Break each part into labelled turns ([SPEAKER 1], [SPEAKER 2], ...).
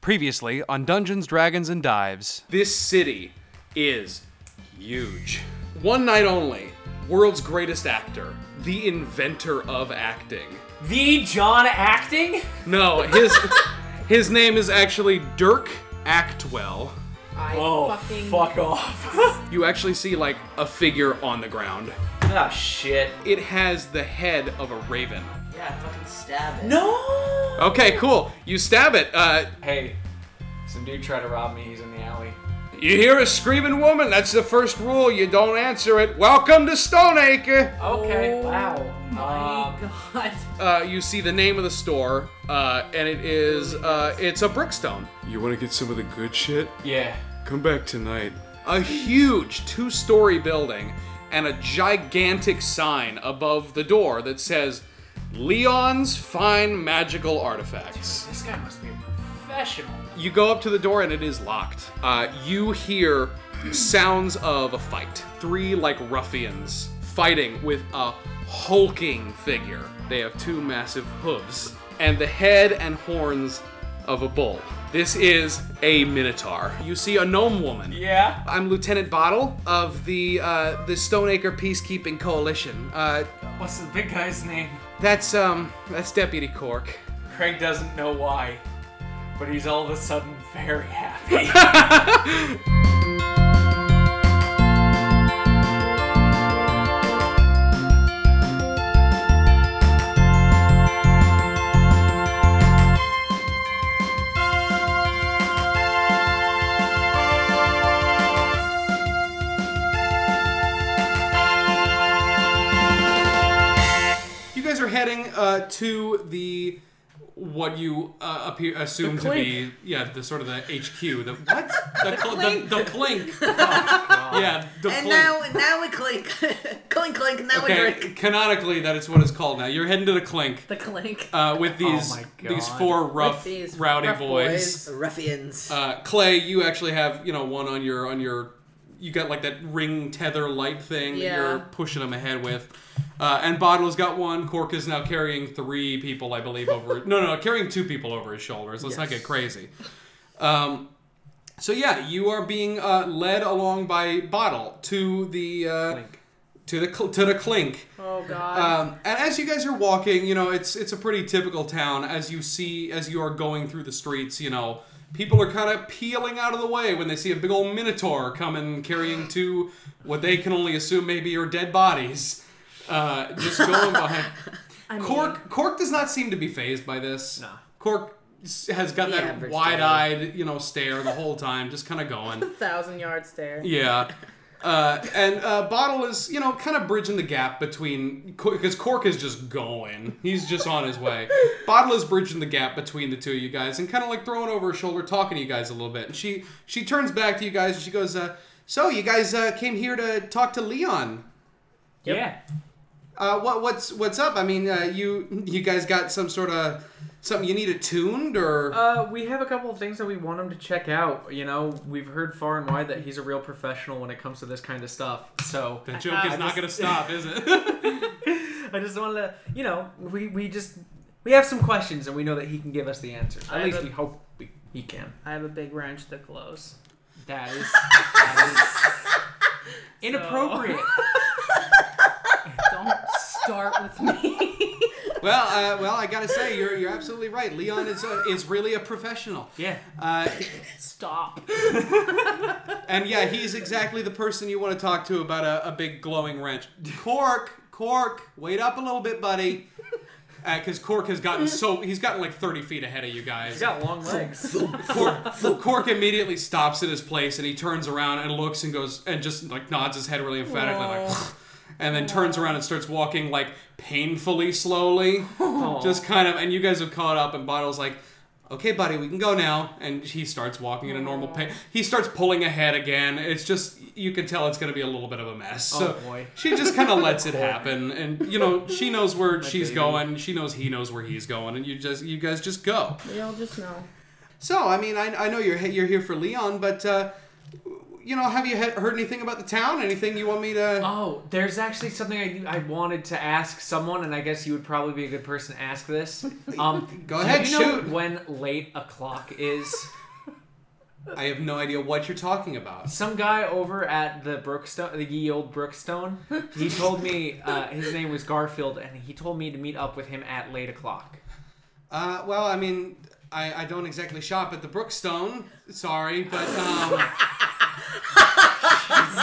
[SPEAKER 1] Previously on Dungeons, Dragons, and Dives. This city is huge. One night only, world's greatest actor, the inventor of acting.
[SPEAKER 2] The John acting?
[SPEAKER 1] No, his his name is actually Dirk Actwell.
[SPEAKER 3] I
[SPEAKER 2] Oh,
[SPEAKER 3] fucking
[SPEAKER 2] fuck off.
[SPEAKER 1] You actually see like a figure on the ground.
[SPEAKER 2] ah, shit.
[SPEAKER 1] It has the head of a raven.
[SPEAKER 4] Yeah, fucking stab it.
[SPEAKER 2] No!
[SPEAKER 1] Okay, cool. You stab it. Uh,
[SPEAKER 2] Hey, some dude tried to rob me. He's in the alley.
[SPEAKER 1] you hear a screaming woman. That's the first rule. You don't answer it. Welcome to Stoneacre.
[SPEAKER 2] Okay,
[SPEAKER 3] Oh
[SPEAKER 2] wow.
[SPEAKER 3] My
[SPEAKER 2] Um,
[SPEAKER 3] god.
[SPEAKER 1] uh, you see the name of the store, uh, and it is uh, it's a Brickstone. You want to get some of the good shit?
[SPEAKER 2] yeah.
[SPEAKER 1] Come back tonight. A huge two-story building and a gigantic sign above the door that says Leon's Fine Magical Artifacts.
[SPEAKER 2] This guy must be a professional.
[SPEAKER 1] You go up to the door and it is locked. Uh, you hear sounds of a fight. Three like ruffians fighting with a hulking figure. They have two massive hooves and the head and horns of a bull. This is a minotaur. You see a gnome woman.
[SPEAKER 2] Yeah?
[SPEAKER 1] I'm Lieutenant Bottle of the uh, the Stoneacre Peacekeeping Coalition. Uh,
[SPEAKER 2] What's the big guy's name?
[SPEAKER 1] That's um that's Deputy Cork.
[SPEAKER 2] Craig doesn't know why, but he's all of a sudden very happy.
[SPEAKER 1] uh, to the what you uh, appear assume to be yeah the sort of the HQ the what the cl- the, the clink yeah the
[SPEAKER 4] And
[SPEAKER 1] clink.
[SPEAKER 4] now, now we clink, clink, clink. Now we
[SPEAKER 1] okay
[SPEAKER 4] drink.
[SPEAKER 1] canonically that is what it's called now. You're heading to the clink
[SPEAKER 3] The clink.
[SPEAKER 1] uh, with these
[SPEAKER 2] Oh
[SPEAKER 1] these four rough
[SPEAKER 3] these
[SPEAKER 1] rowdy
[SPEAKER 3] rough
[SPEAKER 1] boys.
[SPEAKER 3] boys.
[SPEAKER 4] Ruffians.
[SPEAKER 1] Uh, Clay, you actually have you know one on your on your you got like that ring tether light thing that you're pushing them ahead with. Uh, and Bottle's got one. Cork is now carrying three people, I believe, over. no, no, carrying two people over his shoulders. Let's not get crazy. Um, so yeah, you are being uh, led along by Bottle to the uh,
[SPEAKER 2] Clink.
[SPEAKER 1] to the cl- to the clink.
[SPEAKER 3] Oh god.
[SPEAKER 1] Um, and as you guys are walking, you know, it's it's a pretty typical town. As you see, as you are going through the streets, you know, people are kind of peeling out of the way when they see a big old minotaur coming carrying two what they can only assume maybe are dead bodies. Uh, just going behind.
[SPEAKER 3] I mean,
[SPEAKER 1] Cork Cork does not seem to be fazed by this.
[SPEAKER 2] No.
[SPEAKER 1] Cork has got
[SPEAKER 4] The
[SPEAKER 1] that wide-eyed, you know, stare the whole time, just kind of going.
[SPEAKER 3] A thousand yard stare.
[SPEAKER 1] Yeah. Uh, and uh, Bottle is, you know, kind of bridging the gap between because Cork is just going. He's just on his way. Bottle is bridging the gap between the two of you guys and kind of like throwing over her shoulder, talking to you guys a little bit. And she she turns back to you guys and she goes, uh, "So you guys uh, came here to talk to Leon?
[SPEAKER 2] Yeah.
[SPEAKER 1] Uh, what what's what's up? I mean, uh, you you guys got some sort of something you need it tuned or?"
[SPEAKER 5] Uh, we have a couple of things that we want him to check out. You know, we've heard far and wide that he's a real professional when it comes to this kind of stuff. So
[SPEAKER 1] the joke is
[SPEAKER 5] I
[SPEAKER 1] not
[SPEAKER 5] just-
[SPEAKER 1] going to stop, is it?
[SPEAKER 5] I just want to, you know, we, we just we have some questions and we know that he can give us the answers.
[SPEAKER 3] I
[SPEAKER 5] At least
[SPEAKER 3] a-
[SPEAKER 5] we hope we, he can.
[SPEAKER 3] I have a big wrench that glows.
[SPEAKER 5] That is, that is inappropriate.
[SPEAKER 3] Don't start with me.
[SPEAKER 1] well, uh, well, I got to say, you're you're absolutely right. Leon is uh, is really a professional.
[SPEAKER 5] Yeah.
[SPEAKER 1] Uh,
[SPEAKER 3] Stop.
[SPEAKER 1] and yeah, he's exactly the person you want to talk to about a, a big glowing wrench. Cork, Cork, wait up a little bit, buddy. Because Cork has gotten so he's gotten like thirty feet ahead of you guys.
[SPEAKER 5] He's got long legs.
[SPEAKER 1] Cork, Cork immediately stops at his place and he turns around and looks and goes and just like nods his head really emphatically, like, and then turns around and starts walking like painfully slowly, just kind of. And you guys have caught up, and Bottle's like, "Okay, buddy, we can go now." And he starts walking in a normal pace. He starts pulling ahead again. It's just you can tell it's going to be a little bit of a mess. So
[SPEAKER 5] Oh, boy.
[SPEAKER 1] she just kind of lets it happen, and you know she knows where she's
[SPEAKER 5] baby.
[SPEAKER 1] going. She knows he knows where he's going, and you just you guys just go.
[SPEAKER 3] We all just know.
[SPEAKER 1] So, I mean, I, I know you're you're here for Leon, but uh, you know, have you he- heard anything about the town? Anything you want me to?
[SPEAKER 5] Oh, there's actually something I, I wanted to ask someone, and I guess you would probably be a good person to ask this. Um,
[SPEAKER 1] Go
[SPEAKER 5] do
[SPEAKER 1] ahead,
[SPEAKER 5] you know
[SPEAKER 1] shoot.
[SPEAKER 5] when late o'clock is?
[SPEAKER 1] I have no idea what you're talking about.
[SPEAKER 5] Some guy over at the Brookstone, the ye old Brookstone, he told me uh, his name was Garfield, and he told me to meet up with him at late o'clock.
[SPEAKER 1] Uh, well, I mean, I, I don't exactly shop at the Brookstone. Sorry, but um,
[SPEAKER 3] Is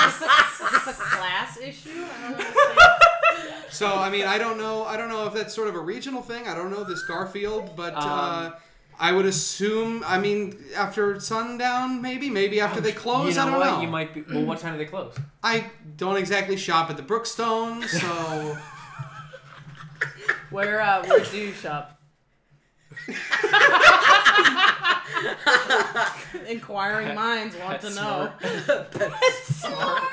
[SPEAKER 3] this a class issue? I don't understand.
[SPEAKER 1] so I mean, I don't know. I don't know if that's sort of a regional thing. I don't know this Garfield, but uh,
[SPEAKER 5] Um,
[SPEAKER 1] I would assume. I mean, after sundown, maybe, maybe after they close.
[SPEAKER 5] you know
[SPEAKER 1] I don't
[SPEAKER 5] what?
[SPEAKER 1] know.
[SPEAKER 5] You might be. Well, what time do they close?
[SPEAKER 1] I don't exactly shop at the Brookstone, so
[SPEAKER 3] Where uh, where do you shop? Inquiring minds want to know. Smart.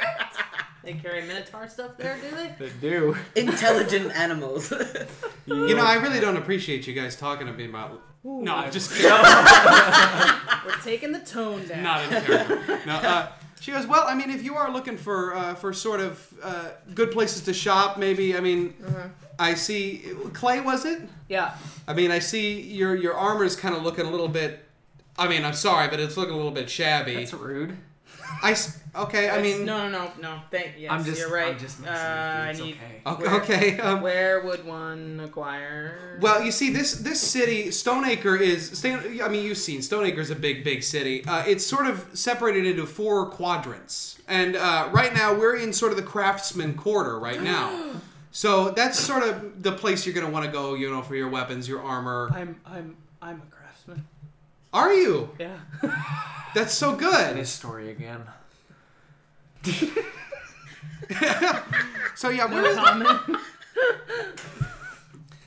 [SPEAKER 3] They carry Minotaur stuff there, do they?
[SPEAKER 5] They do.
[SPEAKER 4] Intelligent animals.
[SPEAKER 1] you know, I really don't appreciate you guys talking to me about. no, I'm just kidding.
[SPEAKER 3] We're taking the tone down.
[SPEAKER 1] Not in character. No. Uh, she goes, well, I mean, if you are looking for uh, for sort of uh, good places to shop, maybe. I mean, I see Clay. Was it?
[SPEAKER 3] Yeah.
[SPEAKER 1] I mean, I see your your armor's kind of looking a little bit. I mean, I'm sorry, but it's looking a little bit shabby.
[SPEAKER 5] That's rude.
[SPEAKER 1] I s- okay. I mean,
[SPEAKER 3] no, no, no, no. Thank yes,
[SPEAKER 5] I'm just.
[SPEAKER 3] you're right.
[SPEAKER 5] I'm just
[SPEAKER 3] uh,
[SPEAKER 5] messing
[SPEAKER 3] I
[SPEAKER 5] with you.
[SPEAKER 3] need.
[SPEAKER 5] Okay.
[SPEAKER 1] okay. okay um,
[SPEAKER 3] Where would one acquire?
[SPEAKER 1] Well, you see, this this city, Stoneacre is. I mean, you've seen Stoneacre is a big, big city. Uh, it's sort of separated into four quadrants, and uh, right now we're in sort of the craftsman quarter right now. so that's sort of the place you're gonna want to go, you know, for your weapons, your armor.
[SPEAKER 3] I'm I'm I'm a craftsman.
[SPEAKER 1] Are you?
[SPEAKER 3] Yeah.
[SPEAKER 1] That's so good.
[SPEAKER 5] This story again.
[SPEAKER 1] So yeah,
[SPEAKER 3] No
[SPEAKER 1] we're,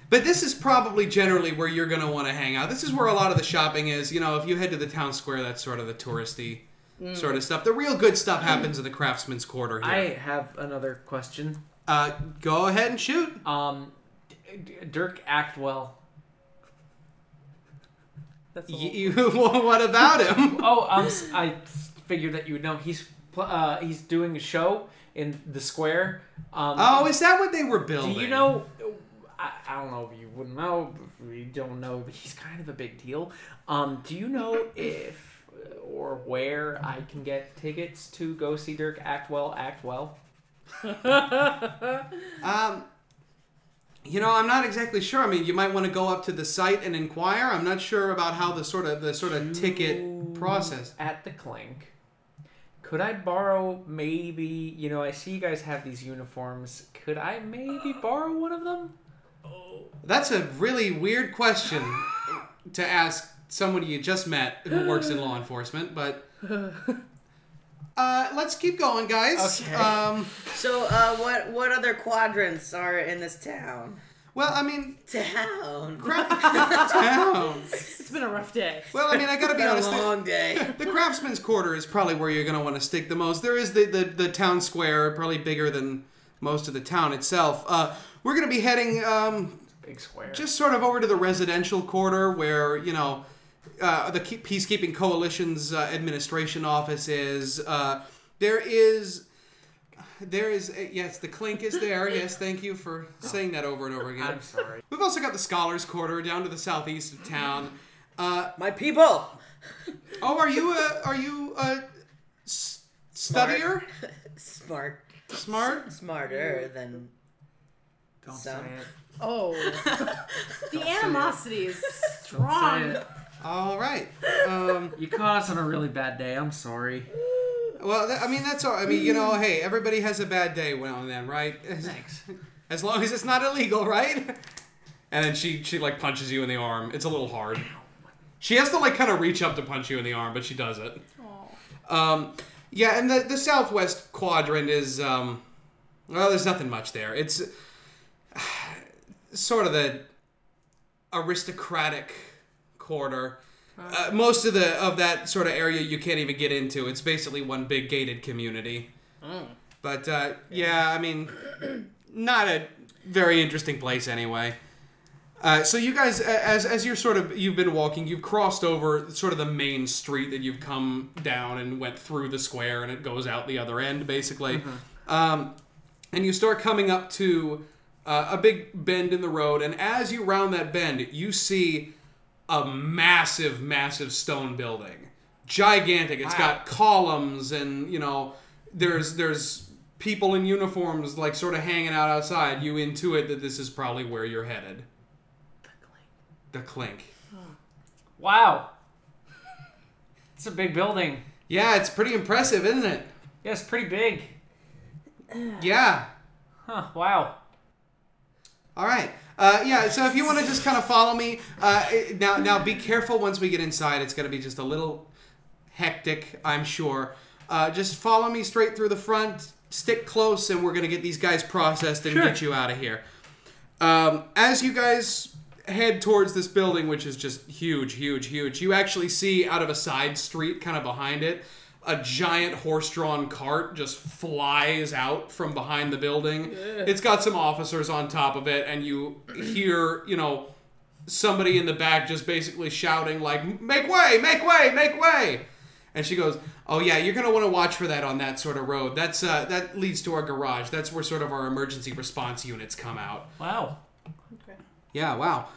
[SPEAKER 1] but this is probably generally where you're gonna want to hang out. This is where a lot of the shopping is. You know, if you head to the town square, that's sort of the touristy. Mm. Sort of stuff. The real good stuff happens in the craftsman's quarter here.
[SPEAKER 5] I have another question.
[SPEAKER 1] Uh, go ahead and shoot.
[SPEAKER 5] Um, D- D- Dirk Actwell.
[SPEAKER 3] That's
[SPEAKER 1] You,
[SPEAKER 3] little-
[SPEAKER 1] what about him?
[SPEAKER 5] Oh, um, s- I figured that you would know. He's uh, he's doing a show in the square. Um,
[SPEAKER 1] Oh, is that what they were building?
[SPEAKER 5] do you know? I, I don't know if you wouldn't know. If you don't know, but he's kind of a big deal. Um, do you know if or where I can get tickets to go see Dirk act well? Act well.
[SPEAKER 1] Um, you know, I'm not exactly sure. I mean, you might want to go up to the site and inquire. I'm not sure about how the sort of the sort of ticket process.
[SPEAKER 5] at the clink. Could I borrow maybe, you know, I see you guys have these uniforms. Could I maybe borrow one of them?
[SPEAKER 1] That's a really weird question to ask someone you just met who works in law enforcement, but. Uh, let's keep going, guys.
[SPEAKER 5] Okay.
[SPEAKER 1] Um,
[SPEAKER 4] so, uh, what what other quadrants are in this town?
[SPEAKER 1] well, I mean,
[SPEAKER 4] Town.
[SPEAKER 1] town.
[SPEAKER 3] It's been a rough day.
[SPEAKER 1] Well, I mean, I gotta be
[SPEAKER 4] Been a
[SPEAKER 1] honest. the-
[SPEAKER 4] long day.
[SPEAKER 1] The craftsman's quarter is probably where you're going to want to stick the most. There is the, the, the town square, probably bigger than most of the town itself. Uh, we're going to be heading um,
[SPEAKER 5] Big square.
[SPEAKER 1] just sort of over to the residential quarter where, you know, uh, the Peacekeeping Coalition's uh, administration office is. Uh, there is. There is. Uh, yes, the clink is there. Yes, thank you for saying that over and over again.
[SPEAKER 5] I'm sorry.
[SPEAKER 1] We've also got the Scholars Quarter down to the southeast of town. Uh,
[SPEAKER 4] My people.
[SPEAKER 1] Oh, are you a are you a s- studier?
[SPEAKER 4] Smart.
[SPEAKER 1] Smart?
[SPEAKER 4] Smarter than
[SPEAKER 5] Don't
[SPEAKER 4] Some.
[SPEAKER 5] say it.
[SPEAKER 3] Oh, the animosity is
[SPEAKER 5] Don't say
[SPEAKER 3] strong.
[SPEAKER 5] it.
[SPEAKER 1] All right. Um,
[SPEAKER 5] You caught us on a really bad day. I'm sorry.
[SPEAKER 1] well, th- I mean that's all. I mean, you know, hey, everybody has a bad day now and then, right? As,
[SPEAKER 5] Thanks.
[SPEAKER 1] as long as it's not illegal, right? And then she she like punches you in the arm. It's a little hard. She has to like kind of reach up to punch you in the arm, but she does it. Um, yeah, and the the southwest quadrant is um, well, there's nothing much there. It's sort of the aristocratic quarter. Uh, most of the of that sort of area you can't even get into. It's basically one big gated community. But uh, yeah, I mean, not a very interesting place anyway. Uh, so you guys, as as you're sort of you've been walking, you've crossed over sort of the main street that you've come down and went through the square, and it goes out the other end basically. Um, and you start coming up to uh, a big bend in the road, and as you round that bend, you see a massive, massive stone building, gigantic. It's got columns, and you know, there's there's people in uniforms like sort of hanging out outside. You intuit that this is probably where you're headed. The clink. The clink. Huh.
[SPEAKER 5] Wow. It's a big building.
[SPEAKER 1] Yeah, it's pretty impressive, isn't it?
[SPEAKER 5] Yeah, it's pretty big.
[SPEAKER 1] Yeah.
[SPEAKER 5] Huh, wow.
[SPEAKER 1] All right. Uh, yeah. So if you want to just kind of follow me uh, now, now be careful once we get inside. It's going to be just a little hectic, I'm sure. Uh, just follow me straight through the front. Stick close, and we're going to get these guys processed and
[SPEAKER 5] Sure.
[SPEAKER 1] get you out of here. Um, as you guys head towards this building, which is just huge, huge, huge, you actually see out of a side street, kind of behind it, a giant horse-drawn cart just flies out from behind the building. It's got some officers on top of it, and you hear, you know, somebody in the back just basically shouting like, "Make way! Make way! Make way!" And she goes, "Oh yeah, you're gonna want to watch for that on that sort of road. That's uh, that leads to our garage. That's where sort of our emergency response units come out."
[SPEAKER 5] Wow.
[SPEAKER 1] Yeah, wow.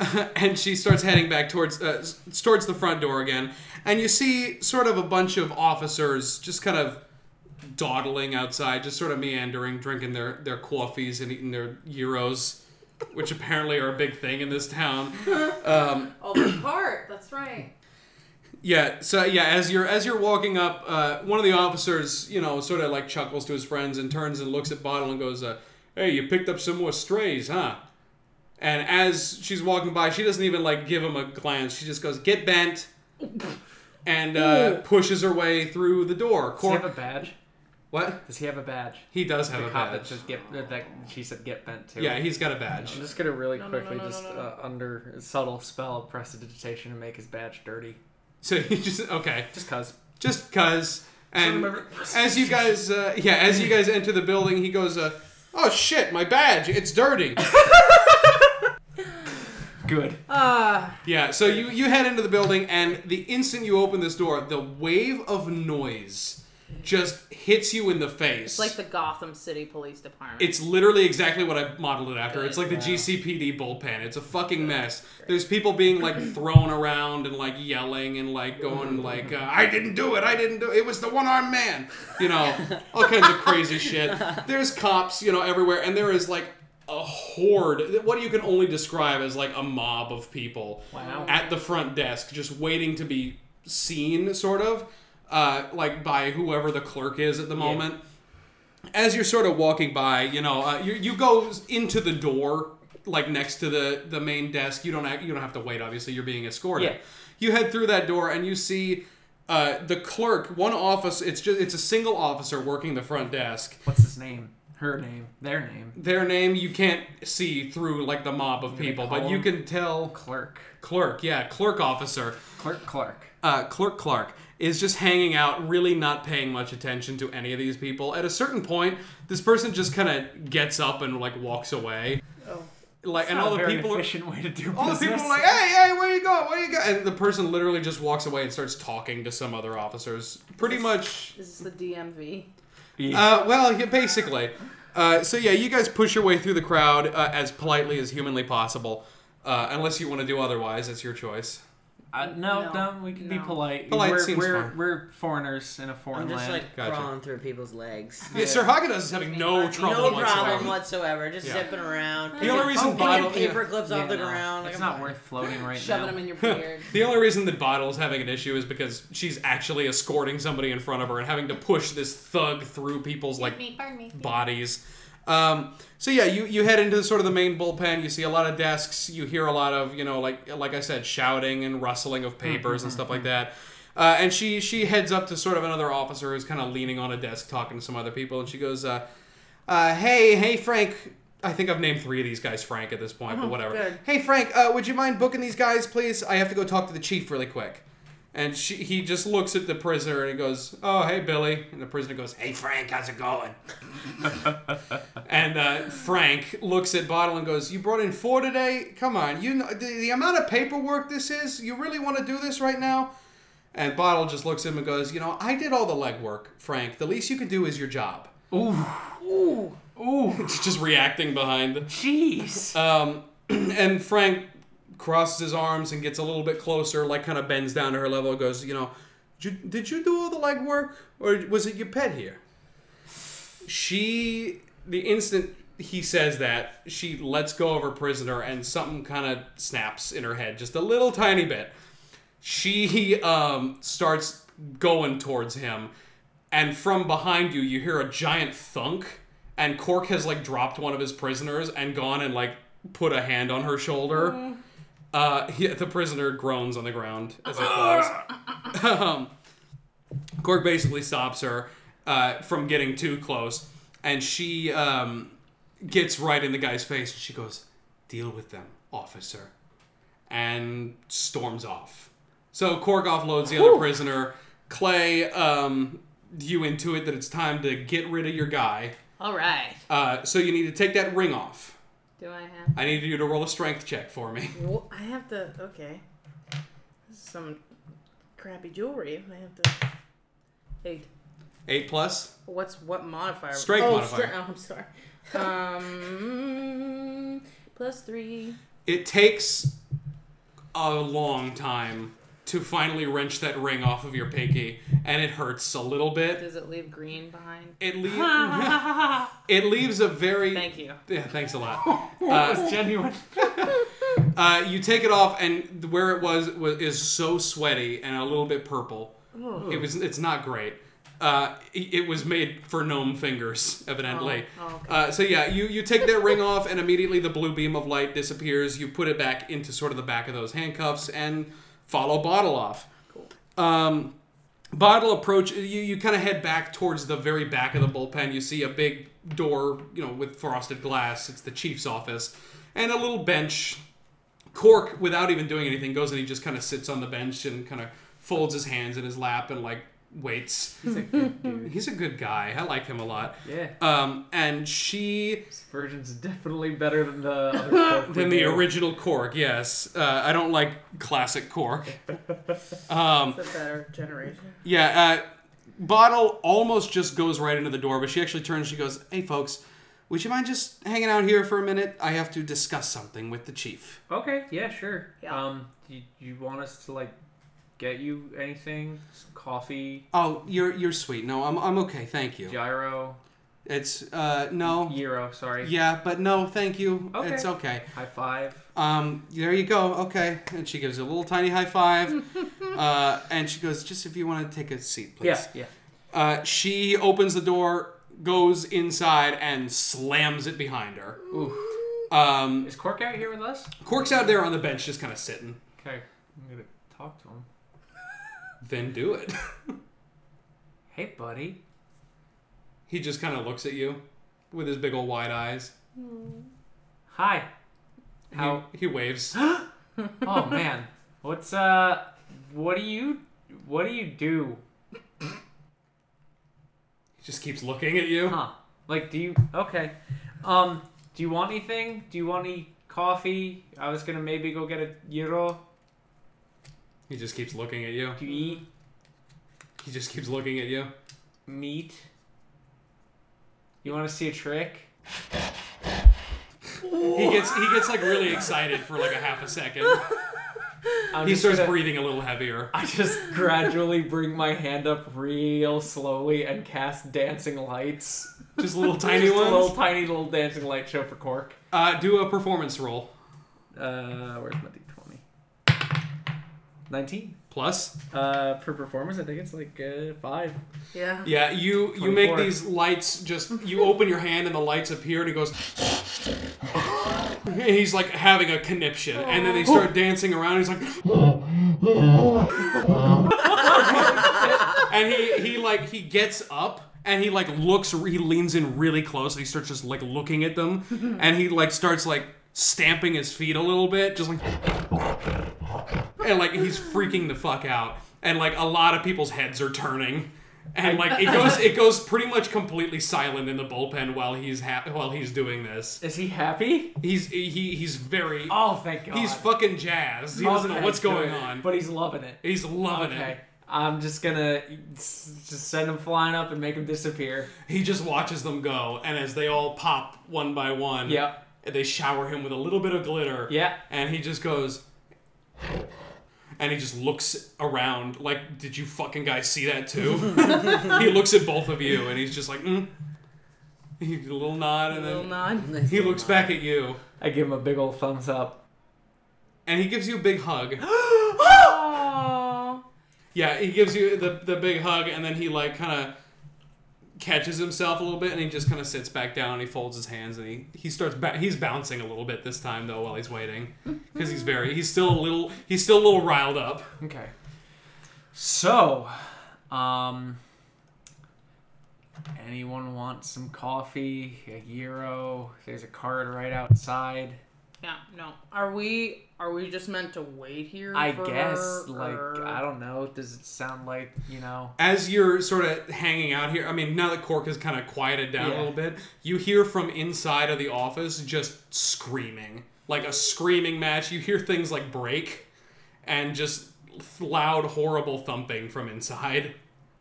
[SPEAKER 1] and she starts heading back towards uh, towards the front door again, and you see sort of a bunch of officers just kind of dawdling outside, just sort of meandering, drinking their their coffees and eating their euros, which apparently are a big thing in this town. Um,
[SPEAKER 3] Oh, the part, That's right.
[SPEAKER 1] yeah, so yeah, as you're as you're walking up, uh, one of the officers, you know, sort of like chuckles to his friends and turns and looks at Bottle and goes, uh, "Hey, you picked up some more strays, huh?" And as she's walking by, she doesn't even like give him a glance. She just goes, "Get bent," and uh, pushes her way through the door.
[SPEAKER 5] Does he have a
[SPEAKER 1] Cork,
[SPEAKER 5] badge?
[SPEAKER 1] what?
[SPEAKER 5] Does he have a badge?
[SPEAKER 1] He does have
[SPEAKER 5] the
[SPEAKER 1] a
[SPEAKER 5] cop that
[SPEAKER 1] badge.
[SPEAKER 5] says get uh, that she said get bent too.
[SPEAKER 1] Yeah, he's got a badge.
[SPEAKER 5] I'm just gonna really
[SPEAKER 3] No, no, no,
[SPEAKER 5] quickly
[SPEAKER 3] no, no,
[SPEAKER 5] just
[SPEAKER 3] no, no.
[SPEAKER 5] Uh, under subtle spell of prestidigitation and make his badge dirty.
[SPEAKER 1] So he just okay.
[SPEAKER 5] Just cause.
[SPEAKER 1] just cause and
[SPEAKER 5] remember-
[SPEAKER 1] as you guys uh, yeah as you guys enter the building he goes uh, oh shit my badge it's dirty
[SPEAKER 5] Good.
[SPEAKER 3] Uh,
[SPEAKER 1] yeah so you you head into the building and the instant you open this door the wave of noise just hits you in the face
[SPEAKER 3] it's like the Gotham City Police Department.
[SPEAKER 1] it's literally exactly what I modeled it after. It's like the
[SPEAKER 5] Wow.
[SPEAKER 1] GCPD bullpen. It's a fucking mess. There's people being like thrown around and like yelling and like going like, uh, "I didn't do it. I didn't do it. It was the one-armed man." You know, all kinds of crazy shit. There's cops, you know, everywhere, and there is like a horde. What you can only describe as like a mob of people
[SPEAKER 5] Wow.
[SPEAKER 1] at the front desk, just waiting to be seen, sort of, uh, like by whoever the clerk is at the moment as you're sort of walking by, you know, uh, you, you go into the door like next to the the main desk. You don't act, you don't have to wait. Obviously, you're being escorted.
[SPEAKER 5] Yeah.
[SPEAKER 1] You head through that door and you see uh, the clerk. One office. It's just it's a single officer working the front desk.
[SPEAKER 5] What's his name? Her name. Their name.
[SPEAKER 1] Their name you can't see through like the mob of people, but you can tell.
[SPEAKER 5] Clerk.
[SPEAKER 1] Clerk, yeah, clerk officer.
[SPEAKER 5] Clerk. Clark.
[SPEAKER 1] uh, Clerk Clark is just hanging out, really not paying much attention to any of these people. At a certain point, this person just kind of gets up and like walks away.
[SPEAKER 3] oh.
[SPEAKER 1] Like, and
[SPEAKER 5] Not
[SPEAKER 1] all
[SPEAKER 5] a
[SPEAKER 1] the
[SPEAKER 5] very
[SPEAKER 1] people are.
[SPEAKER 5] efficient way to do
[SPEAKER 1] All the people are like, hey, hey, where you go? Where you go? And the person literally just walks away and starts talking to some other officers. Pretty much,
[SPEAKER 3] Is this the DMV?
[SPEAKER 5] Yeah.
[SPEAKER 1] uh, well, yeah, basically. Uh, so yeah, you guys push your way through the crowd uh, as politely as humanly possible. Uh, unless you want to do otherwise, it's your choice.
[SPEAKER 5] Uh, no, no,
[SPEAKER 3] No.
[SPEAKER 5] we can be polite.
[SPEAKER 1] Polite
[SPEAKER 5] we're,
[SPEAKER 1] seems
[SPEAKER 5] we're,
[SPEAKER 1] fine.
[SPEAKER 5] we're foreigners in a foreign
[SPEAKER 4] I'm just
[SPEAKER 5] land.
[SPEAKER 4] like
[SPEAKER 1] Gotcha.
[SPEAKER 4] crawling through people's legs.
[SPEAKER 1] Yeah, Sir Haagen-Dazs is having no trouble
[SPEAKER 4] no
[SPEAKER 1] whatsoever.
[SPEAKER 4] problem whatsoever. Just
[SPEAKER 1] Yeah.
[SPEAKER 4] zipping around.
[SPEAKER 1] The only reason
[SPEAKER 4] oh,
[SPEAKER 1] Bottle-
[SPEAKER 4] picking paper clips
[SPEAKER 5] Yeah,
[SPEAKER 4] off the
[SPEAKER 5] no,
[SPEAKER 4] ground.
[SPEAKER 5] It's
[SPEAKER 4] like,
[SPEAKER 5] not
[SPEAKER 4] I'm
[SPEAKER 5] worth floating right
[SPEAKER 3] Shoving
[SPEAKER 5] now.
[SPEAKER 3] them in your beard.
[SPEAKER 1] The only reason that Bottle's having an issue is because she's actually escorting somebody in front of her and having to push this thug through people's like
[SPEAKER 3] me, pardon me.
[SPEAKER 1] bodies. Um, so yeah, you, you head into sort of the main bullpen. You see a lot of desks. You hear a lot of you know like like I said, shouting and rustling of papers and stuff like that. Uh, and she she heads up to sort of another officer who's kind of leaning on a desk talking to some other people, and she goes, uh, uh, "Hey, hey, Frank." I think I've named three of these guys Frank at this point, but whatever.
[SPEAKER 3] good.
[SPEAKER 1] Hey, Frank, uh, would you mind booking these guys, please? I have to go talk to the chief really quick. And she, he just looks at the prisoner and he goes, "Oh, hey, Billy." And the prisoner goes, "Hey, Frank, how's it going?" and uh, Frank looks at Bottle and goes, "You brought in four today? Come on, you know the, the amount of paperwork this is. You really want to do this right now?" And Bottle just looks at him and goes, "You know, I did all the legwork, Frank. The least you can do is your job."
[SPEAKER 5] Ooh. Ooh. Ooh.
[SPEAKER 1] It's just reacting behind.
[SPEAKER 5] Jeez.
[SPEAKER 1] Um, and Frank crosses his arms and gets a little bit closer, like kind of bends down to her level goes, You know, did you, did you do all the legwork? Or was it your pet here? She, the instant he says that, she lets go of her prisoner and something kind of snaps in her head, just a little tiny bit. She um, starts going towards him, and from behind you, you hear a giant thunk, and Cork has like dropped one of his prisoners and gone and like put a hand on her shoulder. Uh, he, the prisoner groans on the ground as he falls. um, Cork basically stops her uh, from getting too close, and she um, gets right in the guy's face. And she goes, "Deal with them, officer," and storms off. So Cork offloads the other prisoner. Clay, um, you into it that it's time to get rid of your guy.
[SPEAKER 3] All right.
[SPEAKER 1] Uh, so you need to take that ring off.
[SPEAKER 3] Do I have?
[SPEAKER 1] I need you to roll a strength check for me.
[SPEAKER 4] Well, I have to. Okay. This is some crappy jewelry. I have to.
[SPEAKER 3] Eight.
[SPEAKER 1] Eight plus.
[SPEAKER 4] What's what modifier?
[SPEAKER 1] Strength
[SPEAKER 4] oh,
[SPEAKER 1] modifier.
[SPEAKER 4] stre- oh, I'm sorry. Um, plus three.
[SPEAKER 1] It takes a long time to finally wrench that ring off of your pinky, and it hurts a little bit.
[SPEAKER 3] Does it leave green behind?
[SPEAKER 1] It leaves. it leaves a very.
[SPEAKER 3] Thank you.
[SPEAKER 1] Yeah, thanks a lot.
[SPEAKER 5] That
[SPEAKER 1] Uh,
[SPEAKER 5] was genuine.
[SPEAKER 1] uh, you take it off, and where it was, was is so sweaty and a little bit purple. It was. It's not great. Uh, it it was made for gnome fingers, evidently.
[SPEAKER 3] Oh, oh, okay.
[SPEAKER 1] uh, so yeah, you you take that ring off, and immediately the blue beam of light disappears. You put it back into sort of the back of those handcuffs, and follow Bottle off.
[SPEAKER 3] Cool.
[SPEAKER 1] Um, Bottle approach. You you kind of head back towards the very back of the bullpen. You see a big door, you know, with frosted glass. It's the chief's office, and a little bench. Cork, without even doing anything, goes and he just kind of sits on the bench and kind of folds his hands in his lap and like waits.
[SPEAKER 5] He's a good dude.
[SPEAKER 1] He's a good guy. I like him a lot.
[SPEAKER 5] Yeah.
[SPEAKER 1] Um, and she,
[SPEAKER 5] This version's definitely better than the other Cork
[SPEAKER 1] than the
[SPEAKER 5] knew.
[SPEAKER 1] original Cork, yes. Uh, I don't like classic Cork. Um,
[SPEAKER 4] It's a better generation.
[SPEAKER 1] yeah, uh, Bottle almost just goes right into the door, but she actually turns. She goes, "Hey, folks, would you mind just hanging out here for a minute? I have to discuss something with the chief."
[SPEAKER 5] Okay, yeah, sure.
[SPEAKER 3] Yeah.
[SPEAKER 5] Um, do you, you want us to like get you anything? Some coffee,
[SPEAKER 1] Oh, you're you're sweet. No, I'm I'm okay. Thank you.
[SPEAKER 5] gyro,
[SPEAKER 1] It's uh no.
[SPEAKER 5] gyro. Sorry.
[SPEAKER 1] Yeah, but no, thank you.
[SPEAKER 5] Okay.
[SPEAKER 1] It's okay.
[SPEAKER 5] High five.
[SPEAKER 1] Um, there you go. Okay. And she gives a little tiny high five. uh, and she goes, just if you want to take a seat, please.
[SPEAKER 5] Yeah, yeah.
[SPEAKER 1] Uh, she opens the door, goes inside, and slams it behind her.
[SPEAKER 5] Ooh.
[SPEAKER 1] Um,
[SPEAKER 5] Is Cork out here with us?
[SPEAKER 1] Cork's out there on the bench, just kind of sitting.
[SPEAKER 5] Okay, I'm gonna talk to him.
[SPEAKER 1] Then do it.
[SPEAKER 5] Hey, buddy.
[SPEAKER 1] he just kind of looks at you with his big old wide eyes.
[SPEAKER 5] Hi.
[SPEAKER 1] He-
[SPEAKER 5] How?
[SPEAKER 1] He, waves.
[SPEAKER 5] Oh man. What's uh? What do you? What do you do?
[SPEAKER 1] He just keeps looking at you.
[SPEAKER 5] Huh? Like, do you? Okay. Um. Do you want anything? Do you want any coffee? I was gonna maybe go get a gyro.
[SPEAKER 1] He just keeps looking at you.
[SPEAKER 5] Do you eat
[SPEAKER 1] He just keeps looking at you.
[SPEAKER 5] meat? You want to see a trick?
[SPEAKER 1] He gets he gets like really excited for like a half a second.
[SPEAKER 5] I'm
[SPEAKER 1] He
[SPEAKER 5] just
[SPEAKER 1] starts
[SPEAKER 5] gonna-
[SPEAKER 1] breathing a little heavier.
[SPEAKER 5] I just gradually bring my hand up real slowly and cast dancing lights.
[SPEAKER 1] Just little tiny
[SPEAKER 5] Just
[SPEAKER 1] ones.
[SPEAKER 5] A little tiny little dancing light show for Cork.
[SPEAKER 1] Uh, do a performance roll.
[SPEAKER 5] Uh, where's my d20? 19.
[SPEAKER 1] Plus.
[SPEAKER 5] Uh, for performance, I think it's like uh, five.
[SPEAKER 4] Yeah.
[SPEAKER 1] Yeah, you you make
[SPEAKER 5] 24.
[SPEAKER 1] these lights just you open your hand and the lights appear and he goes He's like having a conniption and then they start dancing around and he's like And he he like he gets up and he like looks he leans in really close and he starts just like looking at them and he like starts like stamping his feet a little bit just like and like he's freaking the fuck out and like a lot of people's heads are turning. And like it goes, it goes pretty much completely silent in the bullpen while he's ha- while he's doing this.
[SPEAKER 5] Is he happy?
[SPEAKER 1] He's he he's very
[SPEAKER 5] Oh, thank God.
[SPEAKER 1] he's fucking jazzed. He doesn't know
[SPEAKER 5] Okay,
[SPEAKER 1] what's going
[SPEAKER 5] good.
[SPEAKER 1] on,
[SPEAKER 5] But he's loving it.
[SPEAKER 1] he's loving
[SPEAKER 5] Okay.
[SPEAKER 1] it.
[SPEAKER 5] I'm just gonna s- just send him flying up and make him disappear.
[SPEAKER 1] He just watches them go, and as they all pop one by one,
[SPEAKER 5] Yep.
[SPEAKER 1] they shower him with a little bit of glitter.
[SPEAKER 5] Yeah.
[SPEAKER 1] and he just goes and he just looks around like did you fucking guys see that too he looks at both of you and he's just like mm. he a little nod and
[SPEAKER 4] Little
[SPEAKER 1] then
[SPEAKER 4] nod.
[SPEAKER 1] he looks back at you
[SPEAKER 5] I give him a big old thumbs up.
[SPEAKER 1] and he gives you a big hug
[SPEAKER 4] Aww.
[SPEAKER 1] yeah he gives you the, the big hug and then he like kind of catches himself a little bit and he just kind of sits back down and he folds his hands and he, he starts ba- he's bouncing a little bit this time though while he's waiting because he's very he's still a little he's still a little riled up
[SPEAKER 5] Okay. So, um, anyone want some coffee? A gyro? There's a card right outside.
[SPEAKER 4] Yeah, no. Are we are we just meant to wait here?
[SPEAKER 5] I
[SPEAKER 4] for
[SPEAKER 5] guess,
[SPEAKER 4] her,
[SPEAKER 5] like,
[SPEAKER 4] or-
[SPEAKER 5] I don't know. Does it sound like, you know?
[SPEAKER 1] as you're sort of hanging out here, I mean, now that Cork has kind of quieted down
[SPEAKER 5] Yeah.
[SPEAKER 1] a little bit, you hear from inside of the office just screaming. Like a screaming match. You hear things like break and just loud, horrible thumping from inside.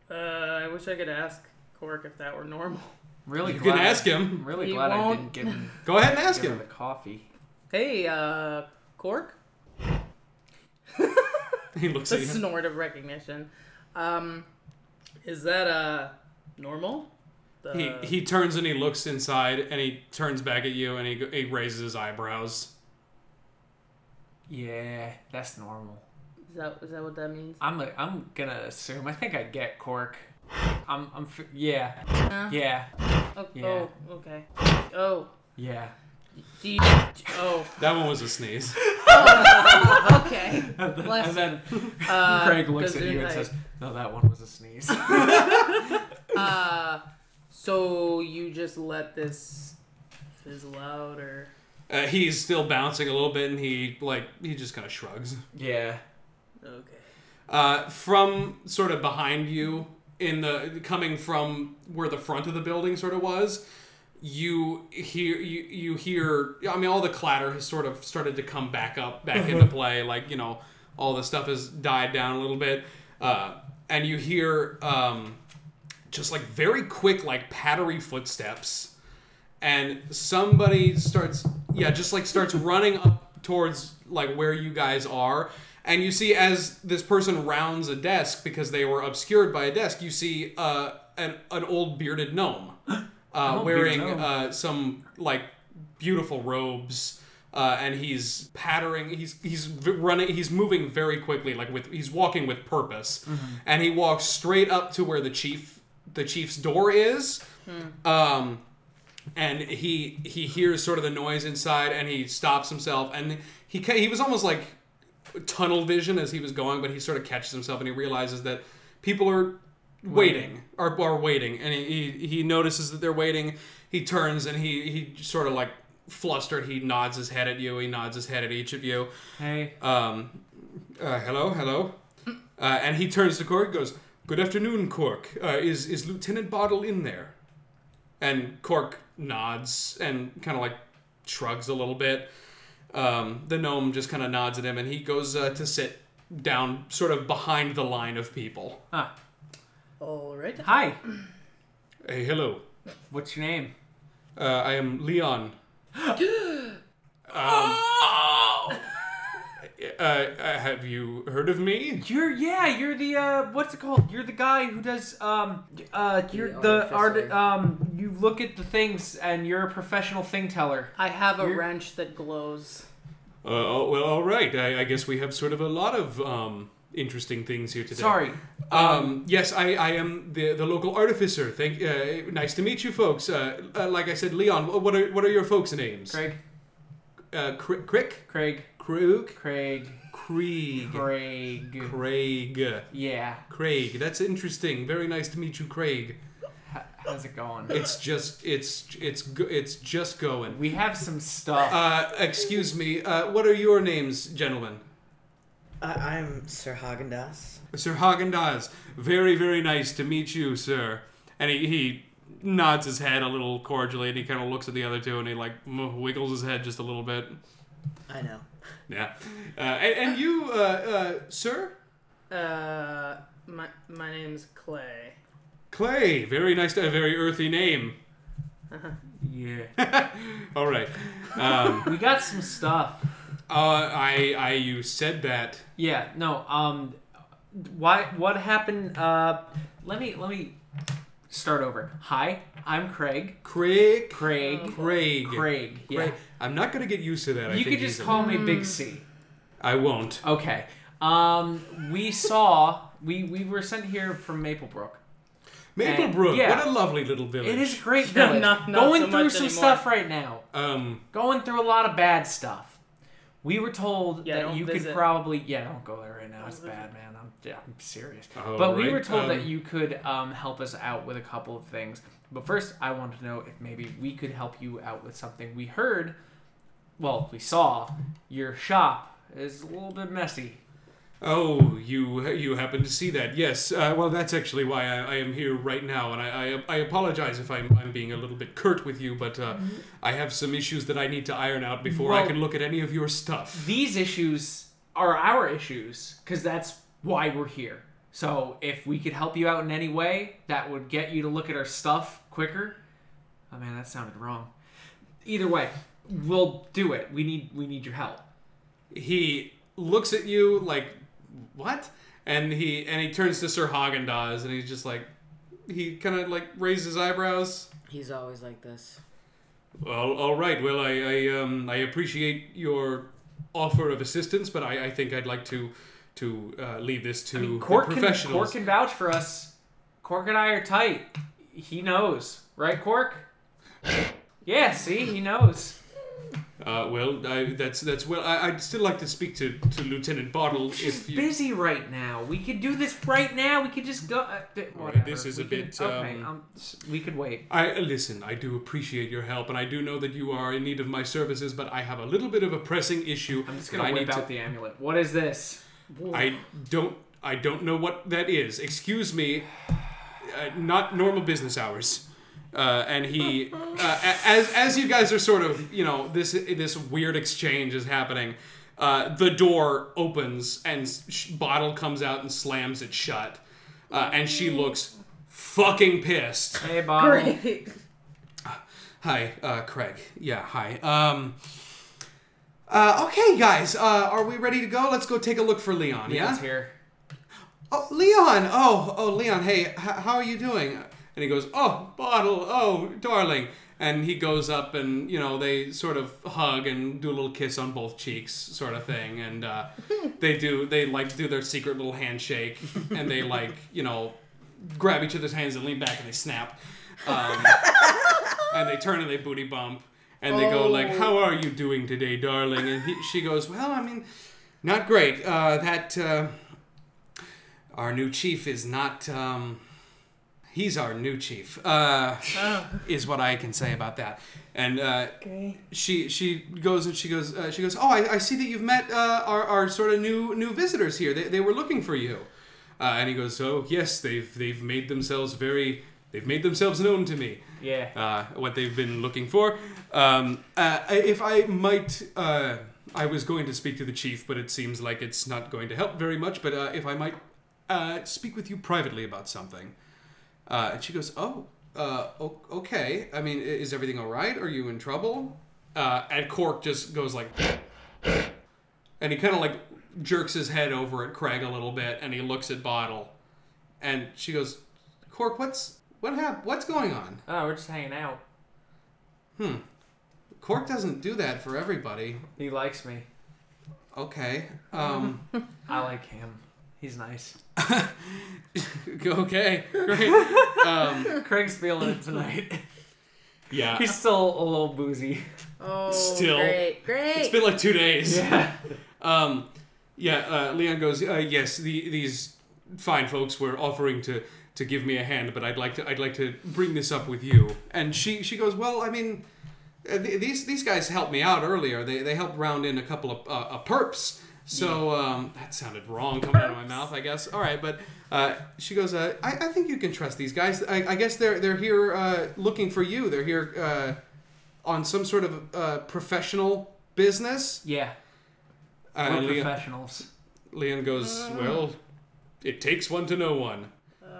[SPEAKER 4] Uh, I wish I could ask Cork if that were normal.
[SPEAKER 5] Really
[SPEAKER 1] You
[SPEAKER 5] glad.
[SPEAKER 1] can ask him.
[SPEAKER 5] I'm really
[SPEAKER 4] He
[SPEAKER 5] glad I
[SPEAKER 4] won't.
[SPEAKER 5] didn't give him,
[SPEAKER 1] Go ahead and ask
[SPEAKER 5] him
[SPEAKER 1] him.
[SPEAKER 5] the coffee.
[SPEAKER 4] Hey, uh, Cork.
[SPEAKER 1] He looks
[SPEAKER 4] The
[SPEAKER 1] at you.
[SPEAKER 4] A snort of recognition. Um, is that uh normal? The,
[SPEAKER 1] He, he turns and he looks inside and he turns back at you and he, he raises his eyebrows.
[SPEAKER 5] Yeah, that's normal.
[SPEAKER 4] is that is that what that means?
[SPEAKER 5] I'm a, I'm gonna assume. I think I get Cork. I'm I'm yeah
[SPEAKER 4] Huh?
[SPEAKER 5] yeah
[SPEAKER 4] Oh,
[SPEAKER 5] Yeah.
[SPEAKER 4] oh, okay. Oh,
[SPEAKER 5] yeah.
[SPEAKER 4] Do you, oh,
[SPEAKER 1] That one was a sneeze.
[SPEAKER 4] okay. Bless
[SPEAKER 5] and then
[SPEAKER 4] Uh,
[SPEAKER 5] Craig looks at you and
[SPEAKER 4] like-
[SPEAKER 5] says, "No, that one was a sneeze."
[SPEAKER 4] Uh, so you just let this fizzle out, or
[SPEAKER 1] Uh, he's still bouncing a little bit and he, like, he just kind of shrugs.
[SPEAKER 5] yeah.
[SPEAKER 4] okay?
[SPEAKER 1] Uh, from sort of behind you, in the coming from where the front of the building sort of was, you hear you, you hear. I mean, all the clatter has sort of started to come back up, back into play. Like you know, all the stuff has died down a little bit, uh, and you hear um, just like very quick, like pattery footsteps, and somebody starts, yeah, just like starts running up towards like where you guys are. And you see as this person rounds a desk because they were obscured by a desk, you see uh, an, an old bearded gnome uh, wearing uh, some like beautiful robes. Uh, and he's pattering. He's he's running. He's moving very quickly, like with he's walking with purpose. And he walks straight up to where the chief the chief's door is. Um, and he he hears sort of the noise inside, and he stops himself, and he he was almost like tunnel vision as he was going, but he sort of catches himself, and he realizes that people are waiting, are, are waiting, and he, he he notices that they're waiting. He turns and he he sort of like flustered. He nods his head at you. He nods his head at each of you.
[SPEAKER 5] Hey.
[SPEAKER 1] Um, uh, hello, hello. Uh, and he turns to Cork goes, Good afternoon, Cork. Uh, is, is Lieutenant Bottle in there? And Cork nods and kind of like shrugs a little bit. Um, the gnome just kind of nods at him and he goes uh, to sit down sort of behind the line of people.
[SPEAKER 5] Ah.
[SPEAKER 4] All right.
[SPEAKER 5] Hi.
[SPEAKER 1] Hey, hello.
[SPEAKER 5] What's your name?
[SPEAKER 1] Uh, I am Leon.
[SPEAKER 5] Oh.
[SPEAKER 1] Uh, uh, have you heard of me?
[SPEAKER 5] You're yeah. You're the uh. What's it called? You're the guy who does um. Uh. You're
[SPEAKER 3] The
[SPEAKER 5] the art.
[SPEAKER 3] artificer.
[SPEAKER 5] Um. You look at the things and you're a professional thing teller.
[SPEAKER 4] I have a
[SPEAKER 5] You're-
[SPEAKER 4] wrench that glows.
[SPEAKER 1] Uh, oh, well, all right. I, I guess we have sort of a lot of um, interesting things here today.
[SPEAKER 5] Sorry.
[SPEAKER 1] Um, yes, I, I am the, the local artificer. Thank. Uh, nice to meet you, folks. Uh, uh, like I said, Leon. What are what are your folks' names?
[SPEAKER 5] Craig.
[SPEAKER 1] Uh, Cr- Crick,
[SPEAKER 5] Craig.
[SPEAKER 1] Krug,
[SPEAKER 5] Craig.
[SPEAKER 1] Krieg,
[SPEAKER 5] Craig.
[SPEAKER 1] Craig,
[SPEAKER 5] Yeah.
[SPEAKER 1] Craig. That's interesting. Very nice to meet you, Craig.
[SPEAKER 5] How's it going?
[SPEAKER 1] It's just it's it's it's just going.
[SPEAKER 5] We have some stuff.
[SPEAKER 1] Uh, excuse me. Uh, what are your names, gentlemen?
[SPEAKER 6] Uh, I'm Sir Haagen-Dazs.
[SPEAKER 1] Sir Haagen-Dazs, very, very nice to meet you, sir. And he, he nods his head a little cordially, and he kind of looks at the other two, and he like m- wiggles his head just a little bit.
[SPEAKER 6] I know.
[SPEAKER 1] Yeah. Uh, and, and you, uh, uh, sir?
[SPEAKER 4] Uh, my my name's Clay.
[SPEAKER 1] Clay, very nice, to, a very earthy name. Uh-huh.
[SPEAKER 5] Yeah.
[SPEAKER 1] All right. Um,
[SPEAKER 5] We got some stuff.
[SPEAKER 1] Uh, I, I, you said that.
[SPEAKER 5] Yeah, no, um why what happened uh let me let me start over. Hi, I'm Craig.
[SPEAKER 1] Craig.
[SPEAKER 5] Craig.
[SPEAKER 1] Craig.
[SPEAKER 5] Craig. Yeah.
[SPEAKER 1] Craig. I'm not gonna get used to that. I
[SPEAKER 5] You
[SPEAKER 1] think
[SPEAKER 5] could just
[SPEAKER 1] easily.
[SPEAKER 5] call me Big C.
[SPEAKER 1] I won't.
[SPEAKER 5] Okay. Um we saw we we were sent here from Maplebrook.
[SPEAKER 1] Maplebrook.
[SPEAKER 5] yeah.
[SPEAKER 1] What a lovely little village.
[SPEAKER 5] It is a great village.
[SPEAKER 4] not- not
[SPEAKER 5] Going
[SPEAKER 4] so
[SPEAKER 5] through
[SPEAKER 4] much
[SPEAKER 5] some
[SPEAKER 4] anymore.
[SPEAKER 5] stuff right now.
[SPEAKER 1] Um.
[SPEAKER 5] Going through a lot of bad stuff. We were told
[SPEAKER 4] Yeah,
[SPEAKER 5] that
[SPEAKER 4] don't
[SPEAKER 5] you could probably yeah, don't go there right now. It's
[SPEAKER 4] Don't visit.
[SPEAKER 5] bad, man. I'm yeah, I'm serious.
[SPEAKER 1] all
[SPEAKER 5] But we
[SPEAKER 1] right,
[SPEAKER 5] were told that
[SPEAKER 1] um,
[SPEAKER 5] you could um, help us out with a couple of things. But first, I wanted to know if maybe we could help you out with something. We heard, well, we saw your shop is a little bit messy.
[SPEAKER 1] Oh, you you happen to see that? Yes. Uh, well, that's actually why I, I am here right now, and I, I I apologize if I'm I'm being a little bit curt with you, but uh, I have some issues that I need to iron out before I can look at any of your stuff.
[SPEAKER 5] These issues are our issues because that's why we're here. So if we could help you out in any way that would get you to look at our stuff quicker, oh man, that sounded wrong. Either way, we'll do it. We need we need your help.
[SPEAKER 1] He looks at you like, what? And he and he turns to Sir Haagen-Dazs, and he's just like, he kind of like raises his eyebrows.
[SPEAKER 6] He's always like this.
[SPEAKER 1] Well, all right. Well, I I, um, I appreciate your offer of assistance, but I, I think I'd like to to uh, leave this to
[SPEAKER 5] I mean,
[SPEAKER 1] the
[SPEAKER 5] Cork can,
[SPEAKER 1] professionals.
[SPEAKER 5] Cork can vouch for us. Cork and I are tight. He knows, right, Cork? Yeah, see, he knows.
[SPEAKER 1] Uh, well, I, that's that's well. I, I'd still like to speak to, to Lieutenant Bottle
[SPEAKER 5] He's
[SPEAKER 1] if you.
[SPEAKER 5] busy right now. We could do this right now. We could just go. Uh,
[SPEAKER 1] right, this is
[SPEAKER 5] We
[SPEAKER 1] a
[SPEAKER 5] can-
[SPEAKER 1] bit,
[SPEAKER 5] okay,
[SPEAKER 1] um,
[SPEAKER 5] um, we could wait.
[SPEAKER 1] I listen. I do appreciate your help, and I do know that you are in need of my services. But I have a little bit of a pressing issue.
[SPEAKER 5] I'm just gonna whip out the amulet. What is this?
[SPEAKER 1] to. I don't. I don't know what that is. Excuse me. Uh, not normal business hours. Uh, and he, uh, as as you guys are sort of, you know, this this weird exchange is happening. Uh, the door opens and sh- bottle comes out and slams it shut, uh, and she looks fucking pissed.
[SPEAKER 5] Hey, Bob.
[SPEAKER 4] Great.
[SPEAKER 1] Hi, uh, Craig. Yeah, hi. Um, uh, okay, guys, uh, are we ready to go? Let's go take a look for Leon.
[SPEAKER 5] Leon's
[SPEAKER 1] yeah.
[SPEAKER 5] here.
[SPEAKER 1] Oh, Leon. Oh, oh, Leon. Hey, h- how are you doing? And he goes, Oh, bottle. Oh, darling. And he goes up and you know they sort of hug and do a little kiss on both cheeks, sort of thing. And uh, they do they like do their secret little handshake, and they like you know grab each other's hands and lean back and they snap. Um, and they turn and they booty bump and they go like how are you doing today darling and he, she goes well i mean not great uh, that uh, our new chief is not um, he's our new chief uh,
[SPEAKER 4] Oh,
[SPEAKER 1] is what i can say about that and uh,
[SPEAKER 4] okay.
[SPEAKER 1] she she goes and she goes uh, she goes oh I, I see that you've met uh, our, our sort of new new visitors here they, they were looking for you uh, and he goes oh yes they've they've made themselves very they've made themselves known to me
[SPEAKER 5] Yeah.
[SPEAKER 1] uh, what they've been looking for. Um, uh, if I might, uh, I was going to speak to the chief, but it seems like it's not going to help very much. But uh, if I might uh, speak with you privately about something. Uh, and she goes, Oh, uh, okay. I mean, is everything all right? Are you in trouble? Uh, and Cork just goes like, and he kind of like jerks his head over at Craig a little bit, and he looks at Bottle, and she goes, Cork, what's what hap- What's going on?
[SPEAKER 5] Oh, we're just hanging out.
[SPEAKER 1] Hmm. Cork doesn't do that for everybody.
[SPEAKER 5] He likes me.
[SPEAKER 1] Okay. Um.
[SPEAKER 5] I like him. He's nice.
[SPEAKER 1] okay. Great. Um.
[SPEAKER 5] Craig's feeling it tonight.
[SPEAKER 1] Yeah.
[SPEAKER 5] He's still a little boozy.
[SPEAKER 4] Oh,
[SPEAKER 1] Still.
[SPEAKER 4] great, great.
[SPEAKER 1] It's been like two days.
[SPEAKER 5] Yeah.
[SPEAKER 1] Um. Yeah. Uh, Leon goes. Uh, yes. The these fine folks were offering to to give me a hand, but I'd like to I'd like to bring this up with you. And she she goes. Well, I mean. Uh, th- these these guys helped me out earlier. They, they helped round in a couple of uh, uh, perps, So um, that sounded wrong coming out of my mouth, I guess. All right, but uh, she goes, uh, I, I think you can trust these guys. I, I guess they're they're here uh, looking for you. They're here uh, on some sort of uh, professional business.
[SPEAKER 5] Yeah,
[SPEAKER 1] Uh,
[SPEAKER 5] we're
[SPEAKER 1] Leon,
[SPEAKER 5] professionals.
[SPEAKER 1] Leon goes, well, it takes one to know one.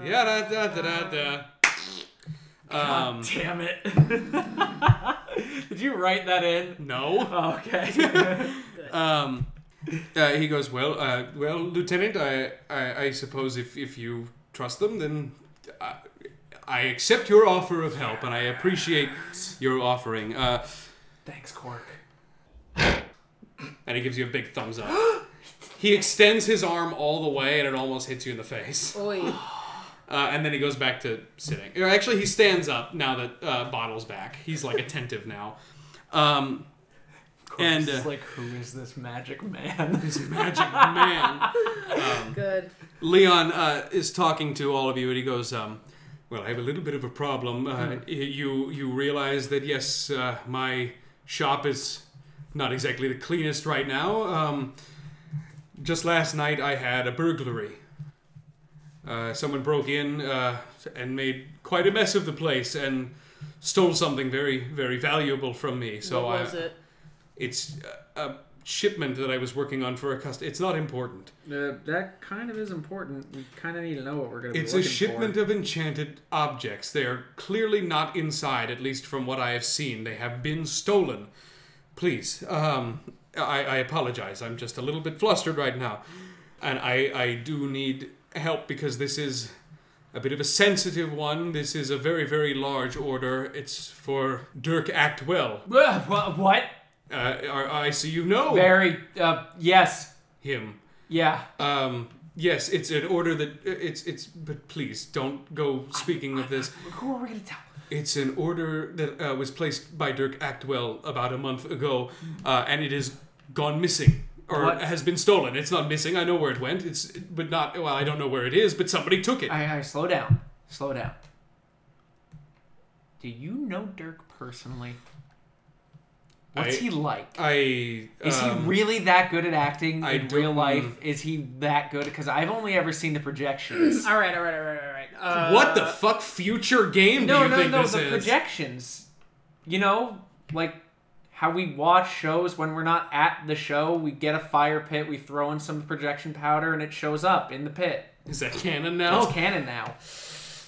[SPEAKER 1] yeah, da da da da da. Um,
[SPEAKER 5] Damn it! Did you write that in?
[SPEAKER 1] no.
[SPEAKER 5] Oh, okay.
[SPEAKER 1] Um, uh, he goes, well, uh, well, Lieutenant, I, I, I suppose if, if you trust them, then I, I accept your offer of help, and I appreciate your offering. Uh,
[SPEAKER 5] Thanks, Cork.
[SPEAKER 1] and he gives you a big thumbs up. he extends his arm all the way, and it almost hits you in the face.
[SPEAKER 4] Oi.
[SPEAKER 1] Uh, and then he goes back to sitting. Or Actually, he stands up now that uh, Bottle's back. He's like attentive now. Um, and
[SPEAKER 5] it's
[SPEAKER 1] uh,
[SPEAKER 5] like, who is this magic man?
[SPEAKER 1] this magic man. Um,
[SPEAKER 4] Good.
[SPEAKER 1] Leon uh, is talking to all of you, and he goes, um, "Well, I have a little bit of a problem. Uh, You you realize that yes, uh, my shop is not exactly the cleanest right now. Um, just last night, I had a burglary. Uh, someone broke in uh, and made quite a mess of the place and stole something very very valuable from me. So
[SPEAKER 4] what
[SPEAKER 1] I,
[SPEAKER 4] it?
[SPEAKER 1] It's a, a shipment that I was working on for a customer. It's not important."
[SPEAKER 5] Uh, that kind of is important. We kind of need to know what we're going to be
[SPEAKER 1] It's a shipment of enchanted objects. They are clearly not inside, at least from what I have seen. They have been stolen. Please, um, I, I apologize. I'm just a little bit flustered right now. And I, I do need help because this is a bit of a sensitive one. This is a very, very large order. It's for Dirk Actwell.
[SPEAKER 5] What?
[SPEAKER 1] Uh, I see you know
[SPEAKER 5] Very. Uh, yes.
[SPEAKER 1] him.
[SPEAKER 5] Yeah.
[SPEAKER 1] Um, yes, it's an order that it's it's. But please don't go speaking of this.
[SPEAKER 5] Who are we going to tell?
[SPEAKER 1] It's an order that uh, was placed by Dirk Actwell about a month ago, uh, and it has gone missing or
[SPEAKER 5] What?
[SPEAKER 1] has been stolen. It's not missing. I know where it went. It's but not. Well, I don't know where it is. But somebody took it.
[SPEAKER 5] I, I slow down. Slow down. Do you know Dirk personally? What's
[SPEAKER 1] I-
[SPEAKER 5] he like?
[SPEAKER 1] I
[SPEAKER 5] Is
[SPEAKER 1] um,
[SPEAKER 5] he really that good at acting
[SPEAKER 1] I
[SPEAKER 5] in real life? Is he that good? Because I've only ever seen the projections.
[SPEAKER 4] All right, all right, all right, all right. Uh,
[SPEAKER 1] what the fuck future game do
[SPEAKER 5] no,
[SPEAKER 1] you
[SPEAKER 5] no,
[SPEAKER 1] think
[SPEAKER 5] no.
[SPEAKER 1] this
[SPEAKER 5] The
[SPEAKER 1] is?
[SPEAKER 5] projections. You know, like how we watch shows when we're not at the show. We get a fire pit. We throw in some projection powder, and it shows up in the pit.
[SPEAKER 1] is that canon now?
[SPEAKER 5] It's canon now.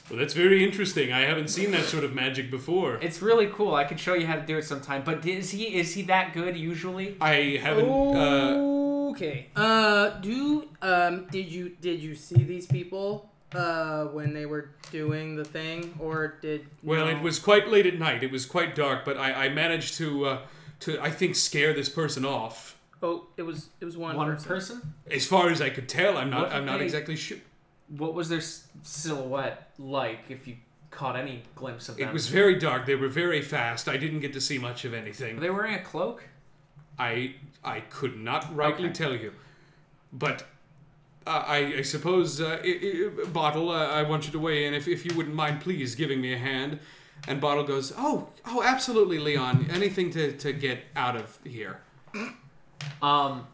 [SPEAKER 1] Well, that's very interesting. I haven't seen that sort of magic before.
[SPEAKER 5] It's really cool. I could show you how to do it sometime. But is he is he that good usually?
[SPEAKER 1] I haven't. Uh,
[SPEAKER 4] Okay. Uh, do um, did you did you see these people uh when they were doing the thing, or did?
[SPEAKER 1] Well,
[SPEAKER 4] no?
[SPEAKER 1] it was quite late at night. It was quite dark, but I, I managed to uh, to I think scare this person off.
[SPEAKER 4] Oh, it was it was one,
[SPEAKER 5] One
[SPEAKER 4] person.
[SPEAKER 5] person.
[SPEAKER 1] As far as I could tell, I'm not
[SPEAKER 5] What
[SPEAKER 1] I'm not
[SPEAKER 5] they-
[SPEAKER 1] exactly sure.
[SPEAKER 5] What was their s- silhouette like? If you caught any glimpse of them,
[SPEAKER 1] It was very dark. They were very fast. I didn't get to see much of
[SPEAKER 5] Were
[SPEAKER 1] anything.
[SPEAKER 5] they wearing a cloak?
[SPEAKER 1] I I could not rightly
[SPEAKER 5] Okay.
[SPEAKER 1] tell you, but. Uh, I, I suppose, uh, i i Bottle, uh, I want you to weigh in if, if you wouldn't mind, please, giving me a hand. And Bottle goes, Oh, oh, absolutely, Leon. Anything to, to get out of here.
[SPEAKER 5] Um.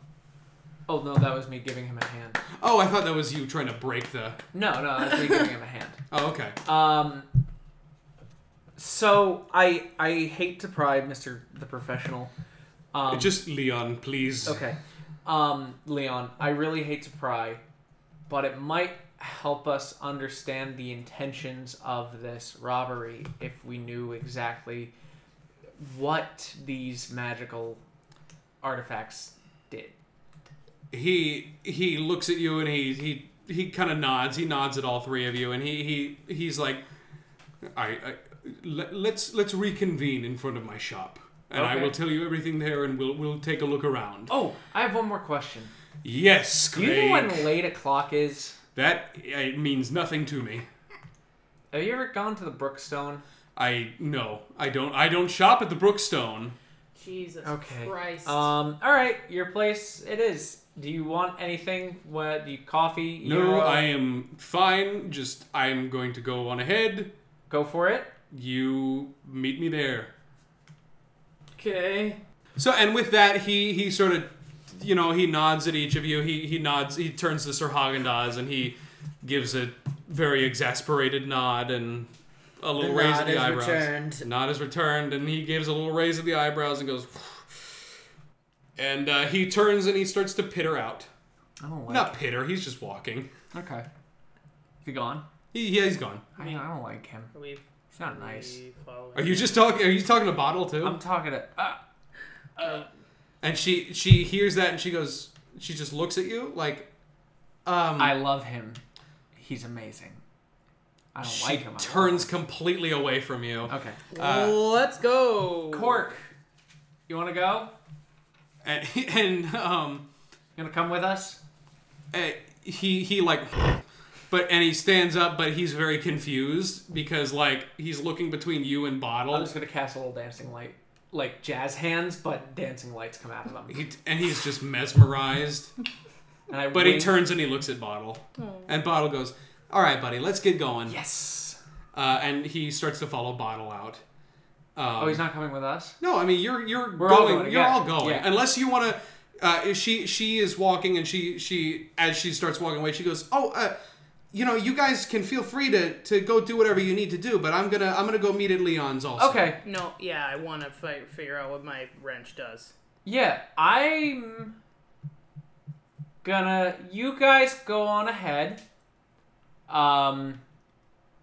[SPEAKER 5] Oh no, that was me giving him a hand.
[SPEAKER 1] Oh, I thought that was you trying to break the.
[SPEAKER 5] No, no, that was me giving him a hand.
[SPEAKER 1] Oh, okay.
[SPEAKER 5] Um. So I I hate to pry Mister the professional. Um,
[SPEAKER 1] Just Leon, please.
[SPEAKER 5] Okay. Um, Leon, I really hate to pry, but it might help us understand the intentions of this robbery if we knew exactly what these magical artifacts did.
[SPEAKER 1] He he looks at you and he he he kind of nods. He nods at all three of you, and he he he's like, I, I let, let's let's reconvene in front of my shop, and I will tell you everything there, and we'll we'll take a look around.
[SPEAKER 5] Oh, I have one more question.
[SPEAKER 1] Yes,
[SPEAKER 5] Do you know
[SPEAKER 1] Craig.
[SPEAKER 5] when late o'clock is?
[SPEAKER 1] That it means nothing to me.
[SPEAKER 5] Have you ever gone to the Brookstone?
[SPEAKER 1] I no, I don't. I don't shop at the Brookstone.
[SPEAKER 4] Jesus
[SPEAKER 5] Okay.
[SPEAKER 4] Christ.
[SPEAKER 5] Um. All right, your place. It is. Do you want anything? What? Do you coffee?
[SPEAKER 1] No,
[SPEAKER 5] Euro?
[SPEAKER 1] I am fine. Just I'm going to go on ahead.
[SPEAKER 5] go for it.
[SPEAKER 1] You meet me there.
[SPEAKER 4] okay.
[SPEAKER 1] So, and with that, he he sort of you know, he nods at each of you. He he nods. He turns to Sir Haagen-Dazs and he gives a very exasperated nod and a
[SPEAKER 6] The
[SPEAKER 1] little raise of the
[SPEAKER 6] is
[SPEAKER 1] eyebrows.
[SPEAKER 6] returned.
[SPEAKER 1] Nod is returned, and he gives a little raise of the eyebrows and goes. And uh, he turns and he starts to pitter out.
[SPEAKER 5] I don't like.
[SPEAKER 1] Not pitter. He's just walking.
[SPEAKER 5] Okay. Is he gone?
[SPEAKER 1] He, yeah, he's gone.
[SPEAKER 5] I mean, I don't like him.
[SPEAKER 4] Are we,
[SPEAKER 5] He's not nice.
[SPEAKER 4] we following?
[SPEAKER 1] Are you just talking? Are you talking to Bottle too?
[SPEAKER 5] I'm talking to. Uh,
[SPEAKER 1] and she she hears that and she goes. She just looks at you like. Um,
[SPEAKER 5] I love him. He's amazing. I don't
[SPEAKER 1] she
[SPEAKER 5] like him. I
[SPEAKER 1] turns completely away from you.
[SPEAKER 5] him. Okay.
[SPEAKER 1] Uh,
[SPEAKER 4] Let's go.
[SPEAKER 5] Cork, you want to go?
[SPEAKER 1] And, and um,
[SPEAKER 5] You gonna come with us?
[SPEAKER 1] eh, he he like, but and he stands up, but he's very confused because like he's looking between you and bottle.
[SPEAKER 5] I'm just gonna cast a little dancing light, like jazz hands, but dancing lights come out of them.
[SPEAKER 1] He, and he's just mesmerized.
[SPEAKER 5] And I
[SPEAKER 1] But he turns and he looks at Bottle, and Bottle goes, "All right, buddy, let's get going."
[SPEAKER 5] Yes.
[SPEAKER 1] Uh, and he starts to follow Bottle out. Um,
[SPEAKER 5] Oh, he's not coming with us.
[SPEAKER 1] No, I mean you're you're
[SPEAKER 5] We're all
[SPEAKER 1] going.
[SPEAKER 5] going,
[SPEAKER 1] you're
[SPEAKER 5] yeah,
[SPEAKER 1] all going.
[SPEAKER 5] yeah.
[SPEAKER 1] Unless you want to. Uh, she she is walking and she she as she starts walking away she goes oh uh, you know you guys can feel free to to go do whatever you need to do but I'm gonna I'm gonna go meet at Leon's also.
[SPEAKER 5] Okay.
[SPEAKER 4] No, yeah, I want to fi- figure out what my wrench does.
[SPEAKER 5] Yeah, I'm gonna. You guys go on ahead. Um,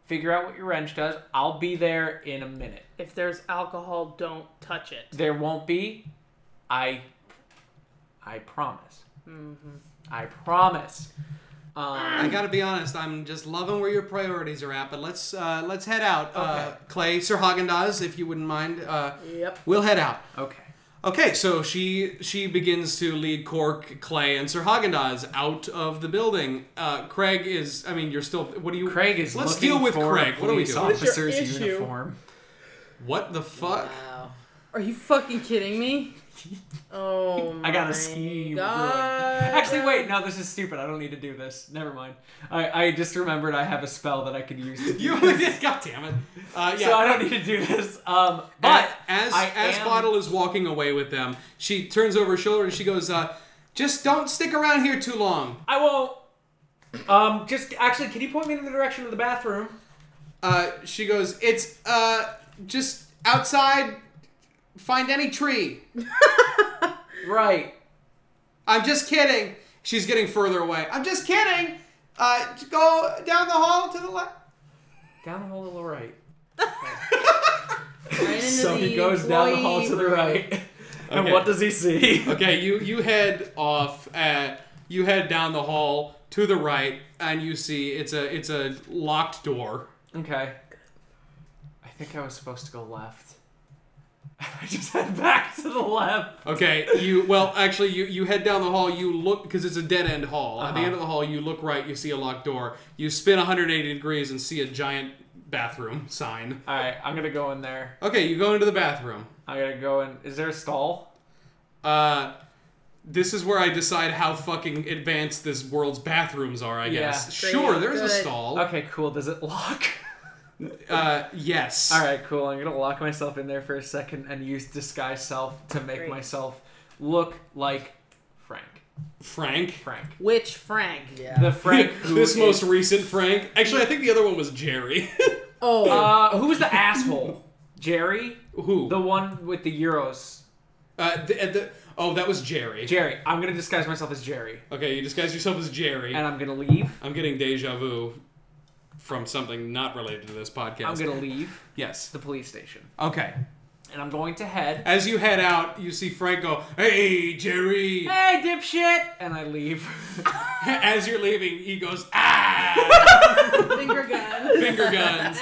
[SPEAKER 5] figure out what your wrench does. I'll be there in a minute.
[SPEAKER 4] If there's alcohol, don't touch it.
[SPEAKER 5] There won't be. I. I promise.
[SPEAKER 4] Mm-hmm.
[SPEAKER 5] I promise. Um,
[SPEAKER 1] I gotta be honest. I'm just loving where your priorities are at. But let's uh, let's head out. Uh, Clay, Sir Haagen-Dazs, if you wouldn't mind. Uh,
[SPEAKER 4] Yep.
[SPEAKER 1] we'll head out.
[SPEAKER 5] okay.
[SPEAKER 1] Okay, so she she begins to lead Cork, Clay, and Sir Haagen-Dazs out of the building. Uh, Craig is. I mean, you're still. What do you?
[SPEAKER 5] Craig is
[SPEAKER 1] Let's deal with
[SPEAKER 5] for
[SPEAKER 1] Craig. What are we
[SPEAKER 5] police
[SPEAKER 1] doing?
[SPEAKER 4] What is your
[SPEAKER 5] officer's
[SPEAKER 4] issue?
[SPEAKER 5] uniform.
[SPEAKER 1] What the fuck?
[SPEAKER 6] Wow.
[SPEAKER 4] Are you fucking kidding me? Oh my
[SPEAKER 5] I got a scheme
[SPEAKER 4] God.
[SPEAKER 5] brewing. Actually, wait. No, this is stupid. I don't need to do this. Never mind. I, I just remembered I have a spell that I could use to do
[SPEAKER 1] You
[SPEAKER 5] this.
[SPEAKER 1] God damn it! Uh, yeah.
[SPEAKER 5] So I don't need to do this. Um, but
[SPEAKER 1] as
[SPEAKER 5] I
[SPEAKER 1] as
[SPEAKER 5] am-
[SPEAKER 1] Bottle is walking away with them, she turns over her shoulder and she goes, uh, "Just don't stick around here too long."
[SPEAKER 5] I won't. Um, just actually, can you point me in the direction of the bathroom?
[SPEAKER 1] Uh, she goes, "It's uh, just outside. Find any tree."
[SPEAKER 5] Right.
[SPEAKER 1] I'm just kidding. She's getting further away. I'm just kidding. Uh, just go down the hall to the left.
[SPEAKER 5] Down the hall to the right.
[SPEAKER 4] Right
[SPEAKER 5] So he goes down the hall to the
[SPEAKER 4] room.
[SPEAKER 5] right. And what does he see?
[SPEAKER 1] Okay, you you head off. At, you head down the hall to the right, and you see it's a it's a locked door.
[SPEAKER 5] Okay. I think I was supposed to go left. I just head back to the left.
[SPEAKER 1] Okay, you well actually you you head down the hall. You look because it's a dead end hall. At the
[SPEAKER 5] Uh-huh.
[SPEAKER 1] end of the hall, you look right. You see a locked door. You spin 180 degrees and see a giant bathroom sign.
[SPEAKER 5] All right, I'm gonna go in there.
[SPEAKER 1] Okay, you go into the bathroom.
[SPEAKER 5] I'm gonna go in. Is there a stall?
[SPEAKER 1] Uh, this is where I decide how fucking advanced this world's bathrooms are. I guess.
[SPEAKER 4] Yeah.
[SPEAKER 1] Sure,
[SPEAKER 4] Great,
[SPEAKER 1] there's a
[SPEAKER 4] good.
[SPEAKER 1] stall.
[SPEAKER 5] Okay, cool. Does it lock?
[SPEAKER 1] Uh, yes.
[SPEAKER 5] All right, cool. I'm gonna lock myself in there for a second and use disguise self to make
[SPEAKER 4] Great.
[SPEAKER 5] myself look like Frank.
[SPEAKER 1] Frank.
[SPEAKER 5] Frank.
[SPEAKER 4] Which Frank?
[SPEAKER 6] Yeah.
[SPEAKER 5] The Frank who
[SPEAKER 1] this
[SPEAKER 5] is-
[SPEAKER 1] most recent Frank. Actually, I think the other one was Jerry.
[SPEAKER 4] Oh,
[SPEAKER 5] Uh, who was the asshole? Jerry,
[SPEAKER 1] Who?
[SPEAKER 5] the one with the euros.
[SPEAKER 1] uh, the, uh, the, oh, that was Jerry.
[SPEAKER 5] Jerry. I'm gonna disguise myself as Jerry,
[SPEAKER 1] Okay, you disguise yourself as Jerry.
[SPEAKER 5] and I'm gonna leave.
[SPEAKER 1] I'm getting deja vu from something not related to this podcast.
[SPEAKER 5] I'm gonna leave
[SPEAKER 1] Yes.
[SPEAKER 5] the police station,
[SPEAKER 1] Okay.
[SPEAKER 5] and I'm going to head.
[SPEAKER 1] As you head out, you see Frank go, "Hey, Jerry!"
[SPEAKER 5] Hey, dipshit! And I leave.
[SPEAKER 1] As you're leaving, he goes, "Ah!"
[SPEAKER 4] finger gun.
[SPEAKER 1] Finger guns.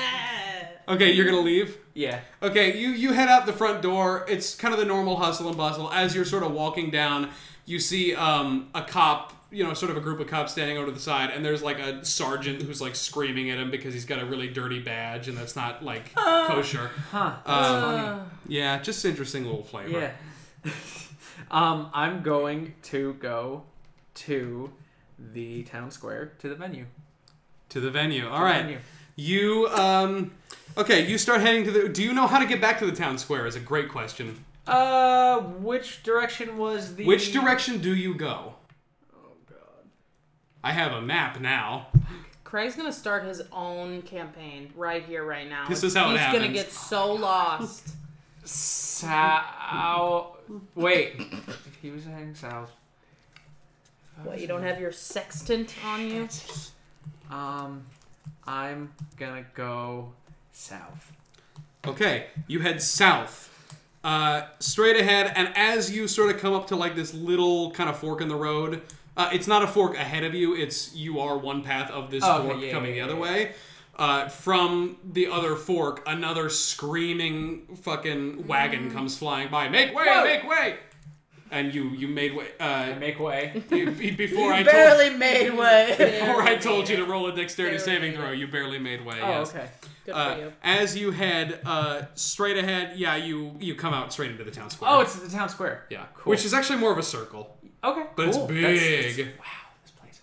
[SPEAKER 1] Okay, you're gonna leave.
[SPEAKER 5] yeah.
[SPEAKER 1] Okay, you you head out the front door. It's kind of the normal hustle and bustle. As you're sort of walking down, you see um, a cop, you know, sort of a group of cops standing over to the side, and there's like a sergeant who's like screaming at him because he's got a really dirty badge, and that's not like kosher.
[SPEAKER 5] Huh.
[SPEAKER 1] Um, yeah, just interesting little flavor.
[SPEAKER 5] Yeah. um, I'm going to go to the town square to the venue.
[SPEAKER 1] To the venue. All
[SPEAKER 5] To
[SPEAKER 1] right.
[SPEAKER 5] venue.
[SPEAKER 1] You um, okay? You start heading to the. Do you know how to get back to the town square? Is a great question.
[SPEAKER 5] Uh, which direction was the?
[SPEAKER 1] Which direction do you go?
[SPEAKER 5] God.
[SPEAKER 1] I have a map now.
[SPEAKER 4] Craig's gonna start his own campaign right here, right now.
[SPEAKER 1] This is how it
[SPEAKER 4] He's gonna
[SPEAKER 1] happens.
[SPEAKER 4] get so lost.
[SPEAKER 5] South. Wait. He was saying south.
[SPEAKER 4] what? You don't have your sextant on you?
[SPEAKER 5] Um, I'm gonna go south.
[SPEAKER 1] Okay, you head south, uh, straight ahead, and as you sort of come up to like this little kind of fork in the road, uh, it's not a fork ahead of you. It's you are one path of this
[SPEAKER 5] Oh, okay,
[SPEAKER 1] fork
[SPEAKER 5] yeah,
[SPEAKER 1] coming
[SPEAKER 5] yeah,
[SPEAKER 1] the other
[SPEAKER 5] yeah,
[SPEAKER 1] way. Uh, from the other fork, another screaming fucking wagon comes flying by. Make way!
[SPEAKER 5] Whoa!
[SPEAKER 1] Make way! And you you made way.
[SPEAKER 5] I
[SPEAKER 1] Uh,
[SPEAKER 5] make way.
[SPEAKER 1] you- before I told
[SPEAKER 6] Barely made way.
[SPEAKER 1] before I told you to roll a dexterity
[SPEAKER 4] Barely
[SPEAKER 1] saving throw, you barely made way.
[SPEAKER 5] Oh,
[SPEAKER 1] yes.
[SPEAKER 5] okay.
[SPEAKER 4] Good
[SPEAKER 1] Uh,
[SPEAKER 4] for you.
[SPEAKER 1] as you head uh, straight ahead, yeah, you you come out straight into the town square.
[SPEAKER 5] Oh, it's the town square.
[SPEAKER 1] yeah,
[SPEAKER 5] cool.
[SPEAKER 1] which is actually more of a circle,
[SPEAKER 5] Okay,
[SPEAKER 1] but
[SPEAKER 5] cool.
[SPEAKER 1] it's
[SPEAKER 5] That's-
[SPEAKER 1] big.
[SPEAKER 5] that's- wow, this place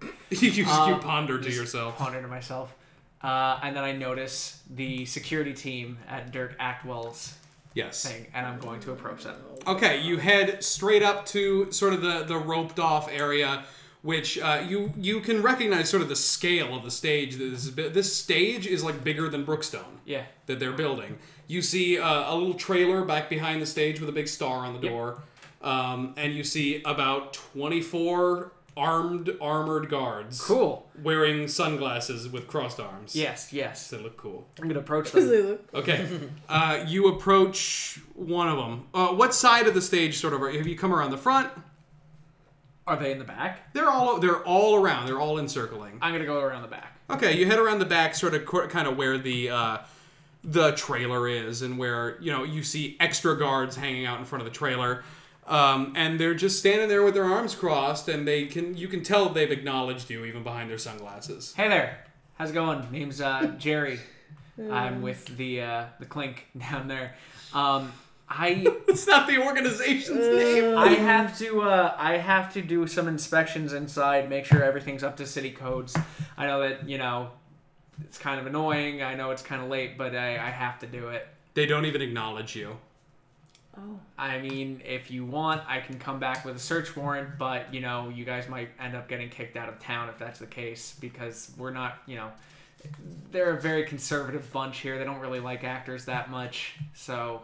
[SPEAKER 5] is big.
[SPEAKER 1] you you
[SPEAKER 5] Um,
[SPEAKER 1] ponder to
[SPEAKER 5] just
[SPEAKER 1] yourself.
[SPEAKER 5] Ponder to myself. Uh, and then I notice the security team at Dirk Actwell's
[SPEAKER 1] Yes.
[SPEAKER 5] thing, and I'm going to approach them.
[SPEAKER 1] Okay, you head straight up to sort of the the roped off area, which uh, you you can recognize sort of the scale of the stage. that This is this stage is like bigger than Brookstone
[SPEAKER 5] Yeah.
[SPEAKER 1] that they're building. You see uh, a little trailer back behind the stage with a big star on the
[SPEAKER 5] Yep.
[SPEAKER 1] door, um, and you see about twenty four armed armored guards.
[SPEAKER 5] Cool.
[SPEAKER 1] wearing sunglasses with crossed arms.
[SPEAKER 5] Yes, yes.
[SPEAKER 1] They look cool.
[SPEAKER 5] I'm gonna approach them.
[SPEAKER 1] Okay. uh, you approach one of them. Uh, what side of the stage, sort of, are- have you come around the front?
[SPEAKER 5] Are they in the back?
[SPEAKER 1] They're all they're all around. They're all encircling.
[SPEAKER 5] I'm gonna go around the back.
[SPEAKER 1] Okay, you head around the back, sort of kind of where the uh, the trailer is, and where you know you see extra guards hanging out in front of the trailer. Um, and they're just standing there with their arms crossed, and they can you can tell they've acknowledged you even behind their sunglasses.
[SPEAKER 5] Hey there. How's it going? Name's uh, Jerry. I'm with the uh, the clink down there. Um, I
[SPEAKER 1] It's not the organization's name.
[SPEAKER 5] I have to uh, I have to do some inspections inside, make sure everything's up to city codes. I know that you know it's kind of annoying. I know it's kind of late, but I, I have to do it.
[SPEAKER 1] They don't even acknowledge you.
[SPEAKER 4] Oh.
[SPEAKER 5] I mean, if you want, I can come back with a search warrant, but you know, you guys might end up getting kicked out of town if that's the case because we're not, you know, they're a very conservative bunch here. They don't really like actors that much. So,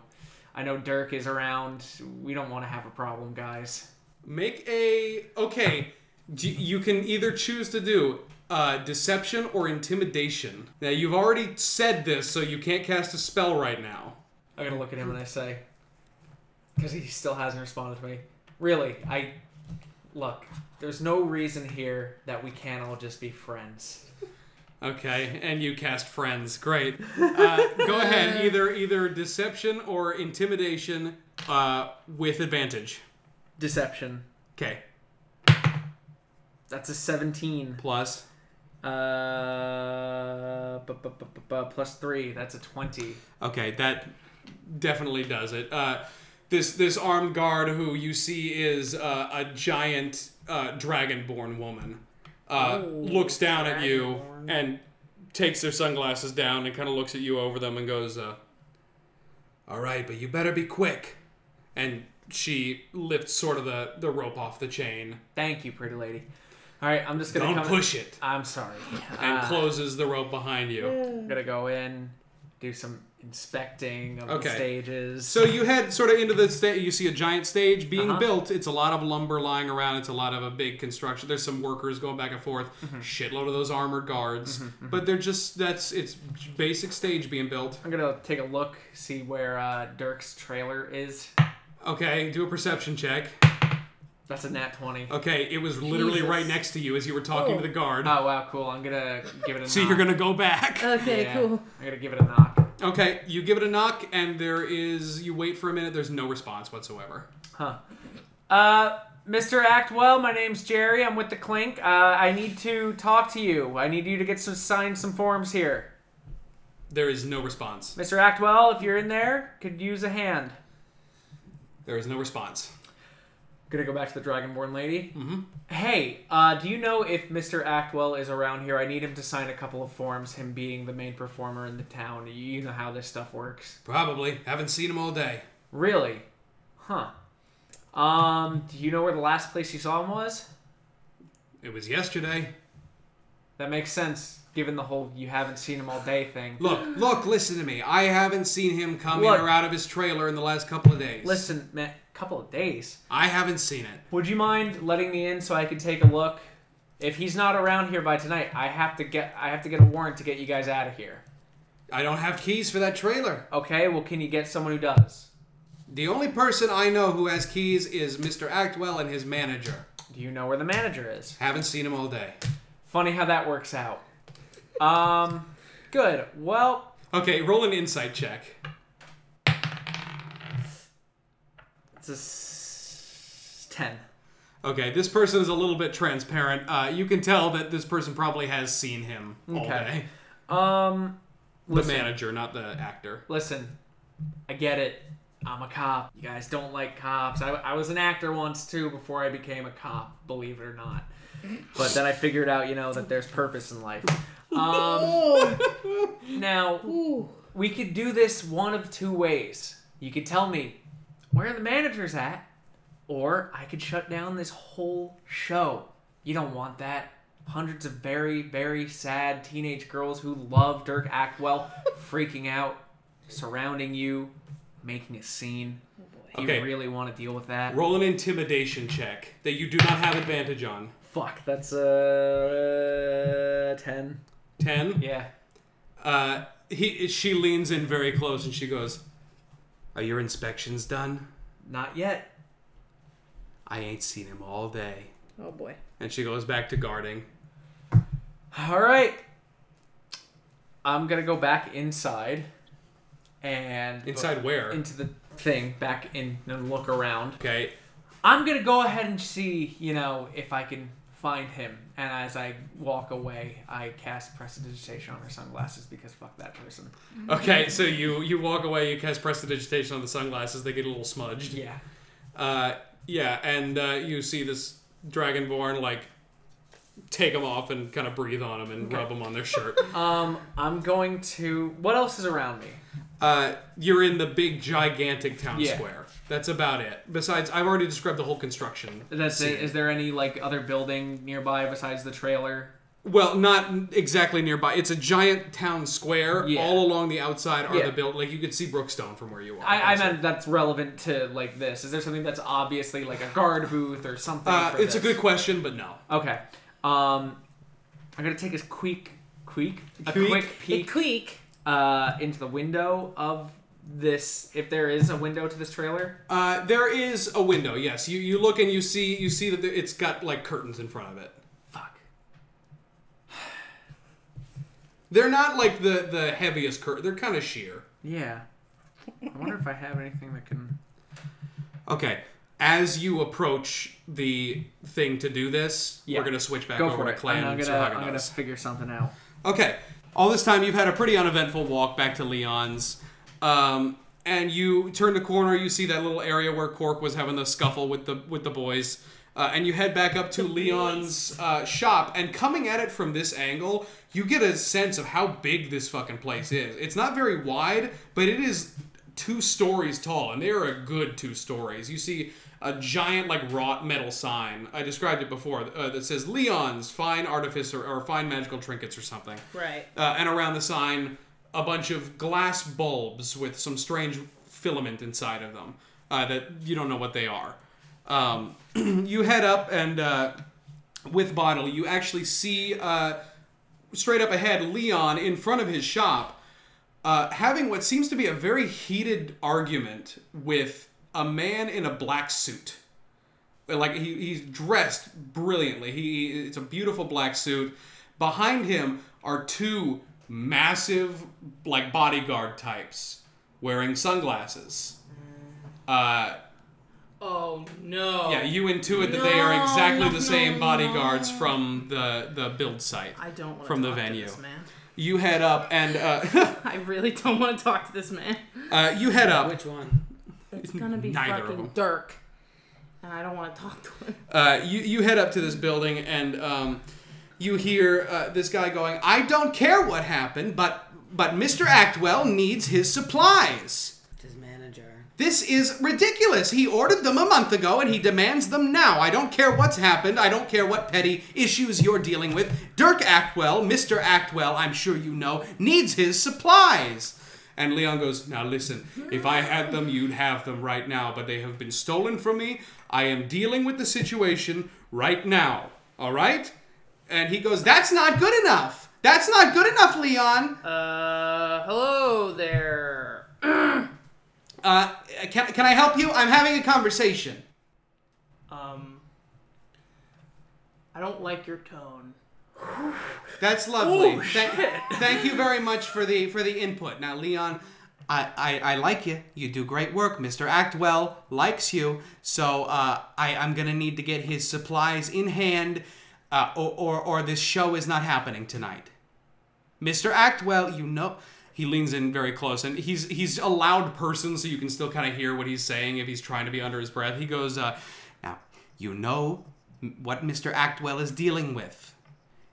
[SPEAKER 5] I know Dirk is around. We don't want to have a problem, guys.
[SPEAKER 1] Make a okay. You can either choose to do uh, deception or intimidation. Now you've already said this, so you can't cast a spell right now.
[SPEAKER 5] I'm gonna look at him and I say, because he still hasn't responded to me. Really, I look. There's no reason here that we can't all just be friends.
[SPEAKER 1] Okay, and you cast friends. Great. Uh, go ahead. Either either deception or intimidation uh, with advantage.
[SPEAKER 5] Deception.
[SPEAKER 1] Okay.
[SPEAKER 5] That's a 17.
[SPEAKER 1] Plus.
[SPEAKER 5] Uh, bu- bu- bu- bu- plus three. That's a 20.
[SPEAKER 1] Okay, that definitely does it. Uh, this this armed guard who you see is uh, a giant uh, dragonborn woman. Uh,
[SPEAKER 4] Oh,
[SPEAKER 1] looks down at you
[SPEAKER 4] dragonborn.
[SPEAKER 1] and takes their sunglasses down and kind of looks at you over them and goes, uh, "All right, but you better be quick." And she lifts sort of the the rope off the chain.
[SPEAKER 5] Thank you, pretty lady. All right, I'm just gonna
[SPEAKER 1] Don't
[SPEAKER 5] come
[SPEAKER 1] push it.
[SPEAKER 5] I'm sorry.
[SPEAKER 1] And
[SPEAKER 5] Uh,
[SPEAKER 1] closes the rope behind you.
[SPEAKER 5] I'm gonna go in, do some inspecting of
[SPEAKER 1] Okay.
[SPEAKER 5] the stages.
[SPEAKER 1] So you head sort of into the stage. You see a giant stage being
[SPEAKER 5] Uh-huh.
[SPEAKER 1] built. It's a lot of lumber lying around. It's a lot of a big construction. There's some workers going back and forth.
[SPEAKER 5] Mm-hmm.
[SPEAKER 1] Shitload of those armored guards. But they're just that's it's basic stage being built.
[SPEAKER 5] I'm gonna take a look, see where uh, Dirk's trailer is.
[SPEAKER 1] Okay, do a perception check.
[SPEAKER 5] That's a nat 20.
[SPEAKER 1] Okay, it was literally
[SPEAKER 4] Jesus.
[SPEAKER 1] right next to you as you were talking
[SPEAKER 4] Oh.
[SPEAKER 1] to the guard.
[SPEAKER 5] Oh wow, cool. I'm gonna give it a
[SPEAKER 1] so
[SPEAKER 5] knock.
[SPEAKER 1] you're gonna go back.
[SPEAKER 4] Okay,
[SPEAKER 5] Yeah,
[SPEAKER 4] cool.
[SPEAKER 5] I'm gonna give it a knock.
[SPEAKER 1] Okay, you give it a knock, and there is you wait for a minute. There's no response whatsoever.
[SPEAKER 5] Huh. Uh, Mr. Actwell, my name's Jerry. I'm with the Clink. Uh, I need to talk to you. I need you to get some sign some forms here.
[SPEAKER 1] There is no response.
[SPEAKER 5] Mr. Actwell, if you're in there, could use a hand.
[SPEAKER 1] There is no response.
[SPEAKER 5] Gonna go back to the Dragonborn lady.
[SPEAKER 1] Mm-hmm.
[SPEAKER 5] Hey, uh, do you know if Mr. Actwell is around here? I need him to sign a couple of forms, him being the main performer in the town. You know how this stuff works.
[SPEAKER 1] Probably haven't seen him all day.
[SPEAKER 5] Really? Huh. Um, do you know where the last place you saw him was?
[SPEAKER 1] It was yesterday.
[SPEAKER 5] That makes sense, given the whole you haven't seen him all day thing.
[SPEAKER 1] Look, look, listen to me. I haven't seen him come
[SPEAKER 5] Look.
[SPEAKER 1] in or out of his trailer in the last couple of days.
[SPEAKER 5] Listen, man, couple of days.
[SPEAKER 1] I haven't seen it.
[SPEAKER 5] Would you mind letting me in so I could take a look? If he's not around here by tonight, I have to get I have to get a warrant to get you guys out of here.
[SPEAKER 1] I don't have keys for that trailer.
[SPEAKER 5] Okay, well can you get someone who does?
[SPEAKER 1] The only person I know who has keys is Mr. Actwell and his manager.
[SPEAKER 5] Do you know where the manager is?
[SPEAKER 1] Haven't seen him all day.
[SPEAKER 5] Funny how that works out. Um good. Well,
[SPEAKER 1] Okay, roll an insight check.
[SPEAKER 5] it's a s- 10.
[SPEAKER 1] Okay, this person is a little bit transparent. Uh, you can tell that this person probably has seen him all
[SPEAKER 5] Okay.
[SPEAKER 1] day.
[SPEAKER 5] Um
[SPEAKER 1] The
[SPEAKER 5] Listen.
[SPEAKER 1] manager, not the actor.
[SPEAKER 5] listen, I get it. I'm a cop. You guys don't like cops. I, I was an actor once too before I became a cop, believe it or not. But then I figured out, you know, that there's purpose in life. Um, now, we could do this one of two ways. You could tell me where the manager's at, or I could shut down this whole show. You don't want that. Hundreds of very, very sad teenage girls who love Dirk Actwell freaking out, surrounding you, making a scene. Do you
[SPEAKER 1] Okay.
[SPEAKER 5] really want to deal with that?
[SPEAKER 1] Roll an intimidation check that you do not have advantage on.
[SPEAKER 5] Fuck, that's a uh, 10.
[SPEAKER 1] 10.
[SPEAKER 5] Yeah.
[SPEAKER 1] Uh, he, she leans in very close and she goes, Are your inspections done?
[SPEAKER 5] Not yet.
[SPEAKER 1] I ain't seen him all day.
[SPEAKER 4] Oh boy.
[SPEAKER 1] And she goes back to guarding.
[SPEAKER 5] All right. I'm gonna go back inside, and
[SPEAKER 1] Inside where?
[SPEAKER 5] into the thing back in and look around.
[SPEAKER 1] Okay.
[SPEAKER 5] I'm gonna go ahead and see, you know, if I can find him. And as I walk away, I cast prestidigitation on her sunglasses because fuck that person.
[SPEAKER 1] Okay, so you you walk away, you cast prestidigitation on the sunglasses, they get a little smudged.
[SPEAKER 5] Yeah.
[SPEAKER 1] Uh, yeah, and uh, you see this dragonborn like take them off and kind of breathe on them and
[SPEAKER 5] Okay.
[SPEAKER 1] rub them on their shirt.
[SPEAKER 5] Um, I'm going to. What else is around me?
[SPEAKER 1] uh, you're in the big gigantic town
[SPEAKER 5] Yeah.
[SPEAKER 1] square. That's about it. Besides, I've already described the whole construction.
[SPEAKER 5] That's
[SPEAKER 1] scene.
[SPEAKER 5] it. Is there any like other building nearby besides the trailer?
[SPEAKER 1] Well, not exactly nearby. It's a giant town square.
[SPEAKER 5] Yeah.
[SPEAKER 1] All along the outside are
[SPEAKER 5] Yeah.
[SPEAKER 1] the build. Like you could see Brookstone from where you are.
[SPEAKER 5] I, I
[SPEAKER 1] That's
[SPEAKER 5] meant that's relevant to like this. Is there something that's obviously like a guard booth or something?
[SPEAKER 1] Uh,
[SPEAKER 5] for
[SPEAKER 1] it's a good question, but no.
[SPEAKER 5] Okay. Um, I'm gonna take a quick, quick, a
[SPEAKER 1] Quick?
[SPEAKER 5] quick
[SPEAKER 4] A
[SPEAKER 5] peek uh, into the window of this. If there is a window to this trailer.
[SPEAKER 1] Uh, there is a window. Yes, you you look and you see you see that it's got like curtains in front of it.
[SPEAKER 5] Fuck.
[SPEAKER 1] They're not like the the heaviest curtain. They're kind of sheer.
[SPEAKER 5] Yeah. I wonder if I have anything that can.
[SPEAKER 1] Okay. As you approach the thing to do this,
[SPEAKER 5] Yeah.
[SPEAKER 1] we're gonna switch back
[SPEAKER 5] Go
[SPEAKER 1] over to
[SPEAKER 5] it.
[SPEAKER 1] Clan
[SPEAKER 5] I'm gonna, I'm gonna figure something out.
[SPEAKER 1] Okay. All this time, you've had a pretty uneventful walk back to Leon's. Um, and you turn the corner, you see that little area where Cork was having the scuffle with the with the boys. Uh, and you head back up to Leon's uh, shop. And coming at it from this angle, you get a sense of how big this fucking place is. It's not very wide, but it is two stories tall, and they are a good two stories. You see a giant, like, wrought metal sign. I described it before uh, that says Leon's Fine Artifice or, or Fine Magical Trinkets or something.
[SPEAKER 4] Right.
[SPEAKER 1] Uh, and around the sign, a bunch of glass bulbs with some strange filament inside of them uh, that you don't know what they are. Um, you head up, and uh, with Bottle, you actually see uh, straight up ahead Leon in front of his shop uh, having what seems to be a very heated argument with a man in a black suit. Like he, he's dressed brilliantly. He it's a beautiful black suit. Behind him are two massive like bodyguard types wearing sunglasses. Uh,
[SPEAKER 4] Oh no.
[SPEAKER 1] yeah, you intuit that they are
[SPEAKER 4] No,
[SPEAKER 1] exactly
[SPEAKER 4] no,
[SPEAKER 1] the same
[SPEAKER 4] no,
[SPEAKER 1] bodyguards
[SPEAKER 4] no.
[SPEAKER 1] from the the build site.
[SPEAKER 4] I don't want
[SPEAKER 1] From the venue.
[SPEAKER 4] To this man.
[SPEAKER 1] You head up and uh,
[SPEAKER 4] I really don't want to talk to this man.
[SPEAKER 1] uh, you head up.
[SPEAKER 6] Which one?
[SPEAKER 4] It's gonna be
[SPEAKER 1] Neither of
[SPEAKER 4] fucking
[SPEAKER 1] them.
[SPEAKER 4] Dirk, and I don't want to talk to him.
[SPEAKER 1] Uh, you you head up to this building and um, you hear uh, this guy going, "I don't care what happened, but but Mr. Actwell needs his supplies."
[SPEAKER 6] His manager.
[SPEAKER 1] This is ridiculous. He ordered them a month ago and he demands them now. I don't care what's happened. I don't care what petty issues you're dealing with. Dirk Actwell, Mr. Actwell, I'm sure you know, needs his supplies. And Leon goes, Now listen, if I had them, you'd have them right now, but they have been stolen from me. I am dealing with the situation right now. All right? And he goes, That's not good enough. That's not good enough, Leon.
[SPEAKER 4] Uh, hello there.
[SPEAKER 1] Uh, can, can I help you? I'm having a conversation.
[SPEAKER 4] Um, I don't like your tone.
[SPEAKER 1] That's lovely. Tha- thank you very much for the for the input. Now, Leon, I, I, I like you. You do great work. Mr. Actwell likes you. So uh, I, I'm gonna need to get his supplies in hand, uh, or, or or this show is not happening tonight. Mr. Actwell, you know. He leans in very close, and he's he's a loud person, so you can still kind of hear what he's saying if he's trying to be under his breath. He goes, uh, "Now, you know what Mr. Actwell is dealing with,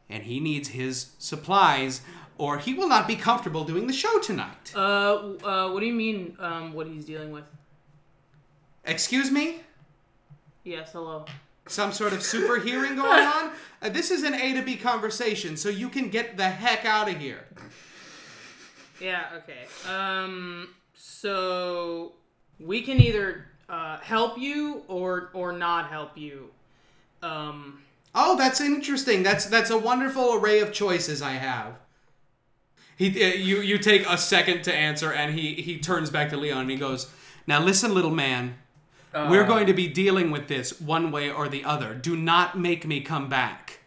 [SPEAKER 1] and he needs his supplies, or he will not be comfortable doing the show tonight."
[SPEAKER 4] Uh, uh, what do you mean? Um, what he's dealing with?
[SPEAKER 1] Excuse me?
[SPEAKER 4] Yes, hello.
[SPEAKER 1] Some sort of super hearing going on? Uh, this is an A to B conversation, so you can get the heck out of here.
[SPEAKER 4] Yeah, okay. Um, so we can either uh, help you or or not help you. Um,
[SPEAKER 1] Oh, that's interesting. That's that's a wonderful array of choices I have. He, uh, you, you take a second to answer, and he he turns back to Leon and he goes, "Now listen, little man. We're going to be dealing with this one way or the other. Do not make me come back."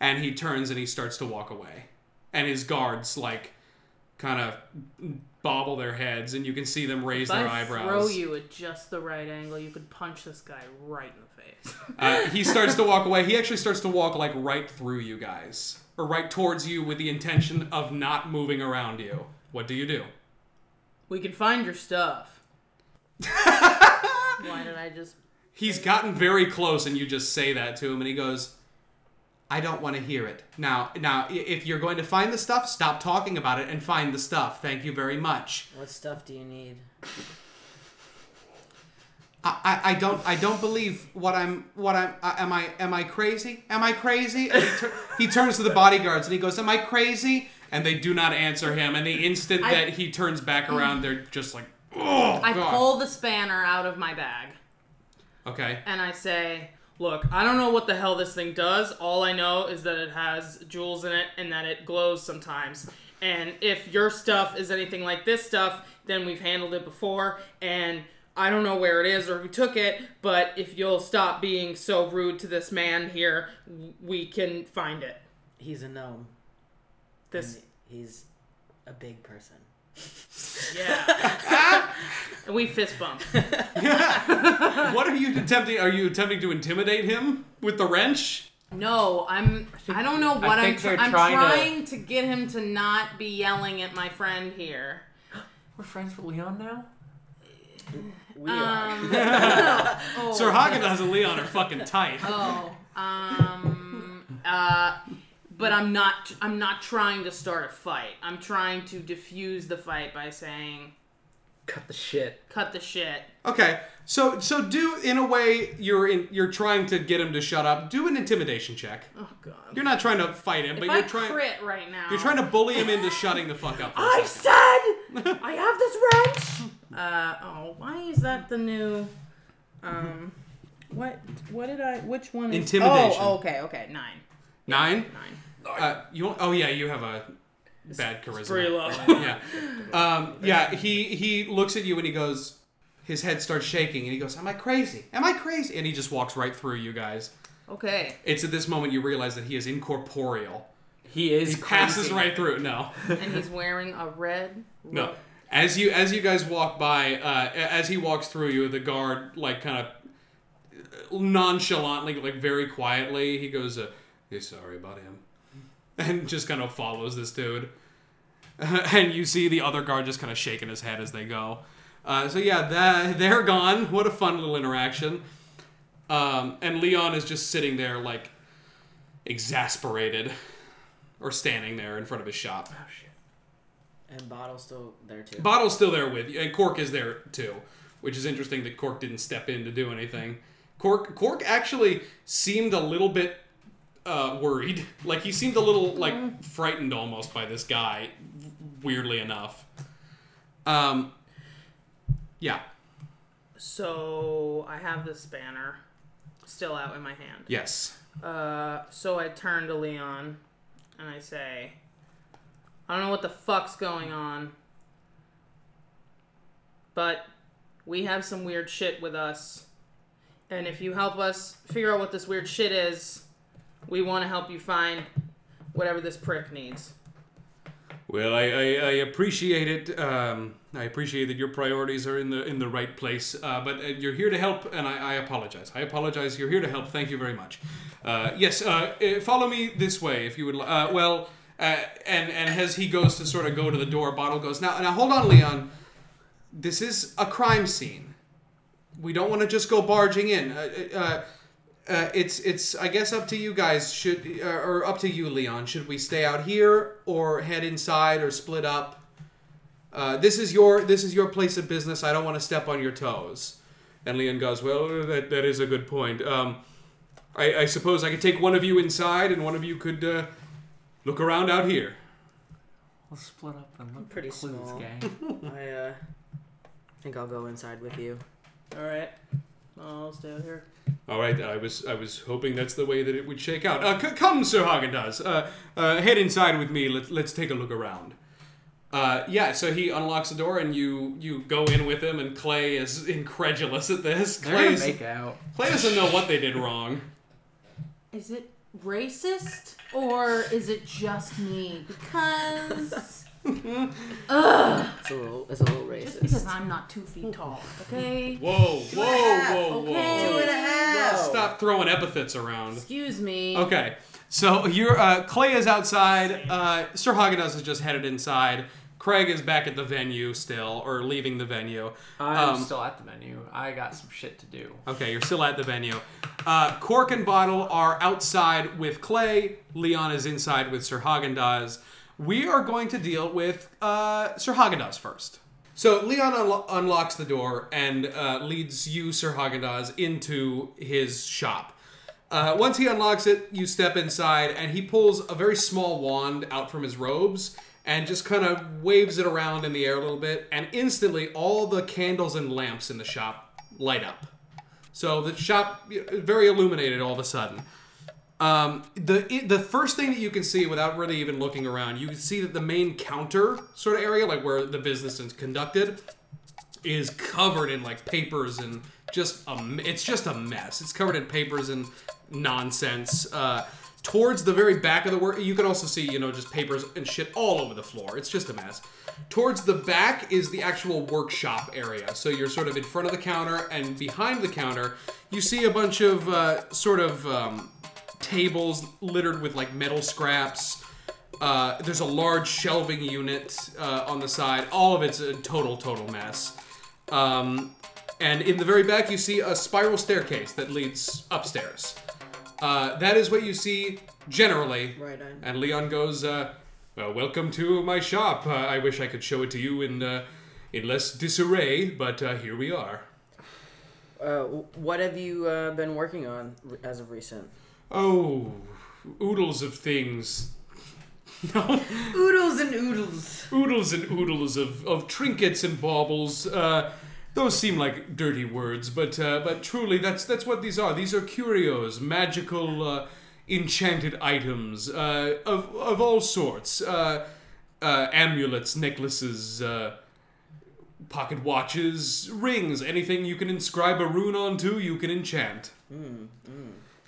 [SPEAKER 1] And he turns and he starts to walk away, and his guards like kind of bobble their heads, and you can see them raise
[SPEAKER 4] if
[SPEAKER 1] their
[SPEAKER 4] I
[SPEAKER 1] eyebrows.
[SPEAKER 4] throw you at just the right angle, you could punch this guy right in the face.
[SPEAKER 1] Uh, he starts to walk away. He actually starts to walk like right through you guys, or right towards you with the intention of not moving around you. What do you do?
[SPEAKER 4] we can find your stuff. Why did I just?
[SPEAKER 1] He's gotten very close, and you just say that to him, and he goes, "I don't want to hear it now. Now, if you're going to find the stuff, stop talking about it and find the stuff. Thank you very much."
[SPEAKER 6] What stuff do you need?
[SPEAKER 1] I, I, I don't I don't believe what I'm what I'm uh, am I am I crazy am I crazy and he, tur- he turns to the bodyguards and he goes am I crazy and they do not answer him and the instant
[SPEAKER 4] I-
[SPEAKER 1] that he turns back around they're just like oh
[SPEAKER 4] I
[SPEAKER 1] God."
[SPEAKER 4] pull the spanner out of my bag
[SPEAKER 1] okay
[SPEAKER 4] and I say, "Look, I don't know what the hell this thing does. All I know is that it has jewels in it and that it glows sometimes. And if your stuff is anything like this stuff, then we've handled it before and." I don't know where it is or who took it, but if you'll stop being so rude to this man here, w- we can find it.
[SPEAKER 6] He's a gnome.
[SPEAKER 4] This,
[SPEAKER 6] and He's a big person.
[SPEAKER 4] Yeah. and we fist bump.
[SPEAKER 1] what are you attempting are you attempting to intimidate him with the wrench
[SPEAKER 4] No, I'm. I, don't know what I'm.
[SPEAKER 5] think
[SPEAKER 4] Tr-
[SPEAKER 5] they're
[SPEAKER 4] I'm
[SPEAKER 5] trying to-
[SPEAKER 4] trying to... get him to not be yelling at my friend here.
[SPEAKER 5] We're friends with Leon now.
[SPEAKER 6] We are.
[SPEAKER 4] Um, oh,
[SPEAKER 1] Sir Haagen-Dazs and Leon are fucking tight
[SPEAKER 4] Oh. Um. Uh. But I'm not. I'm not trying to start a fight. I'm trying to diffuse the fight by saying,
[SPEAKER 5] Cut the shit.
[SPEAKER 4] "Cut the shit."
[SPEAKER 1] okay so so do in a way you're in you're trying to get him to shut up do an intimidation check
[SPEAKER 4] Oh God.
[SPEAKER 1] you're not trying to fight him
[SPEAKER 4] If
[SPEAKER 1] but
[SPEAKER 4] I
[SPEAKER 1] you're trying to
[SPEAKER 4] crit right now,
[SPEAKER 1] you're trying to bully him into shutting the fuck up for a
[SPEAKER 4] I
[SPEAKER 1] second.
[SPEAKER 4] said I have this wrench. Uh oh, why is that the new? Um, what what did I? Which one? Is,
[SPEAKER 1] Intimidation.
[SPEAKER 4] Oh, okay, okay, nine,
[SPEAKER 1] Nine.
[SPEAKER 4] nine.
[SPEAKER 1] Uh, you. Oh yeah, you have a bad charisma.
[SPEAKER 4] It's pretty low.
[SPEAKER 1] yeah. Um, yeah. He he looks at you and he goes. His head starts shaking and he goes, "Am I crazy? Am I crazy?" And he just walks right through you guys.
[SPEAKER 4] Okay.
[SPEAKER 1] It's at this moment you realize that he is incorporeal.
[SPEAKER 5] He is
[SPEAKER 1] He passes
[SPEAKER 5] crazy.
[SPEAKER 1] right through. No.
[SPEAKER 4] And he's wearing a red.
[SPEAKER 1] No. As you as you guys walk by, uh, as he walks through you, the guard like kind of nonchalantly, like very quietly, he goes, uh, "Hey, sorry about him," and just kind of follows this dude. and you see the other guard just kind of shaking his head as they go. Uh, so yeah, that, they're gone. What a fun little interaction. Um, and Leon is just sitting there like exasperated, or standing there in front of his shop. Oh shit!
[SPEAKER 6] And Bottle's still there too.
[SPEAKER 1] Bottle's still there with you, and Cork is there too. which is interesting that Cork didn't step in to do anything. Cork Cork actually seemed a little bit uh, worried. Like he seemed a little like frightened almost by this guy. Weirdly enough. Um. Yeah.
[SPEAKER 4] So I have the spanner still out in my hand.
[SPEAKER 1] Yes.
[SPEAKER 4] Uh, so I turn to Leon and I say, I don't know what the fuck's going on, but we have some weird shit with us. And if you help us figure out what this weird shit is, we want to help you find whatever this prick needs.
[SPEAKER 1] Well, I, I, I appreciate it. Um, I appreciate that your priorities are in the in the right place. Uh, but uh, you're here to help, and I, I apologize. I apologize. You're here to help. Thank you very much. Uh, yes. Uh, uh, follow me this way, if you would. li- Uh, well, and and as he goes to sort of go to the door, Bottle goes now. Now hold on, Leon. This is a crime scene. We don't want to just go barging in. Uh, it's it's I guess up to you guys. Should uh, or up to you, Leon. Should we stay out here or head inside or split up? Uh, this is your this is your place of business. I don't want to step on your toes. And Leon goes, well, that, that is a good point. Um, I, I suppose I could take one of you inside, and one of you could uh, look around out here.
[SPEAKER 5] We'll split up and look
[SPEAKER 6] Pretty
[SPEAKER 5] for clues,
[SPEAKER 6] small.
[SPEAKER 5] gang.
[SPEAKER 6] I uh, think I'll go inside with you.
[SPEAKER 4] All right. I'll stay out here.
[SPEAKER 1] All right, I was I was hoping that's the way that it would shake out. Uh, c- come, Sir Haagen-Dazs. Uh, uh, head inside with me. Let's let's take a look around. Uh, yeah, so he unlocks the door and you you go in with him, and Clay is incredulous at this.
[SPEAKER 5] They're gonna
[SPEAKER 1] Clay's,
[SPEAKER 5] make out.
[SPEAKER 1] Clay doesn't know what they did wrong.
[SPEAKER 3] Is it racist or is it just me? Because ugh,
[SPEAKER 6] It's a little, it's a little
[SPEAKER 3] just because. I'm not two feet tall, okay?
[SPEAKER 1] Whoa, whoa, whoa, whoa!
[SPEAKER 3] Okay.
[SPEAKER 6] Two and a half.
[SPEAKER 1] Stop throwing epithets around.
[SPEAKER 3] Excuse me.
[SPEAKER 1] Okay, so you're uh, Clay is outside. Uh, Sir Haagen-Dazs has just headed inside. Craig is back at the venue still, or leaving the venue.
[SPEAKER 5] I'm
[SPEAKER 1] Um,
[SPEAKER 5] still at the menu. I got some shit to do.
[SPEAKER 1] Okay, you're still at the venue. Uh, Cork and Bottle are outside with Clay. Leon is inside with Sir Haagen-Dazs. We are going to deal with uh, Sir Haagen-Dazs first. So Leon unlo- unlocks the door and uh, leads you, Sir Haagen-Dazs, into his shop. Uh, once he unlocks it, you step inside, and he pulls a very small wand out from his robes and just kind of waves it around in the air a little bit, and instantly all the candles and lamps in the shop light up. So the shop very illuminated all of a sudden. Um, the the first thing that you can see without really even looking around, you can see that the main counter sort of area, like where the business is conducted, is covered in like papers and just a it's just a mess. It's covered in papers and nonsense. Uh, towards the very back of the work, you can also see you know just papers and shit all over the floor. It's just a mess. Towards the back is the actual workshop area. So you're sort of in front of the counter, and behind the counter, you see a bunch of uh, sort of um, tables littered with like metal scraps. Uh, there's a large shelving unit uh, on the side. All of it's a total, total mess. Um, and in the very back, you see a spiral staircase that leads upstairs. Uh, that is what you see generally.
[SPEAKER 6] Right on.
[SPEAKER 1] And Leon goes, uh, well, "Welcome to my shop. Uh, I wish I could show it to you in uh, in less disarray, but uh, here we are."
[SPEAKER 6] Uh, what have you uh, been working on as of recent?
[SPEAKER 1] Oh, oodles of things. no.
[SPEAKER 6] Oodles and oodles.
[SPEAKER 1] oodles and oodles of, of trinkets and baubles. Uh, those seem like dirty words, but uh, but truly, that's that's what these are. These are curios, magical, uh, enchanted items uh, of of all sorts. Uh, uh, amulets, necklaces, uh, pocket watches, rings, anything you can inscribe a rune onto, you can enchant.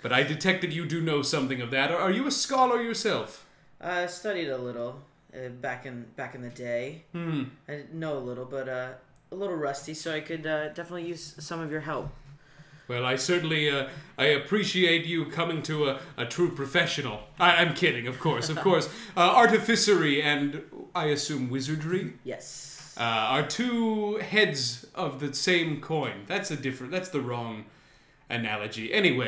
[SPEAKER 1] But I detected you do know something of that. Are- Are you a scholar yourself?
[SPEAKER 6] I studied a little uh, back in back in the day.
[SPEAKER 1] Hmm.
[SPEAKER 6] I know a little, but uh, a little rusty, so I could uh, definitely use some of your help.
[SPEAKER 1] Well, I certainly uh, I appreciate you coming to a, a true professional. I, I'm kidding, of course, of course. Uh, artificery and I assume wizardry
[SPEAKER 6] Yes.
[SPEAKER 1] uh, are two heads of the same coin. That's a different. That's the wrong analogy. Anyway,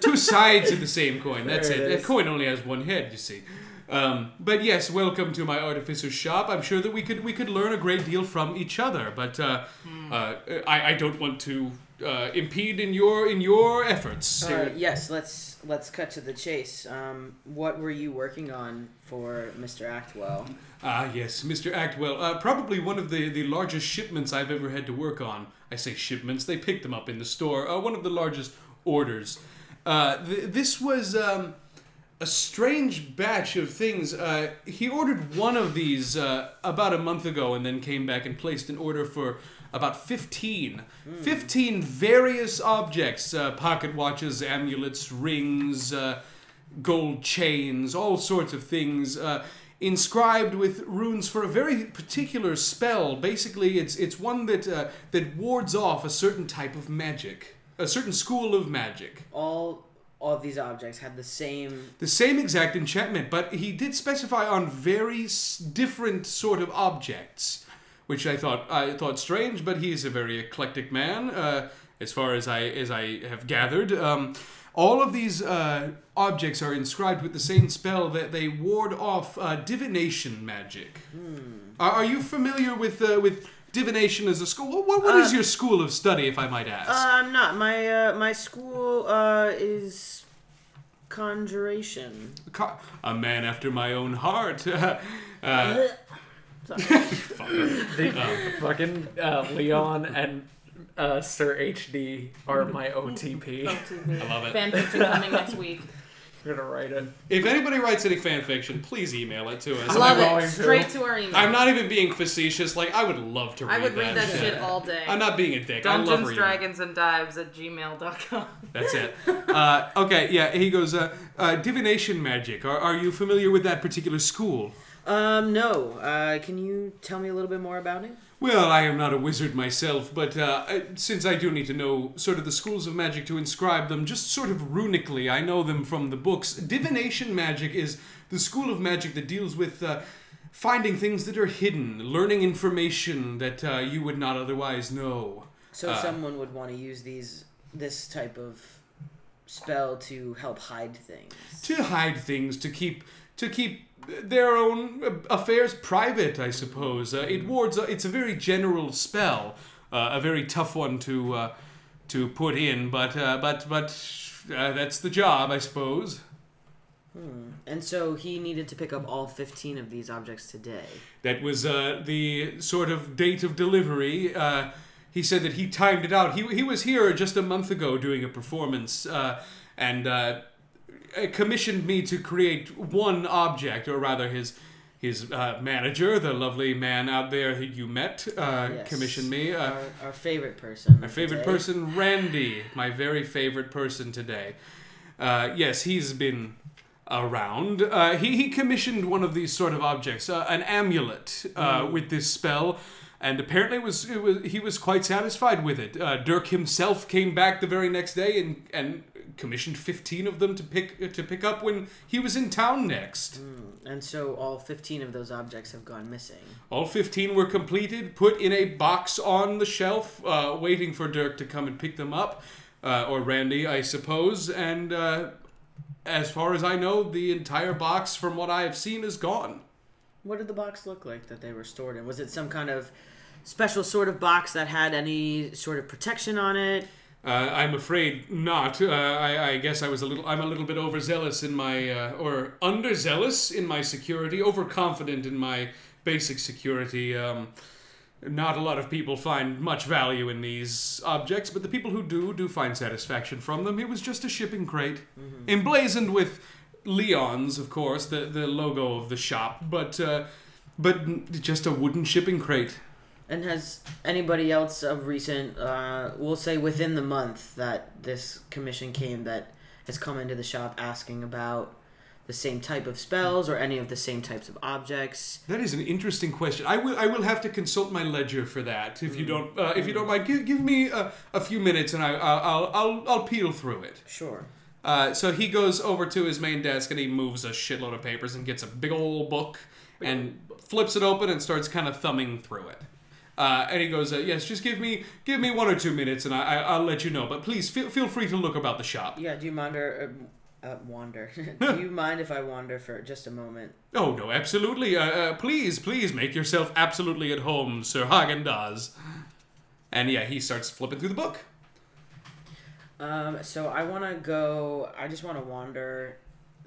[SPEAKER 1] two sides of the same coin. That's
[SPEAKER 6] There
[SPEAKER 1] it.
[SPEAKER 6] it
[SPEAKER 1] A coin only has one head. You see. Um, but yes, welcome to my artificer's shop. I'm sure that we could we could learn a great deal from each other. But uh, uh, I, I don't want to uh, impede in your in your efforts.
[SPEAKER 6] Uh, yes, let's let's cut to the chase. Um, what were you working on for Mr. Actwell?
[SPEAKER 1] Ah, yes, Mr. Actwell. Uh, probably one of the, the largest shipments I've ever had to work on. I say shipments, they picked them up in the store. Uh, one of the largest orders. Uh, th- this was um, a strange batch of things. Uh, he ordered one of these uh, about a month ago and then came back and placed an order for about 15. 15 various objects uh, pocket watches, amulets, rings, uh, gold chains, all sorts of things. Uh, inscribed with runes for a very particular spell. Basically, it's it's one that uh, that wards off a certain type of magic, a certain school of magic.
[SPEAKER 6] All all of these objects had the same.
[SPEAKER 1] The same exact enchantment, but he did specify on very s- different sort of objects, which I thought I thought strange. But he's a very eclectic man, uh, as far as I as I have gathered. Um, all of these uh, objects are inscribed with the same spell that they ward off uh, divination magic. Are, are you familiar with uh, with divination as a school? What, what is
[SPEAKER 6] Uh,
[SPEAKER 1] your school of study, if I might ask?
[SPEAKER 6] Uh, I'm not. My uh, my school uh, is conjuration.
[SPEAKER 1] A man after my own heart. uh,
[SPEAKER 5] The fucking uh, Leon and uh, Sir HD are my OTP.
[SPEAKER 1] I love it.
[SPEAKER 4] Fanfiction coming next week.
[SPEAKER 5] I'm gonna write it.
[SPEAKER 1] If anybody writes any fan fiction, please email it to us.
[SPEAKER 4] Love
[SPEAKER 5] I'm
[SPEAKER 4] it.
[SPEAKER 5] going.
[SPEAKER 4] Straight to our email.
[SPEAKER 1] I'm not even being facetious. Like I would love to read
[SPEAKER 3] I would read that
[SPEAKER 1] shit.
[SPEAKER 3] shit all day.
[SPEAKER 1] I'm not being a dick. I love
[SPEAKER 3] Dungeons,
[SPEAKER 1] reading.
[SPEAKER 3] Dragons, and Dives at gmail.com.
[SPEAKER 1] That's it. Uh, okay, yeah. He goes. Uh, uh, divination magic. Are, are you familiar with that particular school?
[SPEAKER 6] Um, no. Uh, can you tell me a little bit more about it?
[SPEAKER 1] Well, I am not a wizard myself, but uh, I- since I do need to know sort of the schools of magic to inscribe them, just sort of runically, I know them from the books. Divination magic is the school of magic that deals with uh, finding things that are hidden, learning information that uh, you would not otherwise know.
[SPEAKER 6] So
[SPEAKER 1] Uh,
[SPEAKER 6] someone would want to use these this type of spell to help hide things.
[SPEAKER 1] To hide things, to keep to keep their own uh, affairs private, I suppose. Uh, it wards. It's a very general spell, uh, a very tough one to uh, to put in, but uh, but but uh, that's the job, I suppose.
[SPEAKER 6] And so he needed to pick up all 15 of these objects today.
[SPEAKER 1] That was uh, the sort of date of delivery. Uh, he said that he timed it out. He, he was here just a month ago doing a performance uh, and uh, commissioned me to create one object, or rather, his his uh, manager, the lovely man out there who you met, uh,
[SPEAKER 6] Yes.
[SPEAKER 1] commissioned me. Uh,
[SPEAKER 6] Our, our favorite person.
[SPEAKER 1] my favorite
[SPEAKER 6] today.
[SPEAKER 1] person, Randy. My very favorite person today. Uh, yes, he's been around. Uh, he, he commissioned one of these sort of objects, uh, an amulet, uh, with this spell, and apparently it was, it was he was quite satisfied with it. Uh, Dirk himself came back the very next day and and commissioned fifteen of them to pick to pick up when he was in town next.
[SPEAKER 6] And so all 15 of those objects have gone missing.
[SPEAKER 1] All 15 were completed, put in a box on the shelf, uh, waiting for Dirk to come and pick them up, uh, or Randy, I suppose. And uh, as far as I know, the entire box, from what I have seen, is gone.
[SPEAKER 6] What did the box look like that they were stored in? Was it some kind of special sort of box that had any sort of protection on it?
[SPEAKER 1] Uh, I'm afraid not. Uh, I, I guess I was a little. I'm a little bit overzealous in my, uh, or underzealous in my security, overconfident in my basic security. Um, not a lot of people find much value in these objects, but the people who do do find satisfaction from them. It was just a shipping crate, emblazoned with Leon's, of course, the the logo of the shop, but uh, but just a wooden shipping crate.
[SPEAKER 6] And has anybody else of recent, uh, we'll say within the month that this commission came, that has come into the shop asking about the same type of spells or any of the same types of objects?
[SPEAKER 1] That is an interesting question. I will. I will have to consult my ledger for that. If you don't, uh, if you don't mind, give, give me a, a few minutes, and I, I'll, I'll, I'll, I'll peel through it.
[SPEAKER 6] Sure.
[SPEAKER 1] Uh, so he goes over to his main desk and he moves a shitload of papers and gets a big old book and flips it open and starts kind of thumbing through it. Uh, and he goes, uh, "Yes, just give me give me one or two minutes, and I, I I'll let you know. But please feel feel free to look about the shop."
[SPEAKER 6] Yeah, do you mind, or, Uh, wander. Do you mind if I wander for just a moment?
[SPEAKER 1] Oh no, absolutely. Uh, uh, please, please make yourself absolutely at home, Sir Haagen-Dazs. And yeah, he starts flipping through the book.
[SPEAKER 6] Um, so I want to go. I just want to wander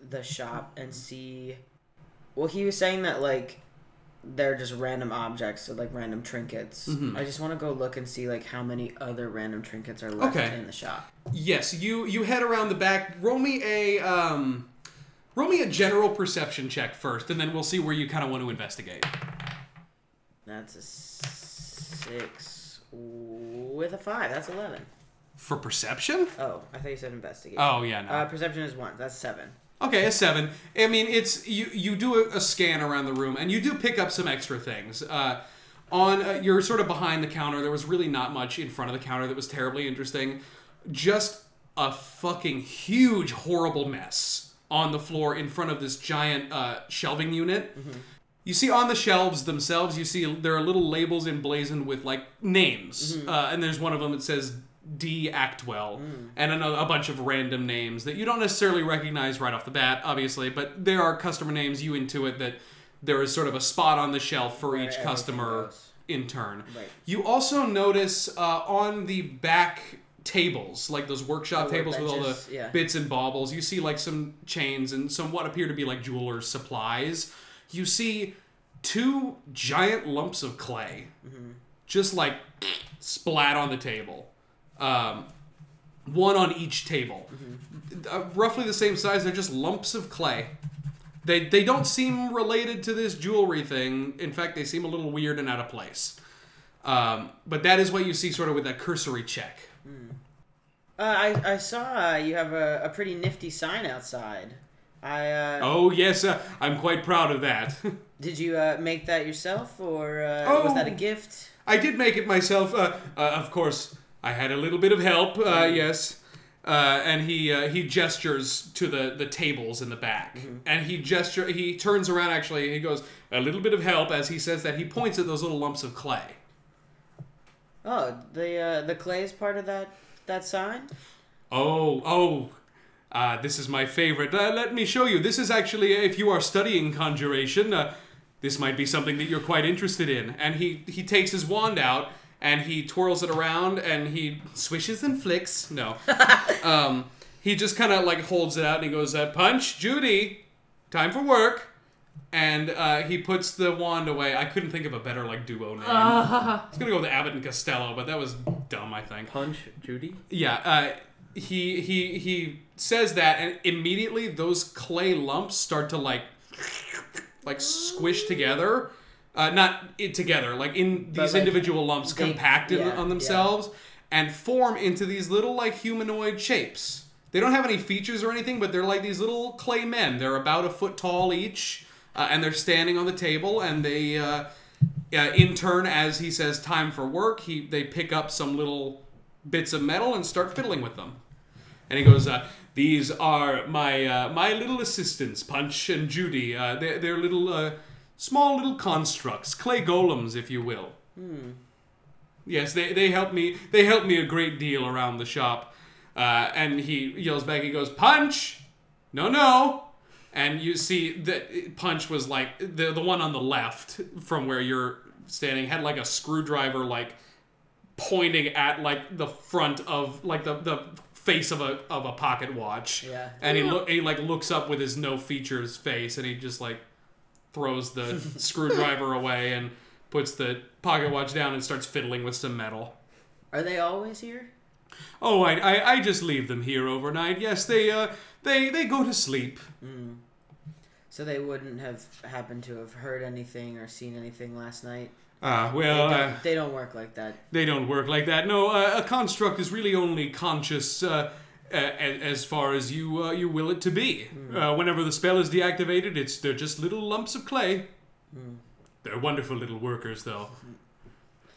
[SPEAKER 6] the shop and see. Well, he was saying that like they're just random objects, so like random trinkets.
[SPEAKER 1] Mhm.
[SPEAKER 6] I just want to go look and see like how many other random trinkets are left
[SPEAKER 1] Okay.
[SPEAKER 6] in the shop.
[SPEAKER 1] Yes, you you head around the back. Roll me a um, roll me a general perception check first, and then we'll see where you kind of want to investigate.
[SPEAKER 6] That's a six with a five. That's eleven.
[SPEAKER 1] For perception?
[SPEAKER 6] Oh, I thought you said investigate.
[SPEAKER 1] Oh yeah, no.
[SPEAKER 6] Uh, perception is one. That's seven.
[SPEAKER 1] Okay, a seven. I mean, it's you. You do a, a scan around the room, and you do pick up some extra things. Uh, on uh, you're sort of behind the counter. There was really not much in front of the counter that was terribly interesting. Just a fucking huge, horrible mess on the floor in front of this giant uh, shelving unit. You see on the shelves themselves, you see there are little labels emblazoned with like names, uh, and there's one of them that says D Actwell, and another, a bunch of random names that you don't necessarily recognize right off the bat, obviously, but there are customer names. You intuit that there is sort of a spot on the shelf for
[SPEAKER 6] Where
[SPEAKER 1] each customer in turn.
[SPEAKER 6] Right.
[SPEAKER 1] You also notice uh, on the back tables, like those workshop
[SPEAKER 6] Oh,
[SPEAKER 1] tables with all the
[SPEAKER 6] yeah.
[SPEAKER 1] bits and baubles, you see like some chains and some what appear to be like jewelers' supplies. You see two giant lumps of clay,
[SPEAKER 6] Mm-hmm.
[SPEAKER 1] just like splat on the table. Um, one on each table,
[SPEAKER 6] Mm-hmm.
[SPEAKER 1] uh, roughly the same size. They're just lumps of clay. They they don't seem related to this jewelry thing. In fact, they seem a little weird and out of place. Um, but that is what you see sort of with that cursory check.
[SPEAKER 6] Uh, I I saw uh, you have a, a pretty nifty sign outside. I uh,
[SPEAKER 1] Oh yes, uh, I'm quite proud of that.
[SPEAKER 6] did you uh, make that yourself or uh,
[SPEAKER 1] Oh.
[SPEAKER 6] was that a gift?
[SPEAKER 1] I did make it myself. Uh, uh, of course, I had a little bit of help. Uh, yes, uh, and he uh, he gestures to the the tables in the back, and he gesture he turns around. Actually, he goes a little bit of help as he says that. He points at those little lumps of clay.
[SPEAKER 6] Oh, the uh, the clay is part of that that sign.
[SPEAKER 1] Oh, oh. Uh, this is my favorite. Uh, let me show you. This is actually, if you are studying conjuration, uh, this might be something that you're quite interested in. And he, he takes his wand out and he twirls it around and he swishes and flicks. No. um, he just kind of like holds it out and he goes, uh, Punch, Judy, time for work. And uh, he puts the wand away. I couldn't think of a better like duo name. I was gonna go with Abbott and Costello, but that was dumb. I think.
[SPEAKER 5] Punch Judy.
[SPEAKER 1] Yeah, uh, he he he says that, and immediately those clay lumps start to like like squish together. Uh, not it together, like in these
[SPEAKER 6] like,
[SPEAKER 1] individual lumps
[SPEAKER 6] they-
[SPEAKER 1] compacted
[SPEAKER 6] yeah,
[SPEAKER 1] on themselves and form into these little like humanoid shapes. They don't have any features or anything, but they're like these little clay men. They're about a foot tall each, uh, and they're standing on the table, and they. Uh, uh, in turn, as he says time for work, he they pick up some little bits of metal and start fiddling with them. And he goes, uh, "These are my uh, my little assistants, Punch and Judy. Uh, they're, they're little uh, small little constructs, clay golems, if you will. Yes, they, they help me. They help me a great deal around the shop." Uh, and he yells back. He goes, "Punch! No, no!" And you see that Punch was like the the one on the left from where you're standing had like a screwdriver like pointing at like the front of like the the face of a of a pocket watch.
[SPEAKER 6] Yeah.
[SPEAKER 1] And he look he like looks up with his no features face and he just like throws the screwdriver away and puts the pocket watch down and starts fiddling with some metal.
[SPEAKER 6] Are they always here?
[SPEAKER 1] Oh, I, I, I just leave them here overnight. Yes, they uh they they go to sleep. Mm.
[SPEAKER 6] So they wouldn't have happened to have heard anything or seen anything last night.
[SPEAKER 1] Ah,
[SPEAKER 6] They
[SPEAKER 1] well,
[SPEAKER 6] don't,
[SPEAKER 1] uh,
[SPEAKER 6] they don't work like that.
[SPEAKER 1] they don't work like that. No, uh, a construct is really only conscious uh, as far as you uh, you will it to be. Uh, whenever the spell is deactivated, it's they're just little lumps of clay. They're wonderful little workers, though.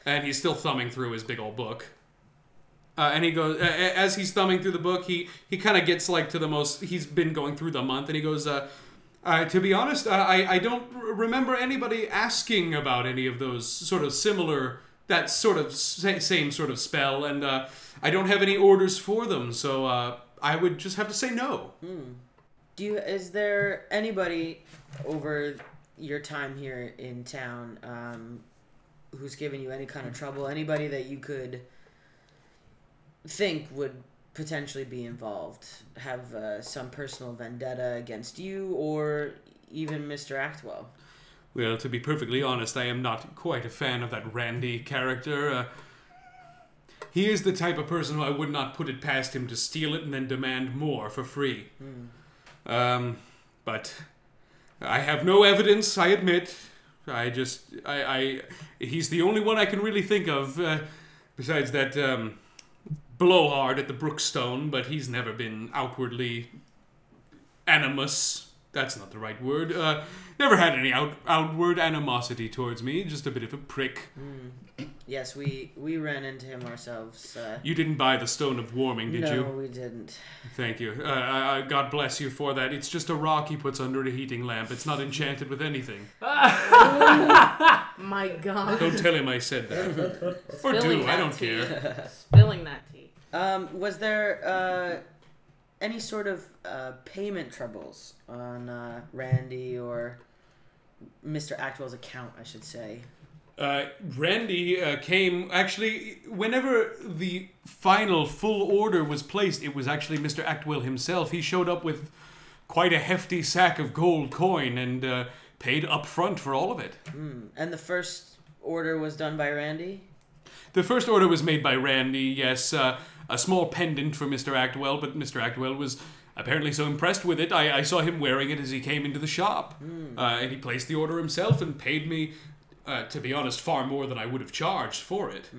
[SPEAKER 1] And he's still thumbing through his big old book. Uh, and he goes, uh, as he's thumbing through the book, he he kind of gets like to the most. He's been going through the month, and he goes, uh, uh, to be honest, I I don't r- remember anybody asking about any of those sort of similar that sort of sa- same sort of spell, and uh, I don't have any orders for them, so uh, I would just have to say no.
[SPEAKER 6] Do you? Is there anybody over your time here in town um, who's given you any kind of trouble? Anybody that you could think would potentially be involved, have uh, some personal vendetta against you, or even Mr. Actwell?
[SPEAKER 1] Well, to be perfectly honest, I am not quite a fan of that Randy character. Uh, he is the type of person who I would not put it past him to steal it and then demand more for free. Um, but I have no evidence, I admit. I just, I, I, he's the only one I can really think of, uh, besides that um, blowhard at the Brookstone, but he's never been outwardly animus. That's not the right word. Uh, never had any out, outward animosity towards me, just a bit of a prick.
[SPEAKER 6] Yes, we we ran into him ourselves. Uh,
[SPEAKER 1] You didn't buy the Stone of Warming, did
[SPEAKER 6] no,
[SPEAKER 1] you?
[SPEAKER 6] No, we didn't.
[SPEAKER 1] Thank you. Uh, I, I, God bless you for that. It's just a rock he puts under a heating lamp. It's not enchanted with anything.
[SPEAKER 4] My God.
[SPEAKER 1] Don't tell him I said that. or do. I don't
[SPEAKER 4] tea.
[SPEAKER 1] care.
[SPEAKER 4] Spilling that tea.
[SPEAKER 6] Um, was there uh, any sort of uh, payment troubles on uh, Randy or Mr. Actwell's account, I should say?
[SPEAKER 1] Uh, Randy uh, came actually whenever the final full order was placed. It was actually Mr. Actwell himself. He showed up with quite a hefty sack of gold coin and uh, paid up front for all of it.
[SPEAKER 6] Hmm. And the first order was done by Randy?
[SPEAKER 1] The first order was made by Randy. Yes, uh, a small pendant for Mr. Actwell, but Mr. Actwell was apparently so impressed with it. I, I saw him wearing it as he came into the shop, uh, and he placed the order himself and paid me. Uh, to be honest, far more than I would have charged for it.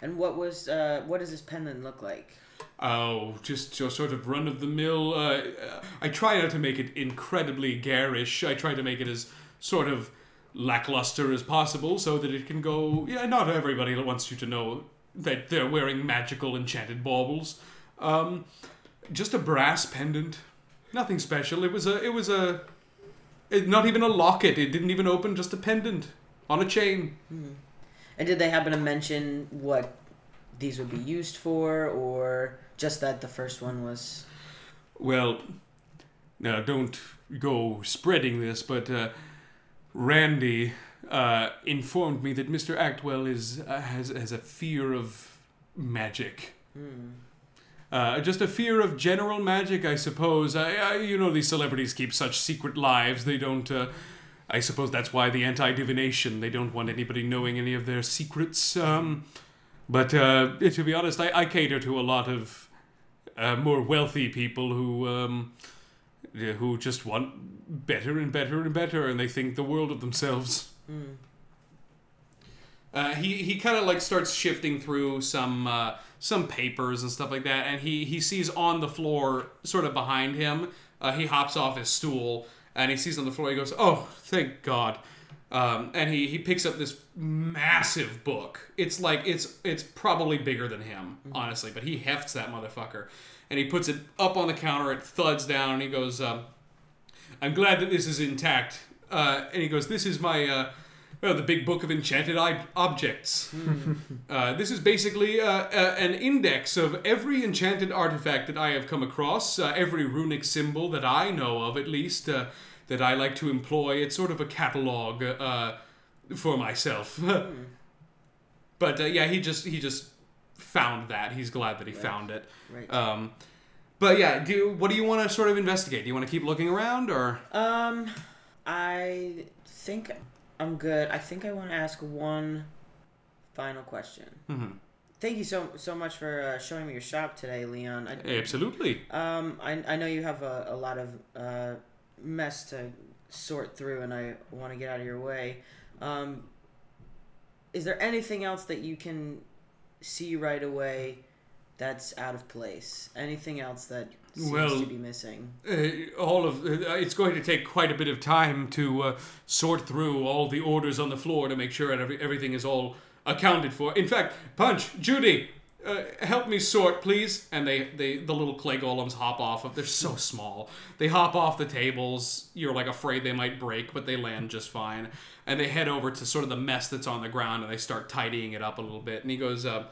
[SPEAKER 6] And what was uh, what does this pendant look like?
[SPEAKER 1] Oh, just your sort of run of the mill. Uh, uh, I try not to make it incredibly garish. I try to make it as sort of lackluster as possible so that it can go. Yeah, not everybody wants you to know that they're wearing magical enchanted baubles. Um, just a brass pendant. Nothing special. It was a. It was a. It, not even a locket. It didn't even open. Just a pendant on a chain.
[SPEAKER 6] And did they happen to mention what these would be used for, or just that the first one was?
[SPEAKER 1] Well, now don't go spreading this, but uh, Randy uh, informed me that Mr. Actwell is uh, has has a fear of magic. Uh, just a fear of general magic, I suppose. I, I, you know, these celebrities keep such secret lives. They don't. Uh, I suppose that's why the anti divination. They don't want anybody knowing any of their secrets. Um, but uh, to be honest, I, I cater to a lot of uh, more wealthy people who um, who just want better and better and better, and they think the world of themselves. Uh, he he kind of like starts shifting through some uh, some papers and stuff like that, and he he sees on the floor, sort of behind him. Uh, he hops off his stool and he sees on the floor. He goes, "Oh, thank God!" Um, and he he picks up this massive book. It's like it's it's probably bigger than him, honestly, but he hefts that motherfucker, and he puts it up on the counter. It thuds down, and he goes, um, "I'm glad that this is intact." Uh, and he goes, "This is my." Uh, well, the big book of enchanted ob- objects. uh, this is basically uh, uh, an index of every enchanted artifact that I have come across, uh, every runic symbol that I know of, at least, uh, that I like to employ. It's sort of a catalog uh, for myself. but uh, yeah, he just he just found that. He's glad that he found it.
[SPEAKER 6] Right.
[SPEAKER 1] Um, but yeah, do what do you want to sort of investigate? Do you want to keep looking around, or
[SPEAKER 6] Um, I think I'm good. I think I want to ask one final question.
[SPEAKER 1] Mhm.
[SPEAKER 6] Thank you so so much for uh, showing me your shop today, Leon. I,
[SPEAKER 1] absolutely?
[SPEAKER 6] um, I, I know you have a, a lot of uh, mess to sort through, and I want to get out of your way. Um, is there anything else that you can see right away that's out of place? Anything else that seems
[SPEAKER 1] Well-
[SPEAKER 6] to be missing?
[SPEAKER 1] uh, all of uh, it's going to take quite a bit of time to uh, sort through all the orders on the floor to make sure every, everything is all accounted for. In fact, Punch, Judy, uh, help me sort, please. And they, they the little clay golems hop off of. They're so small. They hop off the tables. You're like afraid they might break, but they land just fine. And they head over to sort of the mess that's on the ground, and they start tidying it up a little bit. And he goes, uh,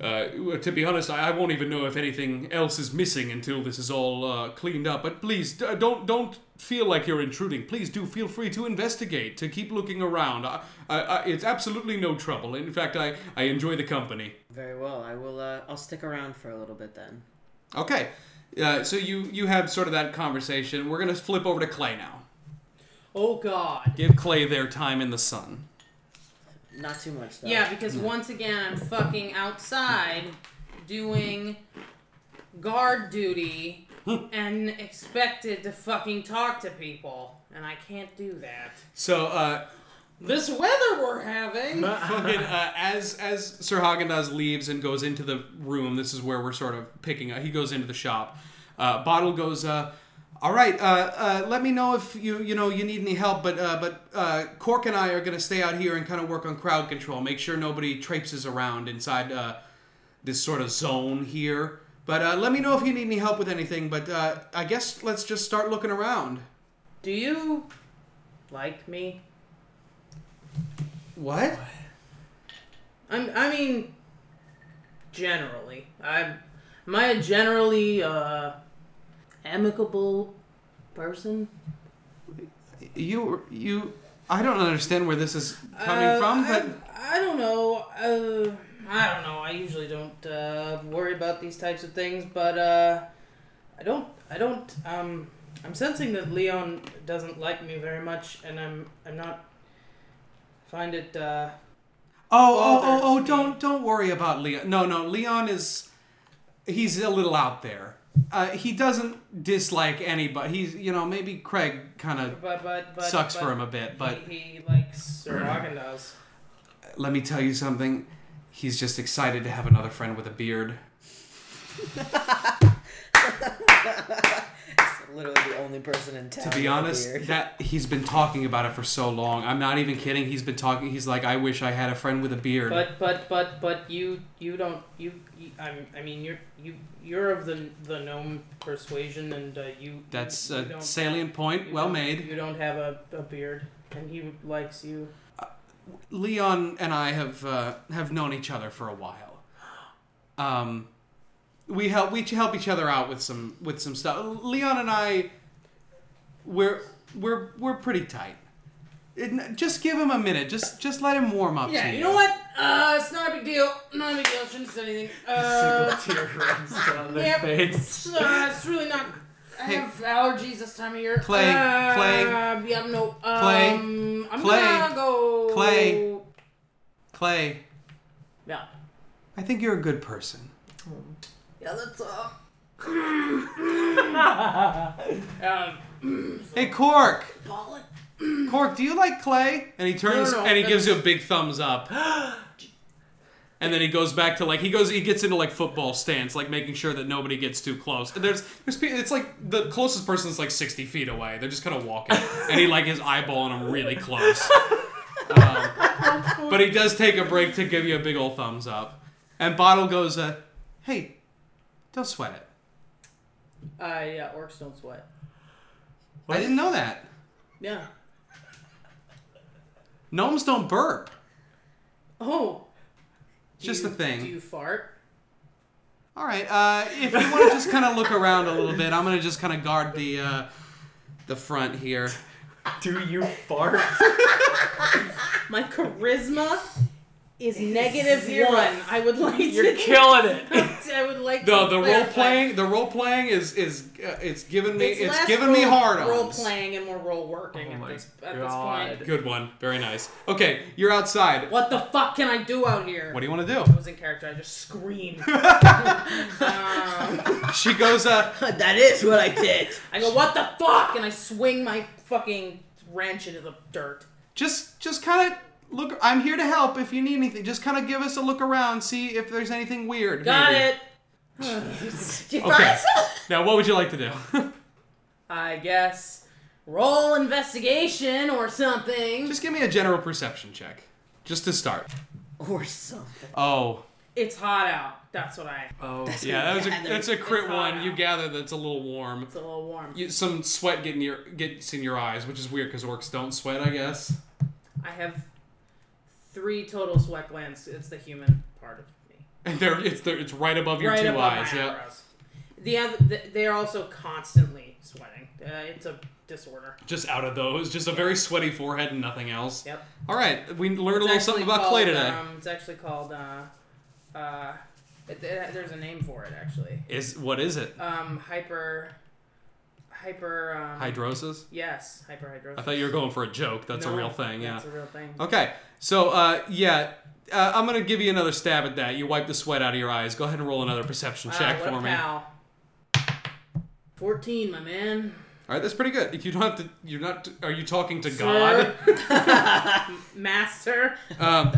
[SPEAKER 1] Uh, to be honest, I, I won't even know if anything else is missing until this is all uh, cleaned up. But please, d- don't don't feel like you're intruding. Please do feel free to investigate, to keep looking around. I, I, I, it's absolutely no trouble. In fact, I, I enjoy the company.
[SPEAKER 6] Very well. I will. Uh, I'll stick around for a little bit then.
[SPEAKER 1] Okay, uh, so you you have sort of that conversation. We're gonna flip over to Clay now.
[SPEAKER 4] Oh God.
[SPEAKER 1] Give Clay their time in the sun.
[SPEAKER 6] Not too much though.
[SPEAKER 4] Yeah, because once again I'm fucking outside doing guard duty and expected to fucking talk to people, and I can't do that.
[SPEAKER 1] So, uh,
[SPEAKER 4] This weather we're having.
[SPEAKER 1] fucking uh, as as Sir Haagen-Dazs leaves and goes into the room, this is where we're sort of picking up. He goes into the shop. Uh, Bottle goes, uh, "All right, uh, uh, let me know if you you know you need any help. But uh, but uh, Cork and I are gonna stay out here and kind of work on crowd control. Make sure nobody traipses around inside uh, this sort of zone here. But uh, let me know if you need any help with anything. But uh, I guess let's just start looking around.
[SPEAKER 4] Do you like me?
[SPEAKER 1] What?
[SPEAKER 4] I'm. I mean, generally, I'm. Am I a generally uh, amicable person?
[SPEAKER 1] You you. I don't understand where this is coming
[SPEAKER 4] Uh,
[SPEAKER 1] from, but.
[SPEAKER 4] I, I don't know. Uh, I don't know. I usually don't uh, worry about these types of things, but uh, I don't. I don't. Um, I'm sensing that Leon doesn't like me very much, and I'm. I'm not. Find it. Uh,
[SPEAKER 1] Oh, oh, oh, oh!
[SPEAKER 4] me.
[SPEAKER 1] Don't don't worry about Leon. No, no, Leon is he's a little out there. Uh, he doesn't dislike anybody. He's you know maybe Craig kind of sucks
[SPEAKER 4] but
[SPEAKER 1] for him a bit, but
[SPEAKER 4] he, he likes Sir Haagen-Dazs.
[SPEAKER 1] let me tell you something. He's just excited to have another friend with a beard.
[SPEAKER 6] It's literally the only person in town.
[SPEAKER 1] To be honest,
[SPEAKER 6] beard.
[SPEAKER 1] that he's been talking about it for so long. I'm not even kidding. He's been talking. He's like, I wish I had a friend with a beard.
[SPEAKER 4] But but but but you you don't you, you I'm, I mean you're you you're of the the gnome persuasion and uh, you
[SPEAKER 1] That's
[SPEAKER 4] you
[SPEAKER 1] a
[SPEAKER 4] don't-
[SPEAKER 1] salient point. Well made.
[SPEAKER 4] You don't have a, a beard, and he likes you.
[SPEAKER 1] Leon and I have uh, have known each other for a while. Um, we help we help each other out with some with some stuff. Leon and I, we're we're we're pretty tight. It, just give him a minute. Just just let him warm up.
[SPEAKER 4] Yeah,
[SPEAKER 1] to
[SPEAKER 4] you know what? Uh, it's not a big deal. Not a big deal. Shouldn't have said anything. Uh,
[SPEAKER 5] Single tear runs down their
[SPEAKER 4] Yep.
[SPEAKER 5] face.
[SPEAKER 4] it's, uh, it's really not. I
[SPEAKER 1] Hey.
[SPEAKER 4] have allergies this time of year.
[SPEAKER 1] Clay,
[SPEAKER 4] uh,
[SPEAKER 1] Clay.
[SPEAKER 4] Yeah, no. Um,
[SPEAKER 1] Clay,
[SPEAKER 4] I'm
[SPEAKER 1] Clay,
[SPEAKER 4] gonna go.
[SPEAKER 1] Clay. Clay,
[SPEAKER 4] Yeah.
[SPEAKER 1] I think you're a good person.
[SPEAKER 4] Yeah, that's uh. um,
[SPEAKER 1] Hey, Cork.
[SPEAKER 4] Ballin'.
[SPEAKER 1] Cork, do you like Clay? And he turns
[SPEAKER 4] No, no, no,
[SPEAKER 1] and he gives you a big thumbs up. And then he goes back to like he goes he gets into like football stance, like making sure that nobody gets too close. And there's there's pe- it's like the closest person's like sixty feet away. They're just kind of walking, and he like is eyeballing them really close. Um, but he does take a break to give you a big old thumbs up. And Bottle goes, uh, "Hey, don't sweat it.
[SPEAKER 4] Uh, yeah, orcs don't sweat.
[SPEAKER 1] I didn't know that.
[SPEAKER 4] Yeah.
[SPEAKER 1] Gnomes don't burp.
[SPEAKER 4] Oh.
[SPEAKER 1] It's just
[SPEAKER 4] do
[SPEAKER 1] a thing.
[SPEAKER 4] Do you fart?
[SPEAKER 1] All right. Uh, if you want to just kind of look around a little bit, I'm gonna just kind of guard the uh, the front here.
[SPEAKER 5] Do you fart?
[SPEAKER 4] My charisma is negative
[SPEAKER 5] zero.
[SPEAKER 4] one. I would like to
[SPEAKER 5] You're
[SPEAKER 4] to.
[SPEAKER 5] killing it.
[SPEAKER 4] I would like
[SPEAKER 1] No,
[SPEAKER 4] to
[SPEAKER 1] the role playing. the role playing is is uh, it's giving me it's,
[SPEAKER 4] less
[SPEAKER 1] giving me
[SPEAKER 4] role-
[SPEAKER 1] hard
[SPEAKER 4] Role
[SPEAKER 1] ons.
[SPEAKER 4] playing and more role working
[SPEAKER 5] Oh
[SPEAKER 4] at
[SPEAKER 5] my
[SPEAKER 4] this at
[SPEAKER 5] God.
[SPEAKER 4] this point.
[SPEAKER 1] Good one, very nice. Okay, you're outside.
[SPEAKER 4] What the fuck can I do out here?
[SPEAKER 1] What do you want to do?
[SPEAKER 4] I was in character. I just screamed. um,
[SPEAKER 1] She goes, uh,
[SPEAKER 6] that is what I did.
[SPEAKER 4] I go, what the fuck? And I swing my fucking wrench into the dirt.
[SPEAKER 1] just just kind of look. I'm here to help if you need anything. Just kind of give us a look around, see if there's anything weird.
[SPEAKER 4] Got
[SPEAKER 1] maybe.
[SPEAKER 4] it.
[SPEAKER 6] Did you
[SPEAKER 1] Okay.
[SPEAKER 6] find some?
[SPEAKER 1] Now, what would you like to do?
[SPEAKER 4] I guess roll investigation or something.
[SPEAKER 1] just give me a general perception check, just to start.
[SPEAKER 6] Or something.
[SPEAKER 1] Oh,
[SPEAKER 4] it's hot out. That's what I.
[SPEAKER 5] Oh,
[SPEAKER 1] yeah, that was a, that's a crit
[SPEAKER 4] It's hot
[SPEAKER 1] one. You gather that it's a little warm.
[SPEAKER 4] It's a little warm.
[SPEAKER 1] You, some sweat getting your gets in your eyes, which is weird because orcs don't sweat, I guess.
[SPEAKER 4] I have three total sweat glands. It's the human part of me.
[SPEAKER 1] And they're it's they're, it's right above your
[SPEAKER 4] right
[SPEAKER 1] two
[SPEAKER 4] above
[SPEAKER 1] eyes.
[SPEAKER 4] my
[SPEAKER 1] Yeah.
[SPEAKER 4] eyebrows. The other, they're also constantly sweating. Uh, it's a disorder.
[SPEAKER 1] Just out of those, just a very sweaty forehead and nothing else.
[SPEAKER 4] Yep.
[SPEAKER 1] All right, we learned a little something about Clay today.
[SPEAKER 4] Um, it's actually called. Uh, uh, it, it- there's a name for it actually.
[SPEAKER 1] Is what is it?
[SPEAKER 4] Um, hyper. Hyper. Um,
[SPEAKER 1] Hydrosis?
[SPEAKER 4] Yes, hyperhidrosis.
[SPEAKER 1] I thought you were going for a joke. That's a real thing. Yeah.
[SPEAKER 4] That's a real thing.
[SPEAKER 1] Okay, so uh, yeah, uh, I'm gonna give you another stab at that. You wipe the sweat out of your eyes. Go ahead and roll another perception
[SPEAKER 4] Wow,
[SPEAKER 1] check for me.
[SPEAKER 4] Fourteen, my man.
[SPEAKER 1] All right, that's pretty good. You don't have to. You're not. Are you talking to God?
[SPEAKER 4] Master.
[SPEAKER 1] um,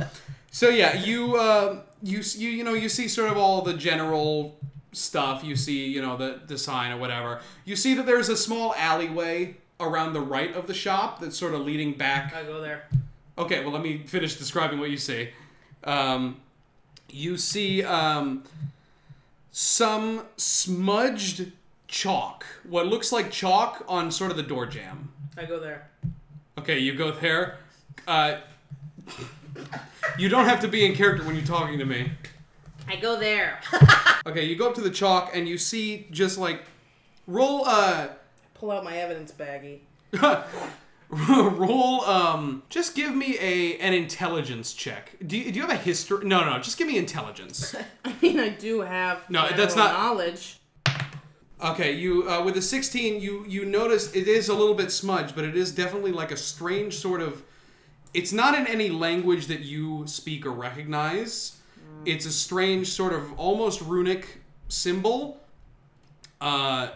[SPEAKER 1] so yeah, you uh, you you you know you see sort of all the general stuff. You see you know the the sign or whatever. You see that there's a small alleyway around the right of the shop that's sort of leading back
[SPEAKER 4] I go there.
[SPEAKER 1] Okay, well, let me finish describing what you see. Um, you see um, some smudged chalk, what looks like chalk on sort of the door jamb.
[SPEAKER 4] I go there.
[SPEAKER 1] Okay, you go there. Uh, you don't have to be in character when you're talking to me.
[SPEAKER 4] I go there.
[SPEAKER 1] Okay, you go up to the chalk and you see just like roll uh
[SPEAKER 4] Pull out my evidence baggie.
[SPEAKER 1] roll um just give me a an intelligence check. Do you, do you have a history? No, no, just give me intelligence.
[SPEAKER 4] I mean, I do have
[SPEAKER 1] No,
[SPEAKER 4] general
[SPEAKER 1] that's not-
[SPEAKER 4] knowledge.
[SPEAKER 1] Okay, you uh, with the 16, you you notice it is a little bit smudged, but it is definitely like a strange sort of. It's not in any language that you speak or recognize. It's a strange sort of almost runic symbol uh,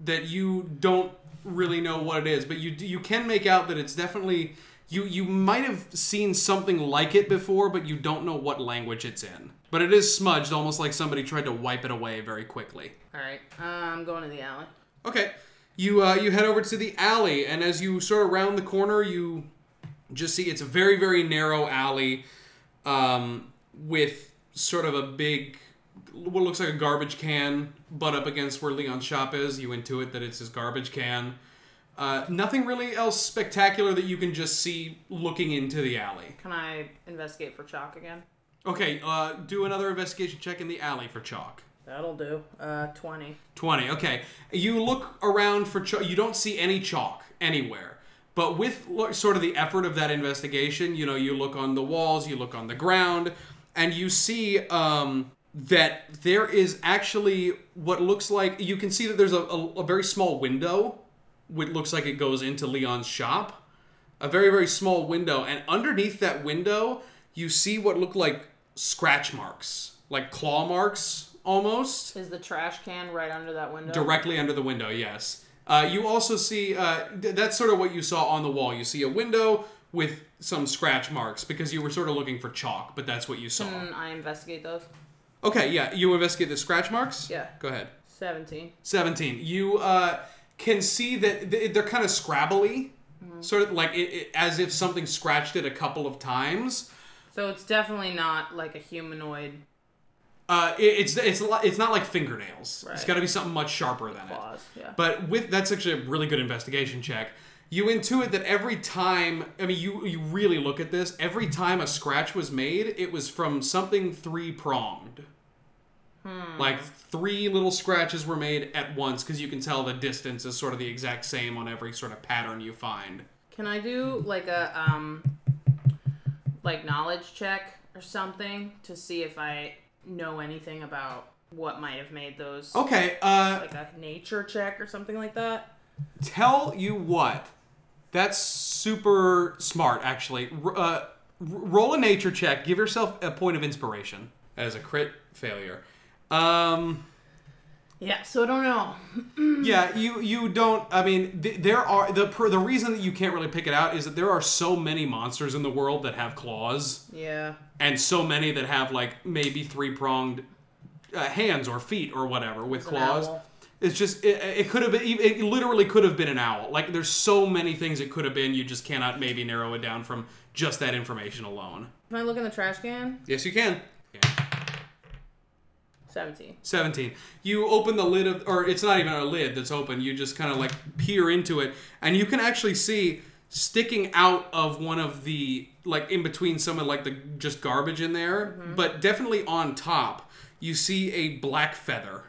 [SPEAKER 1] that you don't really know what it is, but you you can make out that it's definitely you you might have seen something like it before, but you don't know what language it's in. But it is smudged, almost like somebody tried to wipe it away very quickly.
[SPEAKER 4] All right, uh, I'm going to the alley.
[SPEAKER 1] Okay. You uh, you head over to the alley, and as you sort of round the corner, you just see it's a very very narrow alley, um, with sort of a big, what looks like a garbage can, butt up against where Leon's shop is. You intuit that it's his garbage can. Uh, nothing really else spectacular that you can just see looking into the alley.
[SPEAKER 4] Can I investigate for chalk again?
[SPEAKER 1] Okay, uh, do another investigation check in the alley for chalk.
[SPEAKER 4] That'll do. Uh, 20.
[SPEAKER 1] 20 okay you look around for chalk you don't see any chalk anywhere but with sort of the effort of that investigation you know you look on the walls you look on the ground and you see um, that there is actually what looks like you can see that there's a, a, a very small window which looks like it goes into leon's shop a very very small window and underneath that window you see what look like scratch marks like claw marks almost
[SPEAKER 4] Is the trash can right under that window?
[SPEAKER 1] Directly under the window, yes. Uh, you also see uh, th- that's sort of what you saw on the wall. You see a window with some scratch marks because you were sort of looking for chalk, but that's what you saw.
[SPEAKER 4] Can I investigate those?
[SPEAKER 1] Okay, yeah, you investigate the scratch marks.
[SPEAKER 4] Yeah.
[SPEAKER 1] Go ahead.
[SPEAKER 4] 17.
[SPEAKER 1] Seventeen. You uh, can see that they're kind of scrabbly,
[SPEAKER 4] Mm-hmm.
[SPEAKER 1] sort of like it, it, as if something scratched it a couple of times.
[SPEAKER 4] So it's definitely not like a humanoid
[SPEAKER 1] Uh, it, it's it's a lot- it's not like fingernails. It's got to be something much sharper than it.
[SPEAKER 4] Yeah.
[SPEAKER 1] But with that's actually a really good investigation check. You intuit that every time, I mean, you you really look at this. Every time a scratch was made, it was from something three pronged. Like three little scratches were made at once because you can tell the distance is sort of the exact same on every sort of pattern you find.
[SPEAKER 4] Can I do like a um like knowledge check or something to see if I know anything about what might have made those
[SPEAKER 1] Okay, uh,
[SPEAKER 4] like a nature check or something like that?
[SPEAKER 1] Tell you what, that's super smart actually. Uh, roll a nature check. Give yourself a point of inspiration as a crit failure. Um.
[SPEAKER 4] Yeah, so I don't know.
[SPEAKER 1] Yeah, you you don't. I mean, th- there are the per, the reason that you can't really pick it out is that there are so many monsters in the world that have claws,
[SPEAKER 4] Yeah.
[SPEAKER 1] and so many that have like maybe three pronged uh, hands or feet or whatever with
[SPEAKER 4] It's
[SPEAKER 1] claws. It's just it, it could have been it literally could have been an owl. Like there's so many things it could have been. You just cannot maybe narrow it down from just that information alone.
[SPEAKER 4] Can I look in the trash can?
[SPEAKER 1] Yes, you can.
[SPEAKER 4] 17.
[SPEAKER 1] 17. You open the lid of, or it's not even a lid that's open. You just kind of like peer into it, and you can actually see sticking out of one of the like in between some of like the just garbage in there, mm-hmm. but definitely on top, you see a black feather.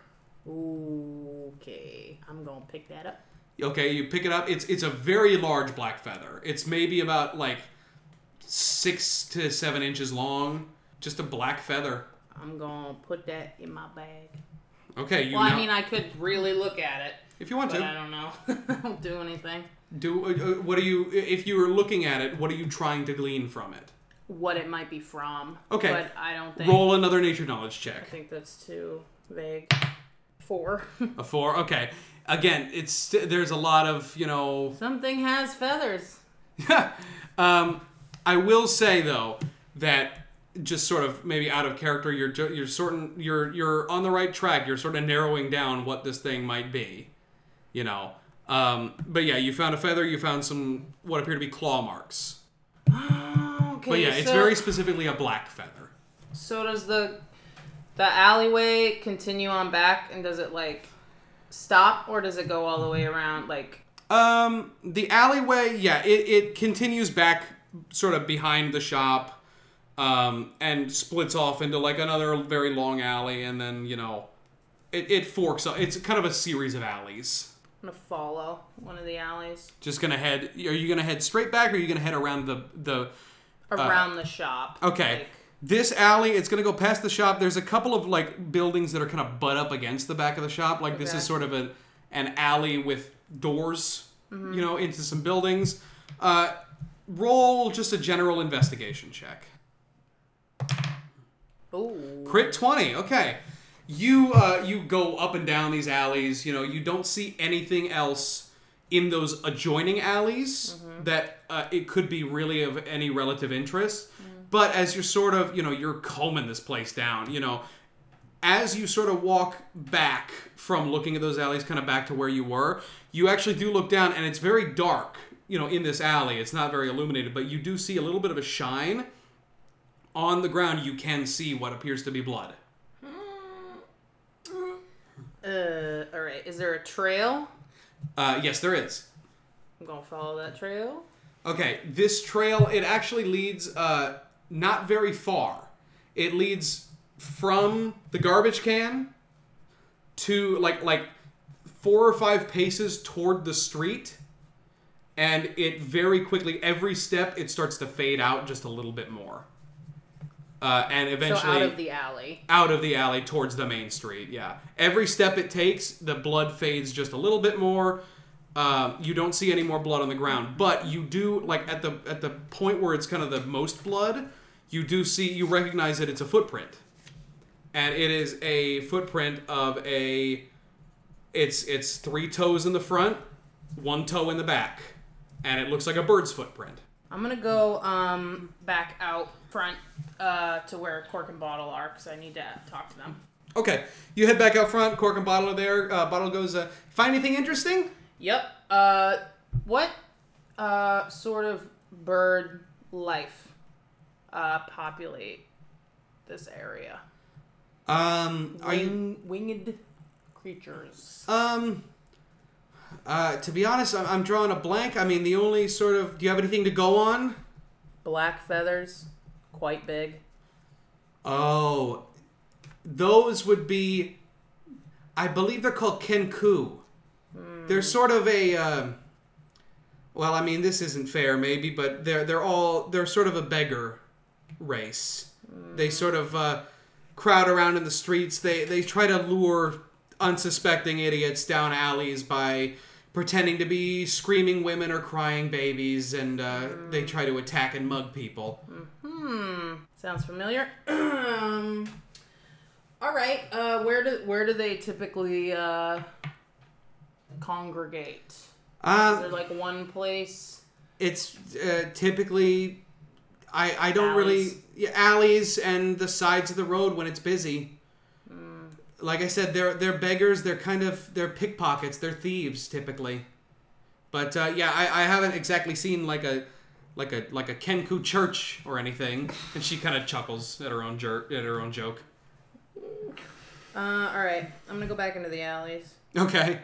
[SPEAKER 4] Okay, I'm gonna pick that up.
[SPEAKER 1] Okay, you pick it up. It's it's a very large black feather. It's maybe about like six to seven inches long. Just a black feather.
[SPEAKER 4] I'm gonna put that in my bag.
[SPEAKER 1] Okay, you
[SPEAKER 4] Well,
[SPEAKER 1] know
[SPEAKER 4] I mean, I could really look at it,
[SPEAKER 1] if you want to
[SPEAKER 4] I don't know. I don't do anything.
[SPEAKER 1] do. Uh, uh, what are you? If you were looking at it, what are you trying to glean from it?
[SPEAKER 4] What it might be from.
[SPEAKER 1] Okay.
[SPEAKER 4] But I don't think.
[SPEAKER 1] Roll another nature knowledge check.
[SPEAKER 4] I think that's too vague. Four.
[SPEAKER 1] A four. Okay. Again, it's there's a lot of you know.
[SPEAKER 4] Something has feathers.
[SPEAKER 1] um, I will say though that just sort of maybe out of character, you're you're sort of, you're you're on the right track. You're sort of narrowing down what this thing might be, you know. Um, but yeah, you found a feather. You found some what appear to be claw marks.
[SPEAKER 4] Okay.
[SPEAKER 1] But yeah, it's very specifically a black feather.
[SPEAKER 4] So does the the alleyway continue on back, and does it like stop, or does it go all the way around? Like,
[SPEAKER 1] Um, the alleyway, yeah, it, it continues back sort of behind the shop, um, and splits off into like another very long alley, and then you know, it, it forks. up. It's kind of a series of alleys.
[SPEAKER 4] I'm gonna follow one of the alleys
[SPEAKER 1] Just gonna head. Are you gonna head straight back, or are you gonna head around the the?
[SPEAKER 4] around the shop.
[SPEAKER 1] Okay.
[SPEAKER 4] Like,
[SPEAKER 1] This alley, it's gonna go past the shop. There's a couple of like buildings that are kind of butt up against the back of the shop. Like this
[SPEAKER 4] Okay.
[SPEAKER 1] is sort of an an alley with doors, you know, into some buildings. Uh, roll just a general investigation check.
[SPEAKER 4] ooh.
[SPEAKER 1] Crit twenty. Okay. You uh, you go up and down these alleys. You know, you don't see anything else in those adjoining alleys that uh, it could be really of any relative interest. But as you're sort of, you know, you're combing this place down. You know, as you sort of walk back from looking at those alleys, kind of back to where you were, you actually do look down, and it's very dark. You know, in this alley, it's not very illuminated, but you do see a little bit of a shine on the ground. You can see what appears to be blood.
[SPEAKER 4] Uh, all right. Is there a trail?
[SPEAKER 1] Uh, yes, there is.
[SPEAKER 4] I'm gonna follow that trail.
[SPEAKER 1] Okay, this trail it actually leads uh, not very far. It leads from the garbage can to like like four or five paces toward the street, and it very quickly every step it starts to fade out just a little bit more, uh, and eventually
[SPEAKER 4] so out of the alley.
[SPEAKER 1] out of the alley towards the main street. Yeah. Every step it takes, the blood fades just a little bit more. Um, you don't see any more blood on the ground, but you do like at the at the point where it's kind of the most blood. You do see you recognize that it's a footprint, and it is a footprint of a. It's it's three toes in the front, one toe in the back, and it looks like a bird's footprint.
[SPEAKER 4] I'm gonna go um back out front uh to where Cork and Bottle are because I need to talk to them.
[SPEAKER 1] Okay, you head back out front. Cork and bottle are there. Uh, bottle goes. Uh, Find anything interesting?
[SPEAKER 4] Yep. Uh, what uh sort of bird life uh populate this area?
[SPEAKER 1] Um, are you
[SPEAKER 4] winged creatures.
[SPEAKER 1] Um. Uh, to be honest, I'm, I'm drawing a blank. I mean, the only sort of. Do you have anything to go on?
[SPEAKER 4] Black feathers, quite big.
[SPEAKER 1] Oh, those would be. I believe they're called Kenku. They're sort of a. Uh, well, I mean, this isn't fair, maybe, but they're they're all they're sort of a beggar race. They sort of uh, crowd around in the streets. They they try to lure unsuspecting idiots down alleys by pretending to be screaming women or crying babies, and uh, they try to attack and mug people.
[SPEAKER 4] Hmm. Sounds familiar. um. All right. Uh, where do where do they typically uh congregate? Is
[SPEAKER 1] Uh,
[SPEAKER 4] there like one place?
[SPEAKER 1] it's uh, typically I I don't
[SPEAKER 4] Alleys.
[SPEAKER 1] really yeah, alleys and the sides of the road when it's busy. Like I said, they're they're beggars. They're kind of they're pickpockets. They're thieves typically. But uh, yeah, I, I haven't exactly seen like a like a like a Kenku church or anything. And she kind of chuckles at her own jerk at her own joke.
[SPEAKER 4] Uh, all right. I'm gonna go back into the alleys
[SPEAKER 1] Okay,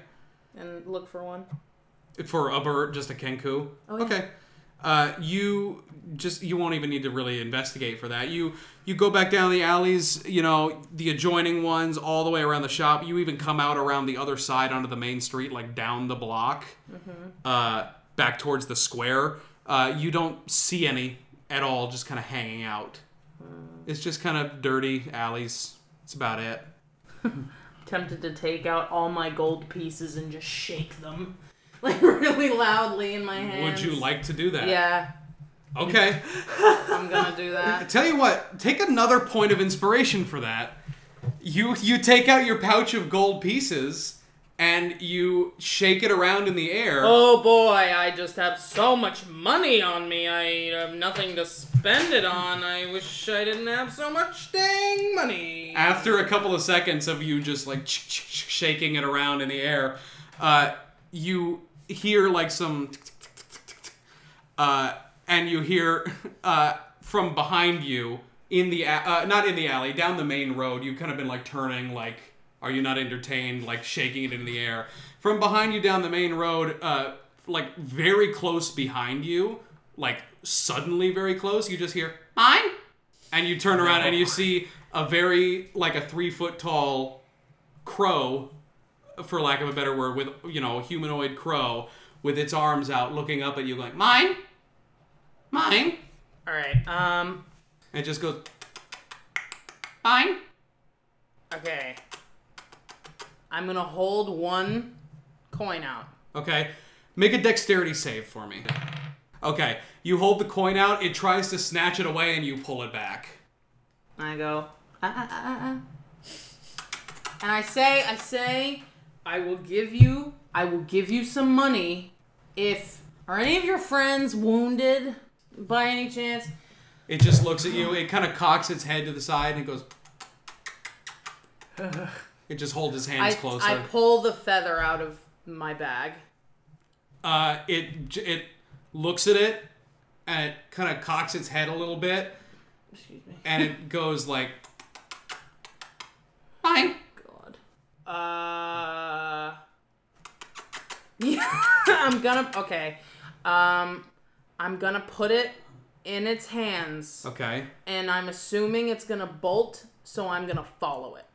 [SPEAKER 4] and look for one.
[SPEAKER 1] for a bird, just a Kenku.
[SPEAKER 4] Oh, yeah.
[SPEAKER 1] Okay, Uh, you just you won't even need to really investigate for that. You you go back down the alleys, you know, the adjoining ones, all the way around the shop. You even come out around the other side onto the main street, like down the block, uh, back towards the square. Uh, you don't see any at all, just kind of hanging out. It's just kind of dirty alleys. That's about it.
[SPEAKER 3] Tempted to take out all my gold pieces and just shake them, like really loudly in my hands.
[SPEAKER 1] Would you like to do that?
[SPEAKER 3] Yeah,
[SPEAKER 1] Okay.
[SPEAKER 3] I'm gonna do that.
[SPEAKER 1] Tell you what, take another point of inspiration for that. You you take out your pouch of gold pieces and you shake it around in the air.
[SPEAKER 4] Oh boy, I just have so much money on me. I have nothing to spend it on. I wish I didn't have so much dang money.
[SPEAKER 1] After a couple of seconds of you just like shaking it around in the air, uh, you hear like some, uh, and you hear uh, from behind you in the uh, not in the alley down the main road. You've kind of been like turning like, are you not entertained? Like shaking it in the air from behind you down the main road, uh, like very close behind you, like suddenly very close. You just hear mine and you turn around and you see a very like a three foot tall crow for lack of a better word with you know a humanoid crow with its arms out looking up at you like mine mine
[SPEAKER 4] All right. Um.
[SPEAKER 1] and it just goes mine
[SPEAKER 4] Okay. I'm gonna hold one coin out.
[SPEAKER 1] okay make a dexterity save for me okay you hold the coin out it tries to snatch it away and you pull it back
[SPEAKER 3] I go. Ah, ah, ah, ah, ah. And I say, I say, I will give you, I will give you some money if are any of your friends wounded by any chance?
[SPEAKER 1] it just looks at you it kind of cocks its head to the side and it goes it just holds his hands
[SPEAKER 3] I,
[SPEAKER 1] closer
[SPEAKER 3] I pull the feather out of my bag.
[SPEAKER 1] uh, it it looks at it and it kind of cocks its head a little bit
[SPEAKER 3] Excuse me.
[SPEAKER 1] and it goes like
[SPEAKER 3] God. Uh. Yeah, I'm gonna. Okay. Um, I'm gonna put it in its hands,
[SPEAKER 1] okay.
[SPEAKER 3] And I'm assuming it's gonna bolt, so I'm gonna follow it.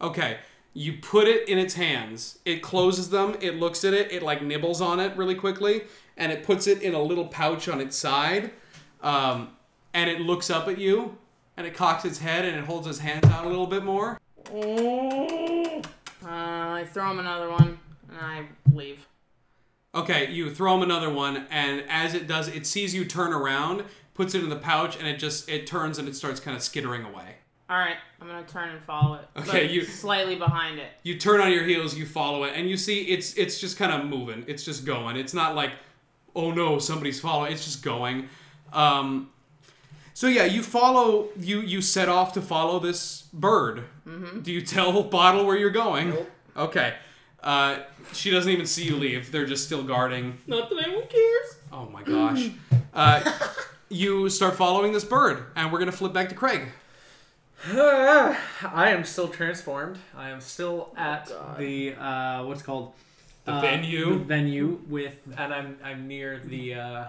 [SPEAKER 1] okay. You put it in its hands. It closes them. It looks at it. It like nibbles on it really quickly. And it puts it in a little pouch on its side. Um, and it looks up at you. And it cocks its head and it holds its hands out a little bit more.
[SPEAKER 3] Uh, I throw him another one, and I leave.
[SPEAKER 1] Okay, you throw him another one, and as it does, it sees you turn around, puts it in the pouch, and it just it turns and it starts kind of skittering away.
[SPEAKER 3] All right, I'm gonna turn and follow it.
[SPEAKER 1] Okay, you-
[SPEAKER 3] slightly behind it.
[SPEAKER 1] You turn on your heels, you follow it, and you see it's it's just kind of moving. It's just going. It's not like, oh no, somebody's following. It's just going. Um, so yeah, you follow. You you set off to follow this bird. Mm-hmm. Do you tell Bottle where you're going?
[SPEAKER 5] Nope.
[SPEAKER 1] Okay. Uh, she doesn't even see you leave. They're just still guarding.
[SPEAKER 4] Not that anyone cares.
[SPEAKER 1] Oh my gosh. Uh, you start following this bird, and we're gonna flip back to Craig.
[SPEAKER 5] I am still transformed. I am still at
[SPEAKER 3] God.
[SPEAKER 5] the uh, what's called
[SPEAKER 1] The
[SPEAKER 5] Uh,
[SPEAKER 1] venue?
[SPEAKER 5] The venue with, and I'm I'm near the uh,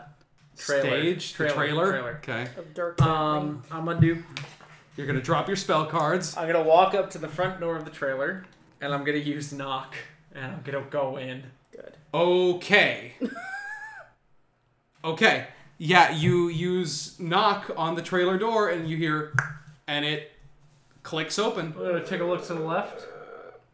[SPEAKER 5] trailer.
[SPEAKER 1] Stage, the
[SPEAKER 5] trailer,
[SPEAKER 1] trailer.
[SPEAKER 5] trailer.
[SPEAKER 1] Okay.
[SPEAKER 3] Of Dirk.
[SPEAKER 5] Um, I'm gonna do.
[SPEAKER 1] You're gonna drop your spell cards.
[SPEAKER 5] I'm gonna walk up to the front door of the trailer, and I'm gonna use knock, and I'm gonna go in.
[SPEAKER 3] good.
[SPEAKER 1] Okay. okay. Yeah, you use knock on the trailer door, and you hear, and it clicks open.
[SPEAKER 5] I'm gonna take a look to the left.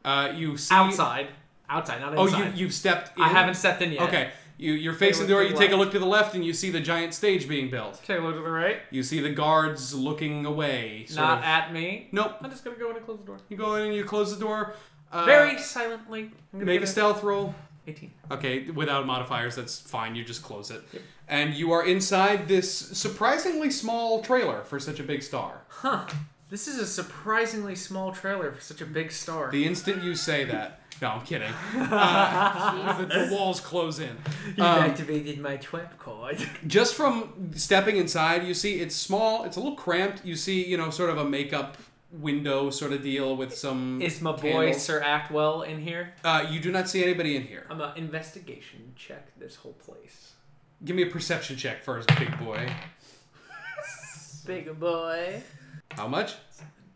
[SPEAKER 1] Uh, you see
[SPEAKER 5] Outside, outside, not
[SPEAKER 1] Oh,
[SPEAKER 5] inside.
[SPEAKER 1] you you've stepped. In?
[SPEAKER 5] I haven't stepped in yet.
[SPEAKER 1] Okay. You you're facing the door. You take a look to the left, and you see the giant stage being built.
[SPEAKER 5] Take a look to the right.
[SPEAKER 1] You see the guards looking away. sort
[SPEAKER 5] Not
[SPEAKER 1] of-
[SPEAKER 5] at me.
[SPEAKER 1] Nope.
[SPEAKER 5] I'm just gonna go in and close the door.
[SPEAKER 1] You go in and you close the door. Uh,
[SPEAKER 5] Very silently. I'm gonna
[SPEAKER 1] Make
[SPEAKER 5] give
[SPEAKER 1] a
[SPEAKER 5] it
[SPEAKER 1] stealth roll.
[SPEAKER 5] 18.
[SPEAKER 1] Okay, without modifiers, that's fine. You just close it. And you are inside this surprisingly small trailer for such a big star.
[SPEAKER 5] Huh. This is a surprisingly small trailer for such a big star.
[SPEAKER 1] The instant you say that. No, I'm kidding. Uh, the, the walls close in.
[SPEAKER 5] You've
[SPEAKER 1] Um,
[SPEAKER 5] activated my trap card.
[SPEAKER 1] just from stepping inside, you see it's small, it's a little cramped. You see, you know, sort of a makeup window sort of deal with some.
[SPEAKER 5] Is my boy
[SPEAKER 1] candles.
[SPEAKER 5] Sir Actwell in here?
[SPEAKER 1] Uh, you do not see anybody in here.
[SPEAKER 5] I'm gonna investigation check this whole place.
[SPEAKER 1] Give me a perception check first, big boy.
[SPEAKER 3] Big boy.
[SPEAKER 1] How much?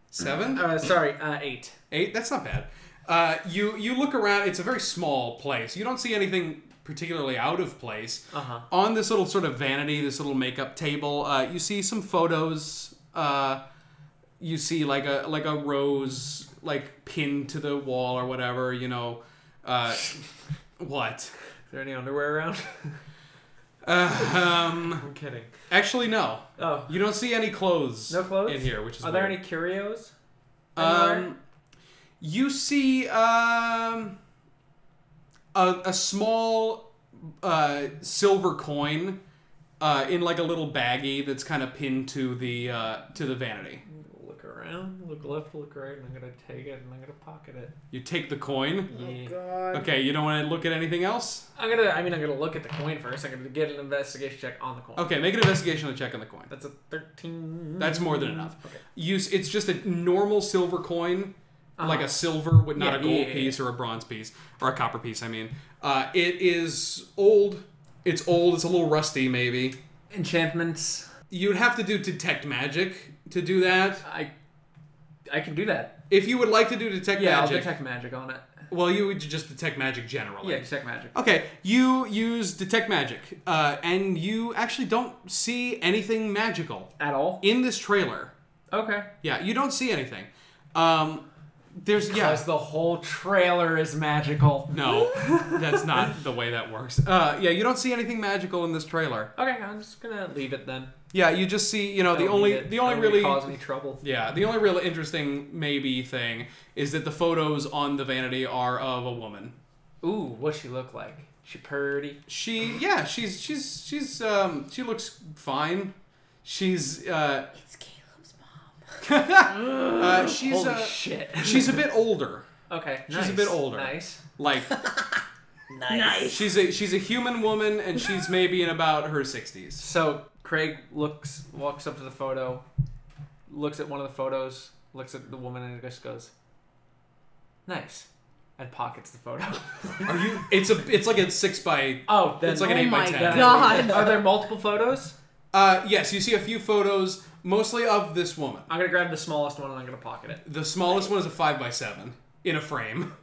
[SPEAKER 1] Seven?
[SPEAKER 5] Uh, sorry, uh, eight.
[SPEAKER 1] Eight? That's not bad. Uh, you you look around. It's a very small place. You don't see anything particularly out of place.
[SPEAKER 5] Uh huh.
[SPEAKER 1] On this little sort of vanity, this little makeup table, uh, you see some photos. Uh, you see like a like a rose like pinned to the wall or whatever. You know, uh, what?
[SPEAKER 5] Is there any underwear around?
[SPEAKER 1] Uh, um,
[SPEAKER 5] I'm kidding.
[SPEAKER 1] actually, no.
[SPEAKER 5] Oh,
[SPEAKER 1] You don't see any clothes.
[SPEAKER 5] No clothes?
[SPEAKER 1] in here, which is
[SPEAKER 5] are there any curios? anywhere?
[SPEAKER 1] Um, you see um, a, a small uh, silver coin uh, in like a little baggie that's kind of pinned to the uh, to the vanity.
[SPEAKER 5] Look around, look left, look right, and I'm gonna take it and I'm gonna pocket it.
[SPEAKER 1] You take the coin.
[SPEAKER 5] Yeah.
[SPEAKER 3] God.
[SPEAKER 1] Okay, you don't want to look at anything else.
[SPEAKER 5] I'm gonna. I mean, I'm gonna look at the coin first. I'm gonna get an investigation check on the coin.
[SPEAKER 1] Okay, make an investigation check on the coin.
[SPEAKER 5] That's a thirteen.
[SPEAKER 1] That's more than enough.
[SPEAKER 5] Okay.
[SPEAKER 1] Use it's just a normal silver coin, like
[SPEAKER 5] Uh-huh.
[SPEAKER 1] a silver with not
[SPEAKER 5] Yeah,
[SPEAKER 1] a gold
[SPEAKER 5] yeah, yeah,
[SPEAKER 1] piece or a bronze piece or a copper piece. I mean, uh, it is old. It's old. It's a little rusty, maybe.
[SPEAKER 5] Enchantments.
[SPEAKER 1] You'd have to do detect magic to do that.
[SPEAKER 5] I. I can do that.
[SPEAKER 1] If you would like to do detect magic.
[SPEAKER 5] Yeah, I'll detect magic on it.
[SPEAKER 1] well, you would just detect magic generally.
[SPEAKER 5] Yeah, detect magic.
[SPEAKER 1] Okay, you use detect magic, uh, and you actually don't see anything magical
[SPEAKER 5] At all?
[SPEAKER 1] in this trailer.
[SPEAKER 5] Okay.
[SPEAKER 1] Yeah, you don't see anything. Um, there's yeah.
[SPEAKER 5] The whole trailer is magical.
[SPEAKER 1] No, that's not the way that works. Uh, yeah, you don't see anything magical in this trailer.
[SPEAKER 5] Okay, I'm just gonna leave it then.
[SPEAKER 1] Yeah, you just see, you know, the only the only really
[SPEAKER 5] cause any trouble.
[SPEAKER 1] yeah, the only real interesting maybe thing is that the photos on the vanity are of a woman.
[SPEAKER 5] Ooh, what she look like? She pretty.
[SPEAKER 1] She yeah, she's she's she's um she looks fine. She's uh,
[SPEAKER 6] It's.
[SPEAKER 1] Uh she's
[SPEAKER 5] Holy
[SPEAKER 1] uh,
[SPEAKER 5] shit.
[SPEAKER 1] she's a bit older.
[SPEAKER 5] okay.
[SPEAKER 1] she's a
[SPEAKER 5] nice.
[SPEAKER 1] bit older.
[SPEAKER 5] Nice.
[SPEAKER 1] Like
[SPEAKER 6] Nice.
[SPEAKER 1] she's a she's a human woman and she's maybe in about her 60s.
[SPEAKER 5] So Craig looks, walks up to the photo, looks at one of the photos, looks at the woman, and just goes, "Nice," and pockets the photo.
[SPEAKER 1] Are you it's a it's like a 6 by
[SPEAKER 5] oh, then
[SPEAKER 1] It's like an
[SPEAKER 3] Oh
[SPEAKER 1] 8 by
[SPEAKER 3] my
[SPEAKER 1] 10.
[SPEAKER 3] God.
[SPEAKER 5] Are there multiple photos?
[SPEAKER 1] Uh, yes, you see a few photos, mostly of this woman.
[SPEAKER 5] I'm gonna grab the smallest one and I'm gonna pocket it.
[SPEAKER 1] The smallest one is a five by seven in a frame.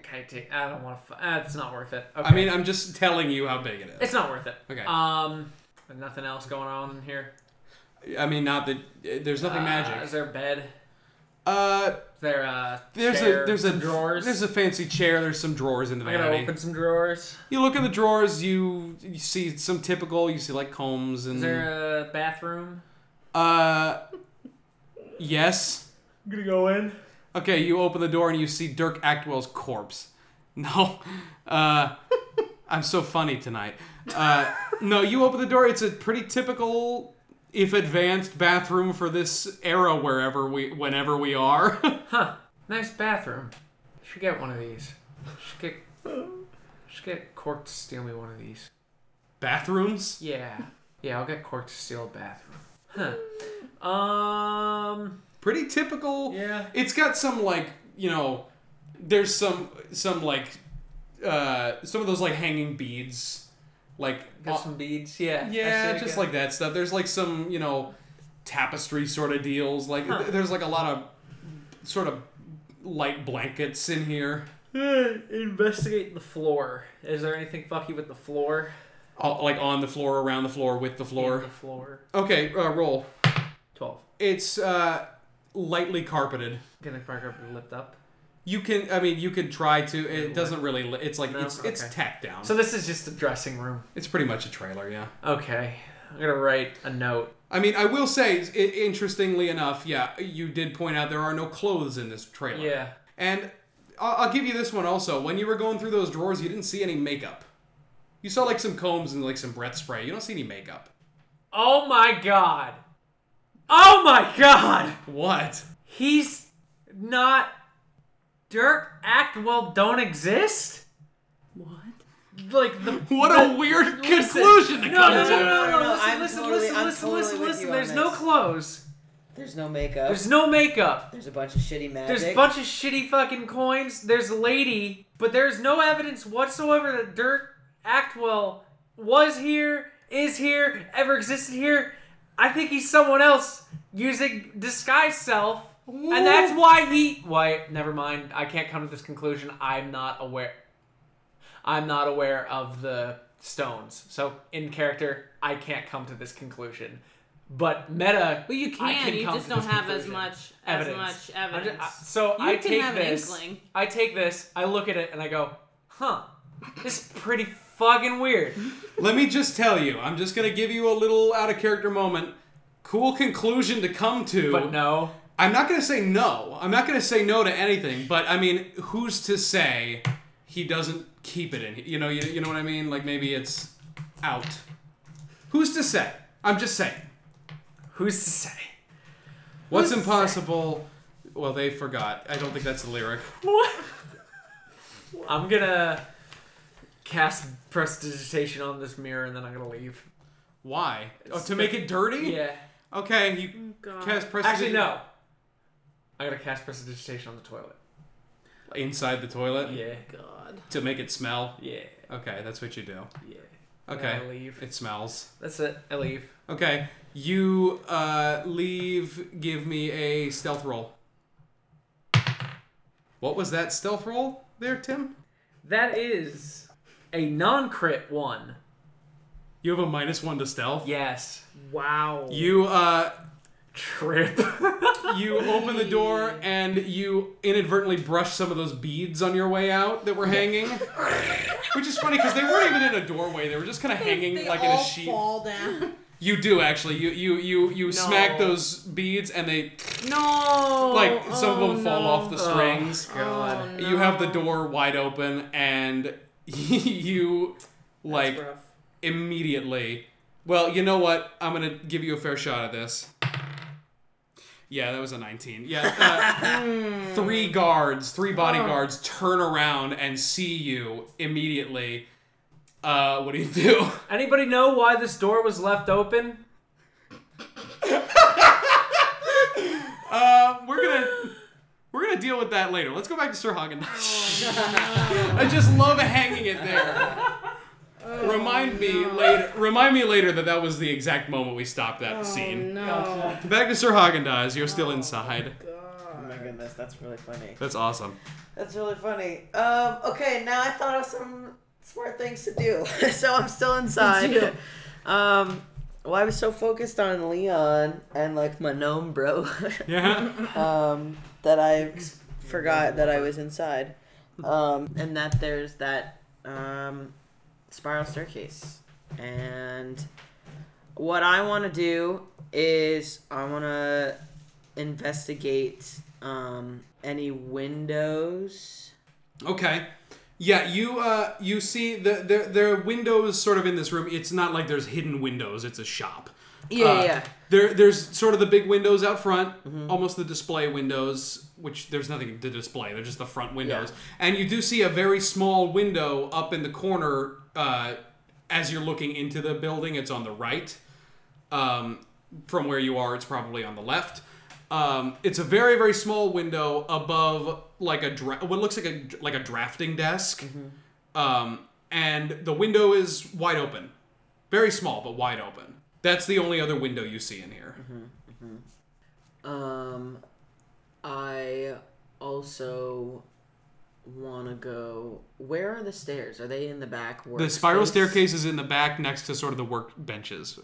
[SPEAKER 5] Okay, take. I don't want to. Uh, it's not worth it. Okay.
[SPEAKER 1] I mean, I'm just telling you how big it is.
[SPEAKER 5] it's not worth it.
[SPEAKER 1] Okay.
[SPEAKER 5] Um, nothing else going on in here.
[SPEAKER 1] I mean, not that there's nothing
[SPEAKER 5] Uh,
[SPEAKER 1] magic.
[SPEAKER 5] Is there a bed?
[SPEAKER 1] Uh,
[SPEAKER 5] Is there a
[SPEAKER 1] there's
[SPEAKER 5] chair,
[SPEAKER 1] a there's a
[SPEAKER 5] drawers?
[SPEAKER 1] There's a fancy chair. There's some drawers in the
[SPEAKER 5] I'm gonna
[SPEAKER 1] vanity.
[SPEAKER 5] open some drawers.
[SPEAKER 1] You look in the drawers. You you see some typical. You see like combs and.
[SPEAKER 5] Is there a bathroom?
[SPEAKER 1] Uh, yes.
[SPEAKER 5] I'm gonna go in.
[SPEAKER 1] Okay, you open the door and you see Dirk Actwell's corpse. No, uh, I'm so funny tonight. Uh, no, you open the door. It's a pretty typical, if advanced, bathroom for this era wherever we, whenever we are.
[SPEAKER 5] Huh. Nice bathroom. Should get one of these. Should get. Should get Cork to steal me one of these.
[SPEAKER 1] Bathrooms.
[SPEAKER 5] Yeah. Yeah, I'll get Cork to steal a bathroom. Huh. Um.
[SPEAKER 1] Pretty typical.
[SPEAKER 5] Yeah.
[SPEAKER 1] It's got some like you know, there's some some like, uh, some of those like hanging beads, like
[SPEAKER 5] Got some beads. Yeah.
[SPEAKER 1] Yeah, just
[SPEAKER 5] again.
[SPEAKER 1] like that stuff. There's like some, you know, tapestry sort of deals. Like
[SPEAKER 5] Huh.
[SPEAKER 1] there's like a lot of sort of light blankets in here.
[SPEAKER 5] Investigate the floor. Is there anything fucky with the floor?
[SPEAKER 1] All, like on the floor, around the floor, with the floor.
[SPEAKER 5] The floor.
[SPEAKER 1] Okay, uh, roll.
[SPEAKER 5] Twelve.
[SPEAKER 1] It's uh, lightly carpeted.
[SPEAKER 5] Can the carpet lift up?
[SPEAKER 1] You can, I mean, you can try to. It doesn't really. li- It's like
[SPEAKER 5] No?
[SPEAKER 1] it's it's
[SPEAKER 5] Okay.
[SPEAKER 1] tacked down.
[SPEAKER 5] So this is just a dressing room.
[SPEAKER 1] it's pretty much a trailer, yeah.
[SPEAKER 5] Okay. I'm gonna write a note.
[SPEAKER 1] I mean, I will say, i- interestingly enough, yeah, you did point out there are no clothes in this trailer.
[SPEAKER 5] Yeah.
[SPEAKER 1] And I'll, I'll give you this one also. When you were going through those drawers, you didn't see any makeup. You saw like some combs and like some breath spray. You don't see any makeup.
[SPEAKER 5] Oh my god. Oh my god.
[SPEAKER 1] What?
[SPEAKER 5] He's not. Dirk Actwell don't exist.
[SPEAKER 3] What?
[SPEAKER 5] Like the.
[SPEAKER 1] What a weird
[SPEAKER 5] Listen.
[SPEAKER 1] conclusion to
[SPEAKER 5] No,
[SPEAKER 1] come
[SPEAKER 5] no, no,
[SPEAKER 1] to.
[SPEAKER 5] no, no,
[SPEAKER 6] No, no,
[SPEAKER 5] no. Listen,
[SPEAKER 6] I'm
[SPEAKER 5] listen,
[SPEAKER 6] totally-
[SPEAKER 5] listen,
[SPEAKER 6] I'm
[SPEAKER 5] listen,
[SPEAKER 6] totally
[SPEAKER 5] listen, listen. There's no
[SPEAKER 6] this.
[SPEAKER 5] clothes.
[SPEAKER 6] There's no makeup.
[SPEAKER 5] There's no makeup.
[SPEAKER 6] There's a bunch of shitty magic.
[SPEAKER 5] There's a bunch of shitty fucking coins. There's a lady, but there's no evidence whatsoever that Dirk Actwell was here, is here, ever existed here. I think he's someone else using disguise self. And that's why he. Why? Never mind. I can't come to this conclusion. I'm not aware. I'm not aware of the stones. So in character, I can't come to this conclusion. But meta,
[SPEAKER 3] Well, you
[SPEAKER 5] I
[SPEAKER 3] can. you just don't have as much
[SPEAKER 5] Evidence.
[SPEAKER 3] as much
[SPEAKER 5] I'm just-
[SPEAKER 3] evidence.
[SPEAKER 5] I- so
[SPEAKER 3] You
[SPEAKER 5] I
[SPEAKER 3] can
[SPEAKER 5] take
[SPEAKER 3] have
[SPEAKER 5] this. I take this. I look at it and I go, "Huh, this is pretty fucking weird."
[SPEAKER 1] Let me just tell you, I'm just gonna give you a little out of character moment. Cool conclusion to come to.
[SPEAKER 5] But no,
[SPEAKER 1] I'm not gonna say no. I'm not gonna say no to anything. But I mean, who's to say he doesn't keep it in? You know, you, you know what I mean? Like maybe it's out. Who's to say? I'm just saying.
[SPEAKER 5] who's to say?
[SPEAKER 1] What's
[SPEAKER 3] Who's to say?
[SPEAKER 1] impossible? Well, they forgot. I don't think that's the lyric.
[SPEAKER 5] What? I'm gonna cast prestidigitation on this mirror and then I'm gonna leave.
[SPEAKER 1] Why? Oh, to make it dirty?
[SPEAKER 5] Yeah.
[SPEAKER 1] Okay, you
[SPEAKER 3] Oh, God.
[SPEAKER 1] cast prestidig-
[SPEAKER 5] Actually, no. I gotta cast prestidigitation on the toilet.
[SPEAKER 1] inside the toilet
[SPEAKER 5] Yeah.
[SPEAKER 3] God.
[SPEAKER 1] to make it smell.
[SPEAKER 5] Yeah.
[SPEAKER 1] Okay, that's what you do.
[SPEAKER 5] Yeah.
[SPEAKER 1] Okay,
[SPEAKER 5] I leave.
[SPEAKER 1] it smells.
[SPEAKER 5] That's it. I leave.
[SPEAKER 1] Okay, you uh, leave. Give me a stealth roll. What was that stealth roll there, Tim?
[SPEAKER 5] That is a non-crit one.
[SPEAKER 1] You have a minus one to stealth.
[SPEAKER 5] Yes.
[SPEAKER 3] Wow.
[SPEAKER 1] You uh,
[SPEAKER 5] Trip.
[SPEAKER 1] you open the door and you inadvertently brush some of those beads on your way out that were hanging, which is funny because they weren't even in a doorway. They were just kind of hanging
[SPEAKER 3] They
[SPEAKER 1] like in a
[SPEAKER 3] all
[SPEAKER 1] sheet.
[SPEAKER 3] fall down.
[SPEAKER 1] You do actually. You you you you smack those beads and they
[SPEAKER 3] no.
[SPEAKER 1] like some of
[SPEAKER 3] Oh,
[SPEAKER 1] them fall off the strings.
[SPEAKER 3] Oh, no.
[SPEAKER 1] You have the door wide open and you like immediately. Well, you know what? I'm gonna give you a fair shot at this. Yeah, that was a 19. Yeah, uh, three guards, three bodyguards turn around and see you immediately. Uh, what do you do?
[SPEAKER 5] Anybody know why this door was left open?
[SPEAKER 1] Uh, we're gonna we're gonna deal with that later. Let's go back to Sir Haagen. I just love hanging it there. remind me later. Remind me later that that was the exact moment we stopped that scene.
[SPEAKER 3] No.
[SPEAKER 1] Back to Sir Haagen-Dazs. You're still inside.
[SPEAKER 6] Oh my goodness, that's really funny.
[SPEAKER 1] That's awesome.
[SPEAKER 6] That's really funny. Um, okay, now I thought of some smart things to do. so I'm still inside. um, well, I was so focused on Leon and like my gnome bro
[SPEAKER 1] Yeah.
[SPEAKER 6] um, that I forgot that I was inside. Um, and that there's that um, spiral staircase. And what I want to do is I want to investigate um, any windows.
[SPEAKER 1] Okay. Yeah, you uh you see the there there are windows sort of in this room. It's not like there's hidden windows. It's a shop.
[SPEAKER 6] Yeah,
[SPEAKER 1] Uh,
[SPEAKER 6] yeah.
[SPEAKER 1] There, there's sort of the big windows out front, almost the display windows, which there's nothing to display. They're just the front windows. And you do see a very small window up in the corner uh, as you're looking into the building. It's on the right. Um, from where you are, it's probably on the left. Um, it's a very, very small window above like a dra- what looks like a like a drafting desk. Um, and the window is wide open, very small but wide open. That's the only other window you see in here. Mm-hmm, mm-hmm.
[SPEAKER 6] Um, I also want to go. Where are the stairs? Are they in the back?
[SPEAKER 1] The spiral
[SPEAKER 6] workspace?
[SPEAKER 1] staircase is in the back next to sort of the work benches.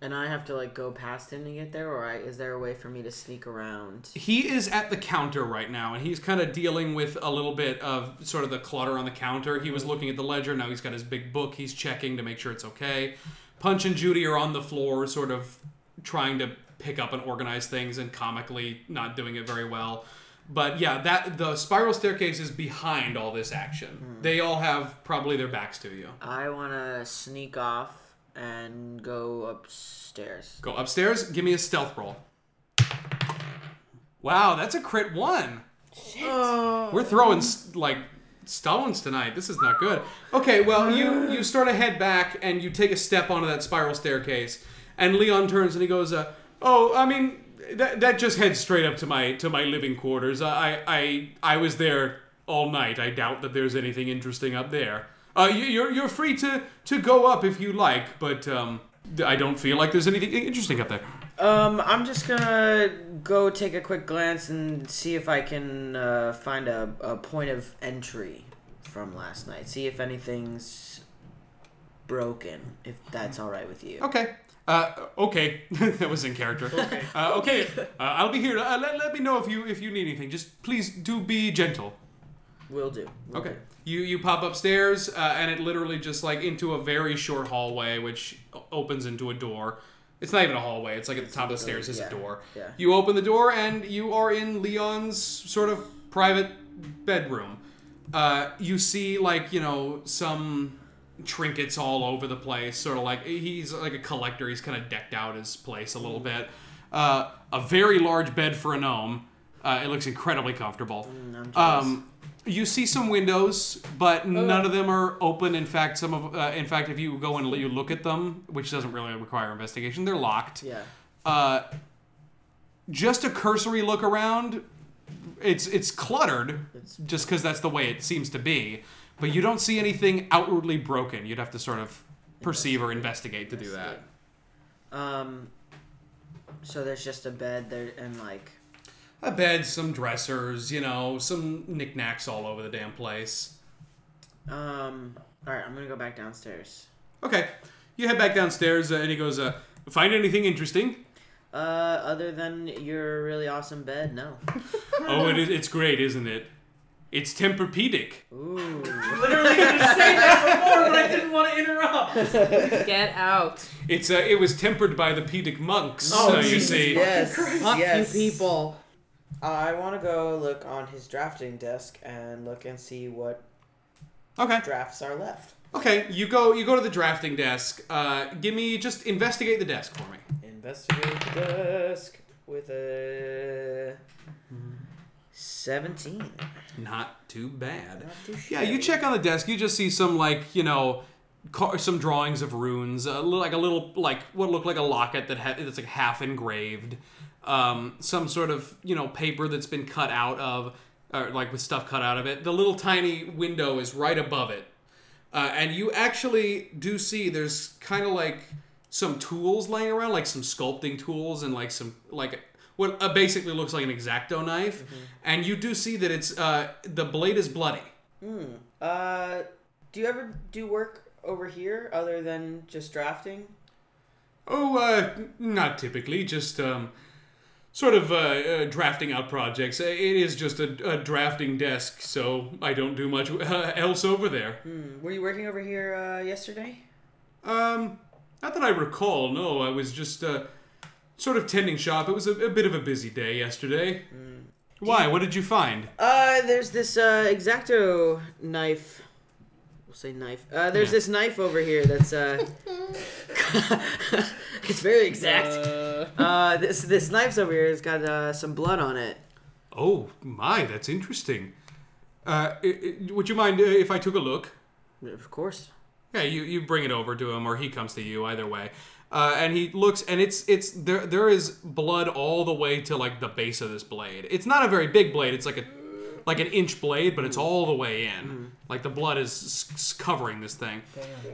[SPEAKER 6] And I have to like go past him to get there, or I, is there a way for me to sneak around?
[SPEAKER 1] He is at the counter right now, and he's kind of dealing with a little bit of sort of the clutter on the counter. He was mm-hmm. looking at the ledger, now he's got his big book. He's checking to make sure it's okay. Punch and Judy are on the floor, sort of trying to pick up and organize things, and comically not doing it very well. But yeah, that the spiral staircase is behind all this action. Hmm. They all have probably their backs to you.
[SPEAKER 6] I want to sneak off and go upstairs.
[SPEAKER 1] Go upstairs. Give me a stealth roll. Wow, that's a crit one.
[SPEAKER 3] Oh.
[SPEAKER 1] We're throwing like stones tonight. This is not good. Okay, well you you sort of head back and you take a step onto that spiral staircase, and Leon turns and he goes, uh, "Oh, I mean that that just heads straight up to my to my living quarters. I I I was there all night. I doubt that there's anything interesting up there. Uh, you, you're you're free to to go up if you like, but um, I don't feel like there's anything interesting up there.
[SPEAKER 6] Um, I'm just gonna go take a quick glance and see if I can uh, find a, a point of entry from last night. See if anything's broken. If that's all right with you.
[SPEAKER 1] Okay. Uh, okay, that was in character. Okay. Uh, okay. Uh, I'll be here. Uh, let, let me know if you if you need anything. Just please do be gentle.
[SPEAKER 6] Will do. Will
[SPEAKER 1] Okay.
[SPEAKER 6] do.
[SPEAKER 1] You you pop upstairs, uh, and it literally just like into a very short hallway, which o- opens into a door. It's not even a hallway. It's like at the top of the stairs is
[SPEAKER 6] yeah,
[SPEAKER 1] a door.
[SPEAKER 6] yeah.
[SPEAKER 1] You open the door, and you are in Leon's sort of private bedroom. Uh, you see like you know some trinkets all over the place. Sort of like he's like a collector. He's kind of decked out his place a little bit. Uh, a very large bed for a gnome. Uh, it looks incredibly comfortable.
[SPEAKER 6] I'm.
[SPEAKER 1] Um, you see some windows, but none of them are open. In fact, some of uh, in fact, if you go and you look at them, which doesn't really require investigation, they're locked.
[SPEAKER 6] yeah.
[SPEAKER 1] Uh, just a cursory look around, it's it's cluttered, just because that's the way it seems to be. But you don't see anything outwardly broken. You'd have to sort of perceive or investigate to do that.
[SPEAKER 6] Um. So there's just a bed there and like.
[SPEAKER 1] A bed, some dressers, you know, some knickknacks all over the damn place.
[SPEAKER 6] Um. All right, I'm gonna go back downstairs.
[SPEAKER 1] Okay, you head back downstairs, uh, and he goes, uh, "Find anything interesting?"
[SPEAKER 6] Uh, other than your really awesome bed, no.
[SPEAKER 1] oh, it is, it's great, isn't it? It's Tempur-Pedic.
[SPEAKER 6] Ooh.
[SPEAKER 5] Literally gonna say that before, but I didn't want to interrupt.
[SPEAKER 3] Get out.
[SPEAKER 1] It's uh, it was tempered by the Pedic monks.
[SPEAKER 5] Oh,
[SPEAKER 1] uh, you
[SPEAKER 5] Jesus
[SPEAKER 1] see.
[SPEAKER 6] yes.
[SPEAKER 3] Fuck
[SPEAKER 6] yes.
[SPEAKER 3] you people.
[SPEAKER 6] I want to go look on his drafting desk and look and see what
[SPEAKER 1] Okay.
[SPEAKER 6] drafts are left.
[SPEAKER 1] Okay. You go. You go to the drafting desk. Uh, give me just investigate the desk for me.
[SPEAKER 6] Investigate the desk with a seventeen.
[SPEAKER 1] Not too bad.
[SPEAKER 6] Not too
[SPEAKER 1] Yeah, you check on the desk. You just see some like you know, car- some drawings of runes. A little, like a little like what looked like a locket that ha- that's like half engraved. Um, some sort of you know paper that's been cut out of, or like with stuff cut out of it. The little tiny window is right above it, uh, and you actually do see there's kind of like some tools laying around, like some sculpting tools and like some like what uh, basically looks like an exacto knife, and you do see that it's uh, the blade is bloody.
[SPEAKER 6] Hmm. Uh, do you ever do work over here other than just drafting?
[SPEAKER 1] Oh, uh, not typically. Just um, sort of uh, uh, drafting out projects. Uh, It is just a, a drafting desk, so I don't do much uh, else over there.
[SPEAKER 6] Hmm. Were you working over here uh, yesterday?
[SPEAKER 1] Um, not that I recall. No, I was just uh, sort of tending shop. It was a, a bit of a busy day yesterday. Why? What did you find?
[SPEAKER 6] Uh, there's this uh, exacto knife. We'll say knife. Uh, there's
[SPEAKER 1] Yeah.
[SPEAKER 6] this knife over here that's uh, it's very exact.
[SPEAKER 3] Uh,
[SPEAKER 6] Uh, this this knife's over here. It's got uh, some blood on it.
[SPEAKER 1] Oh my, that's interesting. Uh, i- i- would you mind uh, if I took a look?
[SPEAKER 6] Of course.
[SPEAKER 1] Yeah, you, you bring it over to him, or he comes to you. Either way, uh, and he looks, and it's it's there there is blood all the way to like the base of this blade. It's not a very big blade. It's like a like an inch blade, but it's all the way in. Like the blood is s- s- covering this thing.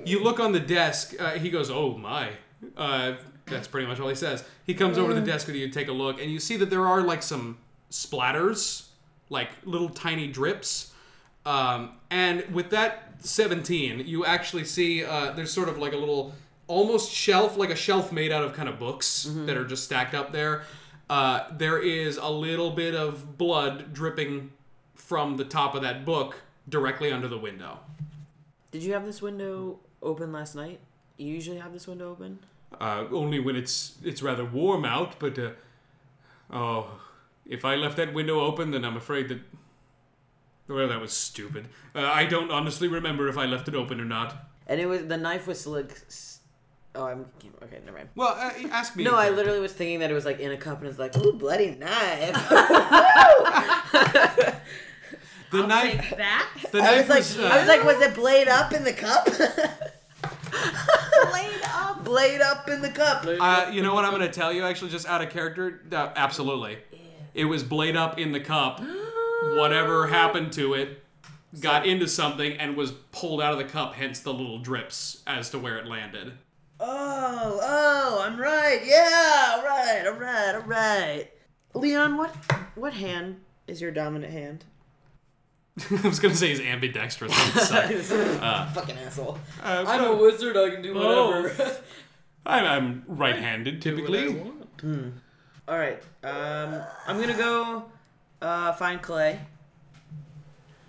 [SPEAKER 1] You look on the desk. Uh, he goes, "Oh my." Uh, that's pretty much all he says. He comes over to the desk with you, take a look, and you see that there are like some splatters, like little tiny drips. Um, and with that 17, you actually see uh, there's sort of like a little almost shelf, like a shelf made out of kind of books that are just stacked up there. Uh, there is a little bit of blood dripping from the top of that book directly under the window.
[SPEAKER 6] Did you have this window open last night? You usually have this window open.
[SPEAKER 1] Uh, only when it's it's rather warm out, but uh, oh, if I left that window open, then I'm afraid that. Well, that was stupid. Uh, I don't honestly remember if I left it open or not.
[SPEAKER 6] And it was the knife was like. Oh, I'm okay. Never mind.
[SPEAKER 1] Well, uh, ask me.
[SPEAKER 6] No, I literally was thinking that it was like in a cup, and it's like, ooh, bloody knife.
[SPEAKER 1] The
[SPEAKER 3] I'll
[SPEAKER 1] knife.
[SPEAKER 3] take that.
[SPEAKER 1] The
[SPEAKER 6] I
[SPEAKER 1] knife
[SPEAKER 6] was like,
[SPEAKER 1] was, uh,
[SPEAKER 6] I was like, was it blade up in the cup?
[SPEAKER 3] Blade up.
[SPEAKER 6] blade up in the cup.
[SPEAKER 1] uh, you know what I'm going to tell you? Actually, just out of character, uh, absolutely. It was blade up in the cup. Whatever happened to it, got into something and was pulled out of the cup, hence the little drips as to where it landed.
[SPEAKER 6] Oh, oh, I'm right. Yeah, all right, all right, all right. Leon, what what hand is your dominant hand?
[SPEAKER 1] I was gonna say he's ambidextrous. Suck. Uh,
[SPEAKER 6] Fucking asshole.
[SPEAKER 1] uh,
[SPEAKER 6] I'm a wizard. I can do whatever.
[SPEAKER 1] I'm, I'm right-handed typically.
[SPEAKER 6] all right. Um, I'm gonna go uh, find Clay.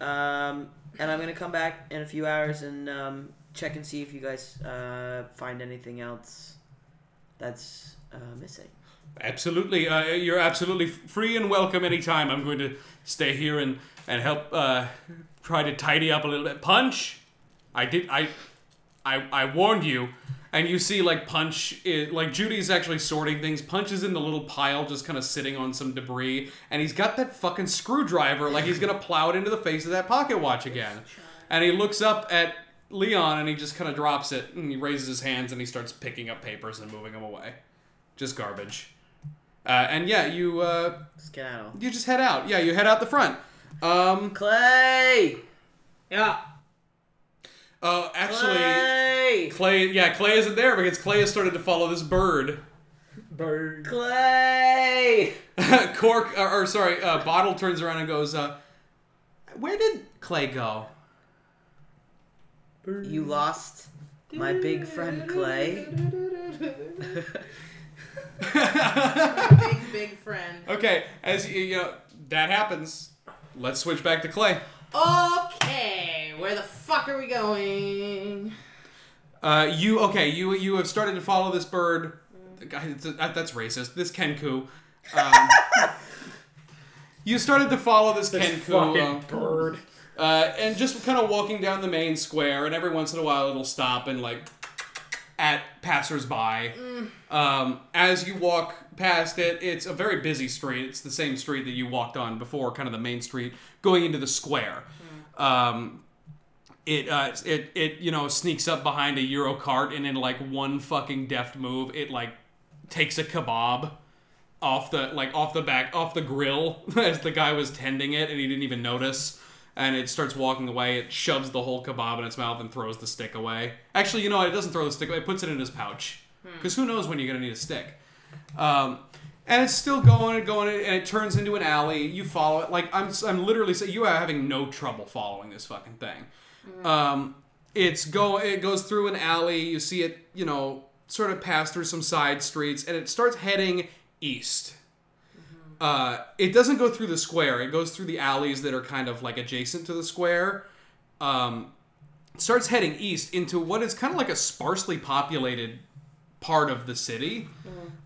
[SPEAKER 6] Um, and I'm gonna come back in a few hours and um, check and see if you guys uh, find anything else that's uh, missing.
[SPEAKER 1] Absolutely, uh, you're absolutely free and welcome anytime. I'm going to stay here and and help uh, try to tidy up a little bit. Punch, I did I, I I warned you, and you see like Punch is like Judy's actually sorting things. Punch is in the little pile, just kind of sitting on some debris, and he's got that fucking screwdriver, like he's gonna plow it into the face of that pocket watch again. And he looks up at Leon and he just kind of drops it, and he raises his hands and he starts picking up papers and moving them away. Just garbage. Uh, and yeah, you uh,
[SPEAKER 6] Skedaddle.
[SPEAKER 1] you just head out. Yeah, you head out the front. Um,
[SPEAKER 6] Clay.
[SPEAKER 3] Yeah.
[SPEAKER 1] uh, actually,
[SPEAKER 6] Clay.
[SPEAKER 1] Clay. Yeah, Clay isn't there because Clay has started to follow this bird.
[SPEAKER 5] Bird.
[SPEAKER 6] Clay.
[SPEAKER 1] Cork, or, or sorry, uh, Bottle turns around and goes, uh, "Where did Clay go?"
[SPEAKER 6] You lost my big friend Clay.
[SPEAKER 3] Big, big friend.
[SPEAKER 1] Okay, as you, you know, that happens. Let's switch back to Clay.
[SPEAKER 3] Okay, where the fuck are we going?
[SPEAKER 1] Uh, you okay? You you have started to follow this bird. The guy- it's- that- That's racist. This Kenku. Um, you started to follow this, Kenku.
[SPEAKER 5] Fucking
[SPEAKER 1] uh,
[SPEAKER 5] bird.
[SPEAKER 1] uh, and just kind of walking down the main square, and every once in a while it'll stop and like at passersby. Um, as you walk past it, it's a very busy street. It's the same street that you walked on before, kind of the main street, going into the square. Um, it uh, it it you know sneaks up behind a gyro cart, and in like one fucking deft move, it like takes a kebab off the like off the back off the grill as the guy was tending it and he didn't even notice and it starts walking away it shoves the whole kebab in its mouth and throws the stick away. Actually you know what? It doesn't throw the stick away it puts it in his pouch. Because who knows when you're gonna need a stick. Um, and it's still going and going and it turns into an alley. You follow it. Like i'm, I'm literally saying you are having no trouble following this fucking thing. Um, it's go it goes through an alley. You see it you know sort of pass through some side streets and it starts heading east uh, it doesn't go through the square. It goes through the alleys that are kind of like adjacent to the square. Um, starts heading east into what is kind of like a sparsely populated part of the city.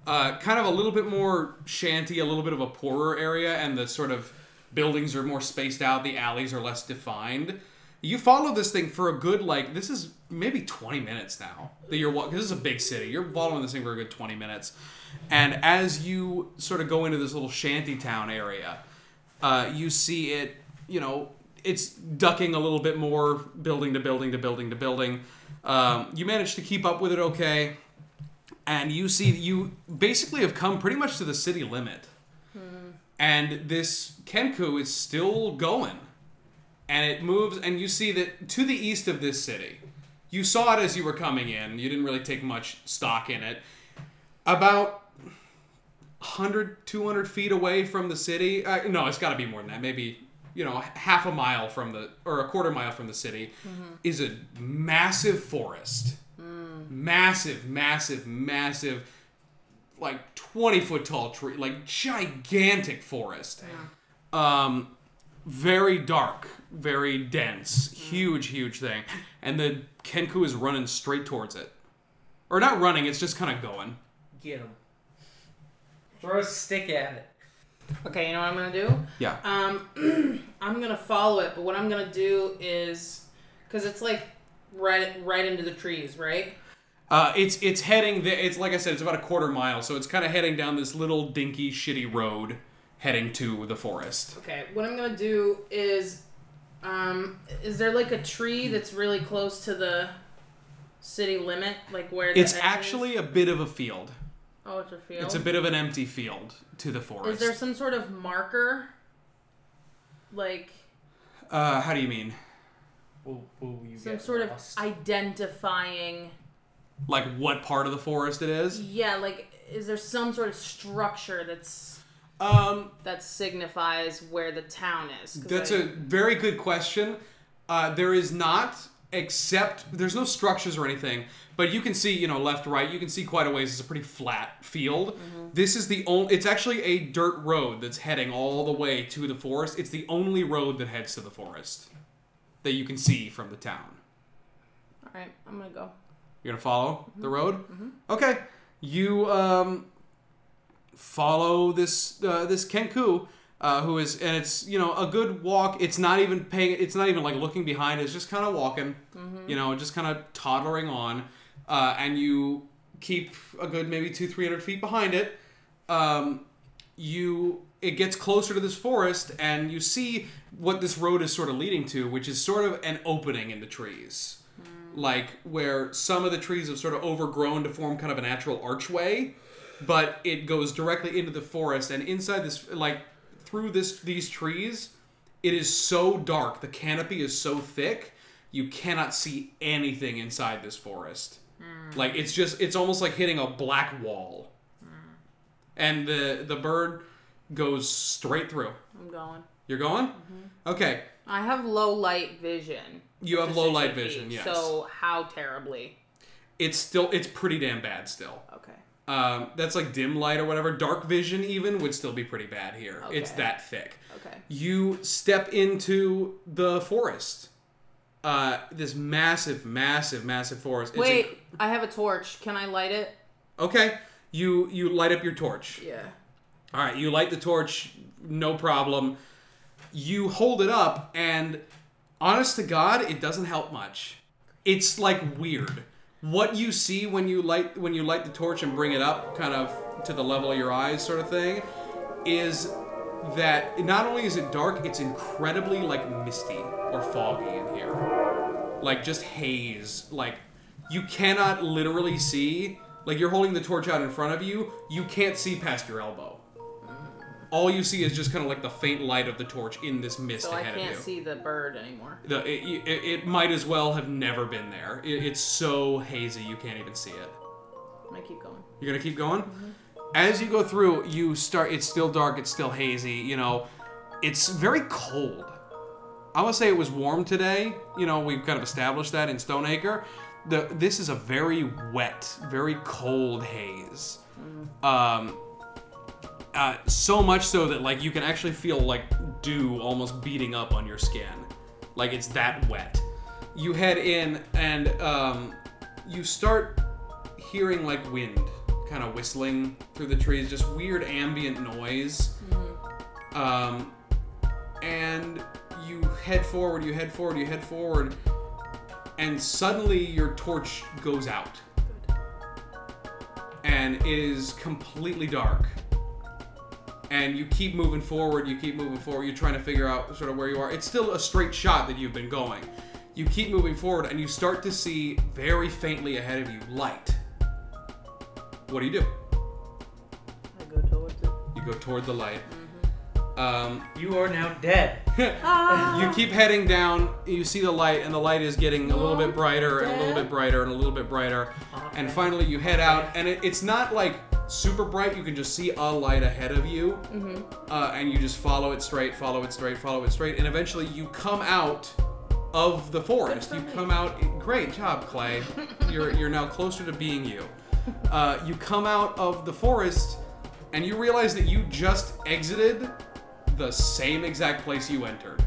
[SPEAKER 1] Uh, kind of a little bit more shanty a little bit of a poorer area and the sort of buildings are more spaced out the alleys are less defined. You follow this thing for a good like this is maybe 20 minutes now that you're walking this is a big city. You're following this thing for a good 20 minutes and as you sort of go into this little shanty town area uh, you see it you know it's ducking a little bit more building to building to building to building. Um, you manage to keep up with it okay. And you see you basically have come pretty much to the city limit. And this kenku is still going. And it moves and you see that to the east of this city you saw it as you were coming in. You didn't really take much stock in it about 100 200 feet away from the city uh, no it's got to be more than that maybe you know half a mile from the or a quarter mile from the city is a massive forest massive massive massive like 20 foot tall tree like gigantic forest yeah. um very dark, very dense, huge, huge thing. And the Kenku is running straight towards it. Or not running, it's just kind of going.
[SPEAKER 5] Get him. Throw a stick at it.
[SPEAKER 3] Okay, you know what I'm gonna do?
[SPEAKER 1] Yeah.
[SPEAKER 3] Um, I'm gonna follow it, but what I'm gonna do is, cause it's like right, right into the trees, right?
[SPEAKER 1] Uh, it's it's heading. The, it's like I said, it's about a quarter mile, so it's kind of heading down this little dinky, shitty road, heading to the forest.
[SPEAKER 3] Okay, what I'm gonna do is, um, is there like a tree that's really close to the city limit, like where the
[SPEAKER 1] It's actually
[SPEAKER 3] Is?
[SPEAKER 1] a bit of a field.
[SPEAKER 3] Oh, it's a field.
[SPEAKER 1] It's a bit of an empty field to the forest.
[SPEAKER 3] Is there some sort of marker? Like,
[SPEAKER 1] Uh, how do you mean?
[SPEAKER 5] will, will you
[SPEAKER 3] Some
[SPEAKER 5] get
[SPEAKER 3] sort of identifying.
[SPEAKER 1] Like what part of the forest it is?
[SPEAKER 3] Yeah, like is there some sort of structure that's
[SPEAKER 1] Um,
[SPEAKER 3] that signifies where the town is?
[SPEAKER 1] That's
[SPEAKER 3] I-
[SPEAKER 1] a very good question. Uh, there is not, except there's no structures or anything, but you can see, you know, left, right. You can see quite a ways. It's a pretty flat field. This is the only. It's actually a dirt road that's heading all the way to the forest. It's the only road that heads to the forest that you can see from the town.
[SPEAKER 3] All right, I'm gonna go.
[SPEAKER 1] You're gonna follow the road. Okay, you um, follow this uh, this Kenku, uh, who is, and it's you know a good walk. It's not even paying. It's not even like looking behind. It's just kind of walking. You know, just kind of toddling on, uh, and you keep a good maybe two three hundred feet behind it. Um, you it gets closer to this forest, and you see what this road is sort of leading to, which is sort of an opening in the trees like where some of the trees have sort of overgrown to form kind of a natural archway but it goes directly into the forest and inside this like through this these trees it is so dark. The canopy is so thick you cannot see anything inside this forest. Hmm. Like it's just it's almost like hitting a black wall. Hmm. And the the bird goes straight through.
[SPEAKER 3] I'm going.
[SPEAKER 1] you're going? Mm-hmm. Okay.
[SPEAKER 3] I have low light vision.
[SPEAKER 1] you have low light vision yes.
[SPEAKER 3] So how terribly?
[SPEAKER 1] it's still it's pretty damn bad still.
[SPEAKER 3] Okay.
[SPEAKER 1] Um, that's like dim light or whatever. Dark vision even would still be pretty bad here. It's that thick.
[SPEAKER 3] Okay.
[SPEAKER 1] You step into the forest. Uh, this massive, massive, massive forest. It's
[SPEAKER 3] Wait,
[SPEAKER 1] inc-
[SPEAKER 3] I have a torch. Can I light it?
[SPEAKER 1] okay. You you light up your torch.
[SPEAKER 3] Yeah.
[SPEAKER 1] All right. You light the torch. No problem. You hold it up, and honest to God, it doesn't help much. It's like weird. What you see when you light when you light the torch and bring it up, kind of to the level of your eyes, sort of thing, is that not only is it dark, it's incredibly like misty or foggy in here, like just haze. Like you cannot literally see. Like you're holding the torch out in front of you, you can't see past your elbow. All you see is just kind of like the faint light of the torch in this mist
[SPEAKER 3] So
[SPEAKER 1] ahead of you.
[SPEAKER 3] I can't see the bird anymore.
[SPEAKER 1] The, it, it, it might as well have never been there. It, it's so hazy you can't even see it.
[SPEAKER 3] I'm gonna keep going.
[SPEAKER 1] You're gonna keep going. As you go through, you start. It's still dark. It's still hazy. You know, it's very cold. I would say it was warm today. You know, we've kind of established that in Stoneacre. The this is a very wet, very cold haze. Um, uh, so much so that like you can actually feel like dew almost beating up on your skin, like it's that wet. You head in and um, you start hearing like wind kind of whistling through the trees, just weird ambient noise. Um, and you head forward, you head forward, you head forward, and suddenly your torch goes out. And it is completely dark. And you keep moving forward, you keep moving forward, you're trying to figure out sort of where you are. It's still a straight shot that you've been going. You keep moving forward, and you start to see very faintly ahead of you light. What do you do?
[SPEAKER 3] I go towards it.
[SPEAKER 1] You go toward the light. Um,
[SPEAKER 5] You are now dead.
[SPEAKER 1] you keep heading down. You see the light, and the light is getting a little bit brighter and a little bit brighter and a little bit brighter. And finally, you head out, and it, it's not like super bright. You can just see a light ahead of you, uh, and you just follow it straight, follow it straight, follow it straight, and eventually you come out of the forest. You come out. Great job, Clay. You're you're now closer to being you. Uh, you come out of the forest, and you realize that you just exited the same exact place you entered.